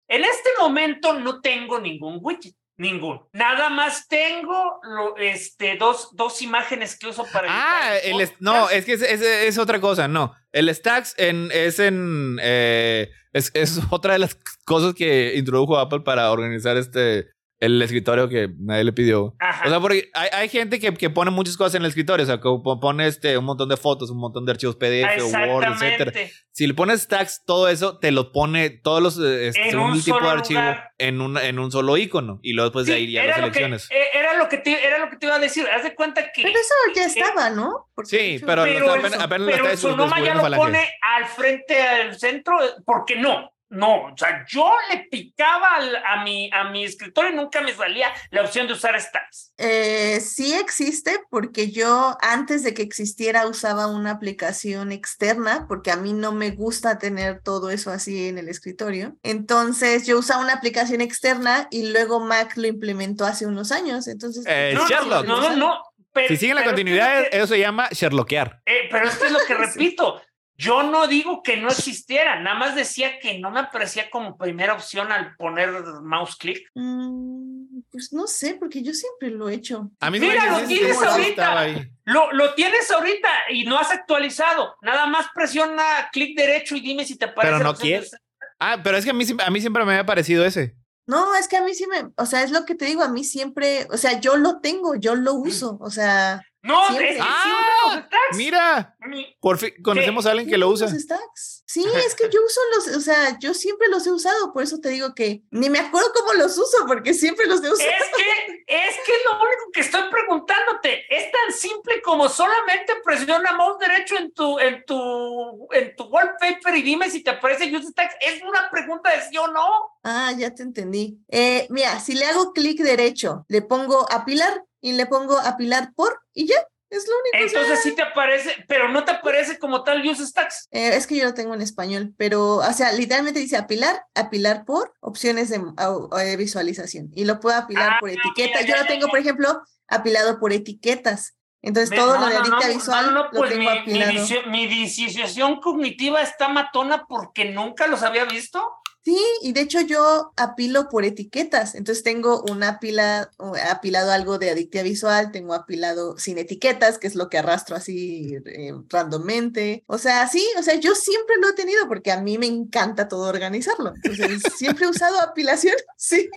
En este momento no tengo ningún widget. Ninguno. Nada más tengo lo, este, dos, dos imágenes que uso para. Ah, el no, es que es, es, otra cosa, no. El Stacks en, es en. Eh, es, es, otra de las cosas que introdujo Apple para organizar este el escritorio que nadie le pidió. O sea, porque hay, hay gente que, que, pone muchas cosas en el escritorio. O sea, que pone este, un montón de fotos, un montón de archivos PDF, Word, etcétera. Si le pones tags, todo eso te lo pone todos los este, un tipo de archivo en un, en un solo icono. Y luego después de ahí ya las selecciones. Eh, era lo que te, era lo que te iba a decir. Haz de cuenta que. Pero eso ya estaba, ¿no? sí, pero, pero, apenas, apenas pero el Sonoma ya lo pone al frente al centro, porque no. No, o sea, yo le picaba a, mi, a mi escritorio y nunca me salía la opción de usar stacks. Eh, sí existe porque yo antes de que existiera usaba una aplicación externa porque a mí no me gusta tener todo eso así en el escritorio. Entonces yo usaba una aplicación externa y luego Mac lo implementó hace unos años. Entonces, eh, Sherlock. No, no, no. si siguen la continuidad, eso se llama Sherlockear. Eh, pero esto es lo que repito. Yo no digo que no existiera, nada más decía que no me aparecía como primera opción al poner mouse click. Mm, pues no sé, porque yo siempre lo he hecho. A mí Mira, lo tienes ahorita. Lo, lo, tienes ahorita y no has actualizado. Nada más presiona clic derecho y dime si te aparece. Pero no quieres. Ah, pero es que a mí, a mí siempre me había parecido ese. No, es que a mí sí me, o sea, es lo que te digo, a mí siempre, o sea, yo lo tengo, yo lo mm. uso, o sea. No, es, ah, mira, por fin conocemos a alguien que lo usa. Sí, es que yo uso los, o sea, yo siempre los he usado, por eso te digo que ni me acuerdo cómo los uso, porque siempre los he usado. Es que, es que lo único que estoy preguntándote, es tan simple como solamente presiona mouse derecho en tu, en tu, en tu wallpaper y dime si te aparece UseTags. Es una pregunta de sí o no. Ah, ya te entendí. Eh, mira, si le hago clic derecho, le pongo apilar y le pongo apilar por y ya. Es lo único. Entonces sí te aparece, pero no te aparece como tal use stacks. Eh, es que yo lo tengo en español, pero, o sea, literalmente dice apilar, apilar por opciones de eh, visualización y lo puedo apilar por ah, etiqueta. yo lo tengo, por ejemplo, apilado por etiquetas. Entonces todo lo de visual lo pues tengo apilado. Mi, mi, disociación cognitiva está matona porque nunca los había visto. Sí, y de hecho yo apilo por etiquetas. Entonces tengo una pila, apilado algo de adictia visual, tengo apilado sin etiquetas, que es lo que arrastro así eh, randommente. O sea, sí, o sea, yo siempre lo he tenido porque a mí me encanta todo organizarlo. Entonces siempre he usado apilación, sí.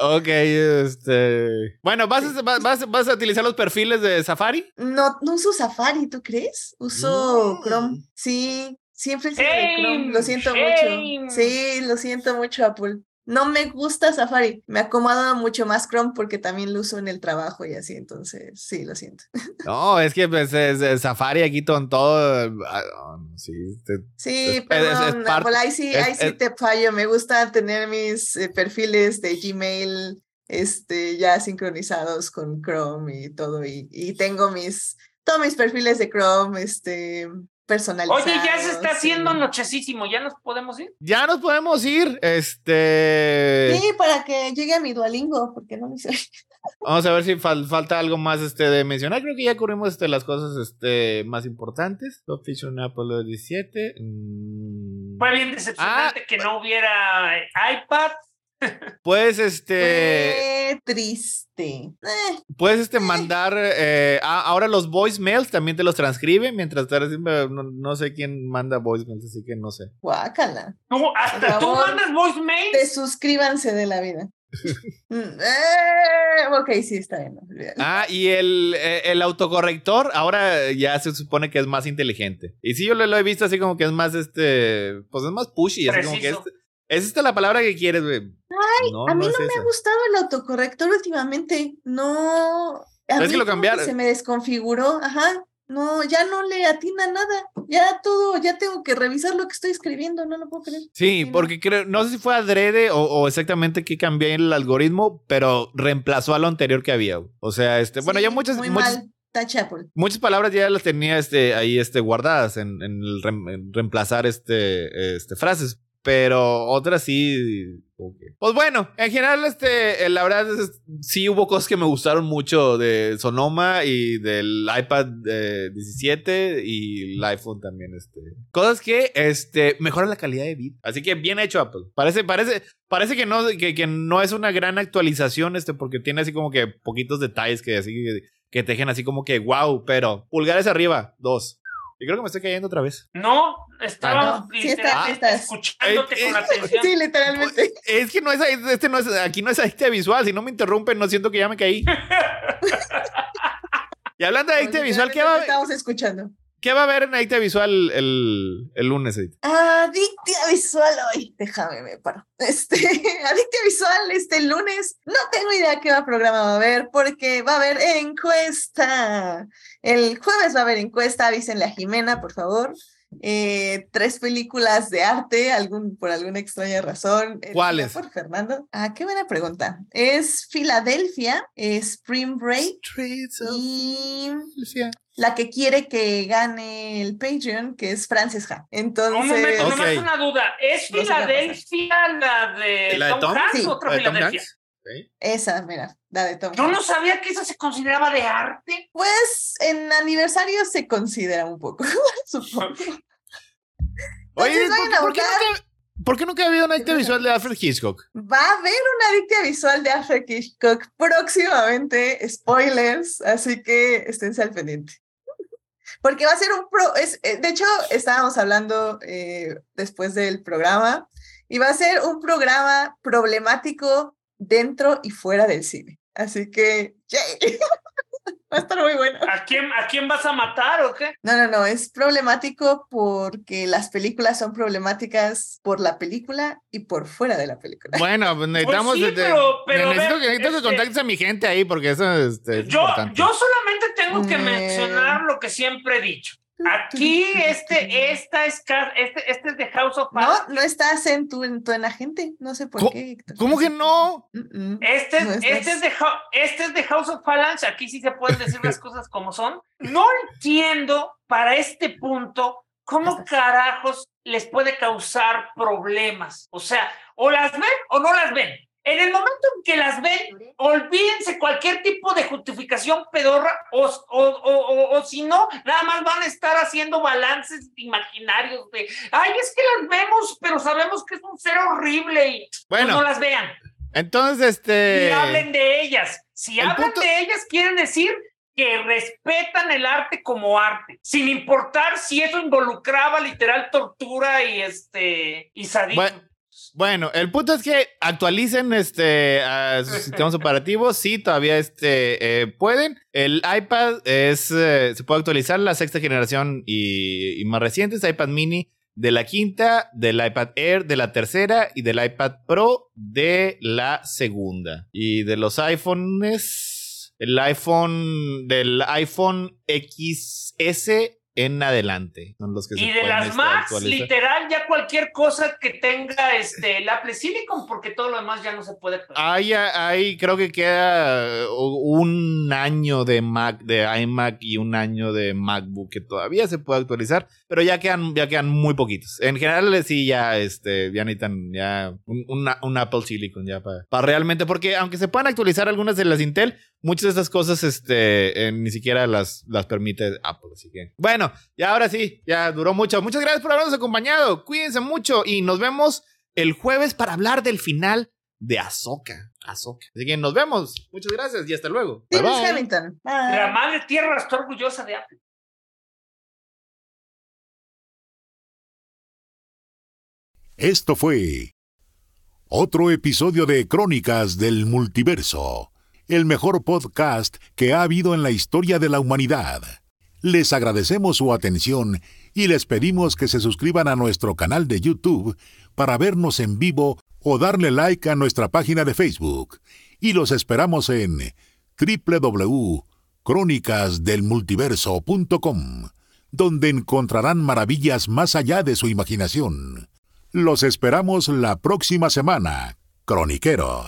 ok, este. Bueno, ¿vas a, vas, vas a utilizar los perfiles de Safari? No, no uso Safari, ¿tú crees? Uso mm. Chrome. Sí, Siempre de Chrome. Lo siento mucho. Sí, lo siento mucho, Apple. No me gusta Safari. Me acomoda mucho más Chrome porque también lo uso en el trabajo y así. Entonces, sí, lo siento. No, es que pues, es, Safari aquí con todo. Ah, sí, sí perdón, Apple, ahí sí, ahí sí te fallo. Me gusta tener mis eh, perfiles de Gmail este, ya sincronizados con Chrome y todo. Y, y tengo mis, todos mis perfiles de Chrome, este, personalizado. Oye, ya se está haciendo nochecísimo, ¿ya nos podemos ir? Ya nos podemos ir, este... Sí, para que llegue a mi Duolingo, porque no me sé. Vamos a ver si falta algo más este, de mencionar. Creo que ya cubrimos este, las cosas este, más importantes. Top Fiction Apollo 17. Fue bien decepcionante ah, que no hubiera iPad. Puedes, este. triste. Eh, puedes, este, mandar. Eh, ahora los voicemails también te los transcribe mientras estás. No, no, sé quién manda voicemails, así que no sé. Guácala. ¿Hasta tú mandas voicemails? Te suscríbanse de la vida. Mm, eh, ok, sí, está bien. Ah, y el, el, autocorrector ahora ya se supone que es más inteligente. Y sí, yo lo, he visto así como que es más, este, pues es más pushy, así como que este, ¿Es esta la palabra que quieres, güey? Ay, a mí no, me ha gustado el autocorrector últimamente. No. A que lo cambiaron? Se me desconfiguró, ajá. No, ya no le atina nada. Ya todo, ya tengo que revisar lo que estoy escribiendo, no lo puedo creer. Sí, porque creo, no sé si fue adrede o, exactamente qué cambié el algoritmo, pero reemplazó a lo anterior que había. O sea, este, bueno, ya muchas, muy muchas, mal. Muchas palabras ya las tenía este, ahí este, guardadas en, en, el reemplazar este, este, frases pero otras sí. Pues bueno, en general, este, la verdad es, sí hubo cosas que me gustaron mucho de Sonoma y del iPad 17 y el iPhone también, este. Cosas que, este, mejoran la calidad de vida. Así que bien hecho Apple. Parece, parece, parece que no, que, que no es una gran actualización, este, porque tiene así como que poquitos detalles que así que te dejen así como que wow, pero pulgares arriba, dos. Y creo que me estoy cayendo otra vez. No, estaba ah, sí, escuchándote con atención. Sí, literalmente. Es que no es, este no es, aquí no es adicta visual. Si no me interrumpen, no siento que ya me caí. y hablando de adicta visual, ¿qué va a Estamos escuchando. ¿Qué va a haber en Adictia Visual el, el lunes? Adictia Visual hoy. Déjame, me paro. Este, Adictia Visual este lunes. No tengo idea qué programa va a haber porque va a haber encuesta. El jueves va a haber encuesta. Avísenle a Jimena, por favor. Eh, tres películas de arte, algún, por alguna extraña razón. Eh, ¿Cuáles? Por Fernando. Ah, qué buena pregunta. Es Filadelfia, Spring Break y la que quiere que gane el Patreon, que es Frances Ha. Entonces. Un momento, nomás una duda. ¿Es Filadelfia la de, ¿La de Tom, Hanks o otra Filadelfia? Esa, mira, la de Tom Yo no sabía que esa se consideraba de arte. Pues en aniversario se considera un poco, supongo. Oye, ¿por, qué, nunca, ¿por qué nunca ha habido una adicta visual de Alfred Hitchcock? Va a haber una adicta visual de Alfred Hitchcock próximamente, spoilers, así que esténse al pendiente. Porque va a ser un pro, es, eh, de hecho, estábamos hablando eh, después del programa, y va a ser un programa problemático dentro y fuera del cine. Así que, Va a estar muy bueno. ¿A quién, ¿A quién vas a matar o qué? No, no, no, es problemático porque las películas son problemáticas por la película y por fuera de la película. Bueno, pues necesitamos. Pues sí, pero, pero necesito, que, necesito que contactes a mi gente ahí porque eso este, es, yo, importante. Yo solamente tengo que mencionar lo que siempre he dicho. Aquí, este, esta es, este, este es de House of Balance. No, no estás en tu, en tu agente, no sé por qué. ¿Cómo que no? Este, este, es de, este es de House of Balance, aquí sí se pueden decir las cosas como son. No entiendo para este punto cómo carajos les puede causar problemas. O sea, o las ven o no las ven. En el momento en que las ven, olvídense cualquier tipo de justificación pedorra o, o, o, si no, nada más van a estar haciendo balances imaginarios de, ay, es que las vemos, pero sabemos que es un ser horrible y pues, no las vean. Entonces, este... Y hablen de ellas. Si hablan de ellas, quieren decir que respetan el arte como arte, sin importar si eso involucraba literal tortura y este y sadismo. Bueno, el punto es que actualicen este sus sistemas operativos. Sí, todavía este, eh, pueden. El iPad es, eh, se puede actualizar la sexta generación y, más recientes. iPad mini de la quinta, del iPad Air de la tercera y del iPad Pro de la segunda. Y de los iPhones, el iPhone, del iPhone XS en adelante. Son los que y de las Macs, literal, ya cualquier cosa que tenga este, el Apple Silicon, porque todo lo demás ya no se puede. Ahí, ahí creo que queda un año de Mac, de iMac y un año de MacBook que todavía se puede actualizar, pero ya quedan, ya quedan muy poquitos. En general, sí, ya, este, ya necesitan ya un, un Apple Silicon ya para, para realmente, porque aunque se puedan actualizar algunas de las Intel, muchas de estas cosas este, eh, ni siquiera las, las permite Apple. Así que, bueno, ya ahora sí, ya duró mucho. Muchas gracias por habernos acompañado. Cuídense mucho y nos vemos el jueves para hablar del final de Ahsoka. Ahsoka. Así que nos vemos. Muchas gracias y hasta luego. Bye, Hamilton. La madre tierra está orgullosa de Apple. Esto fue otro episodio de Crónicas del Multiverso el mejor podcast que ha habido en la historia de la humanidad. Les agradecemos su atención y les pedimos que se suscriban a nuestro canal de YouTube para vernos en vivo o darle like a nuestra página de Facebook. Y los esperamos en www.crónicasdelmultiverso.com, donde encontrarán maravillas más allá de su imaginación. Los esperamos la próxima semana, croniqueros.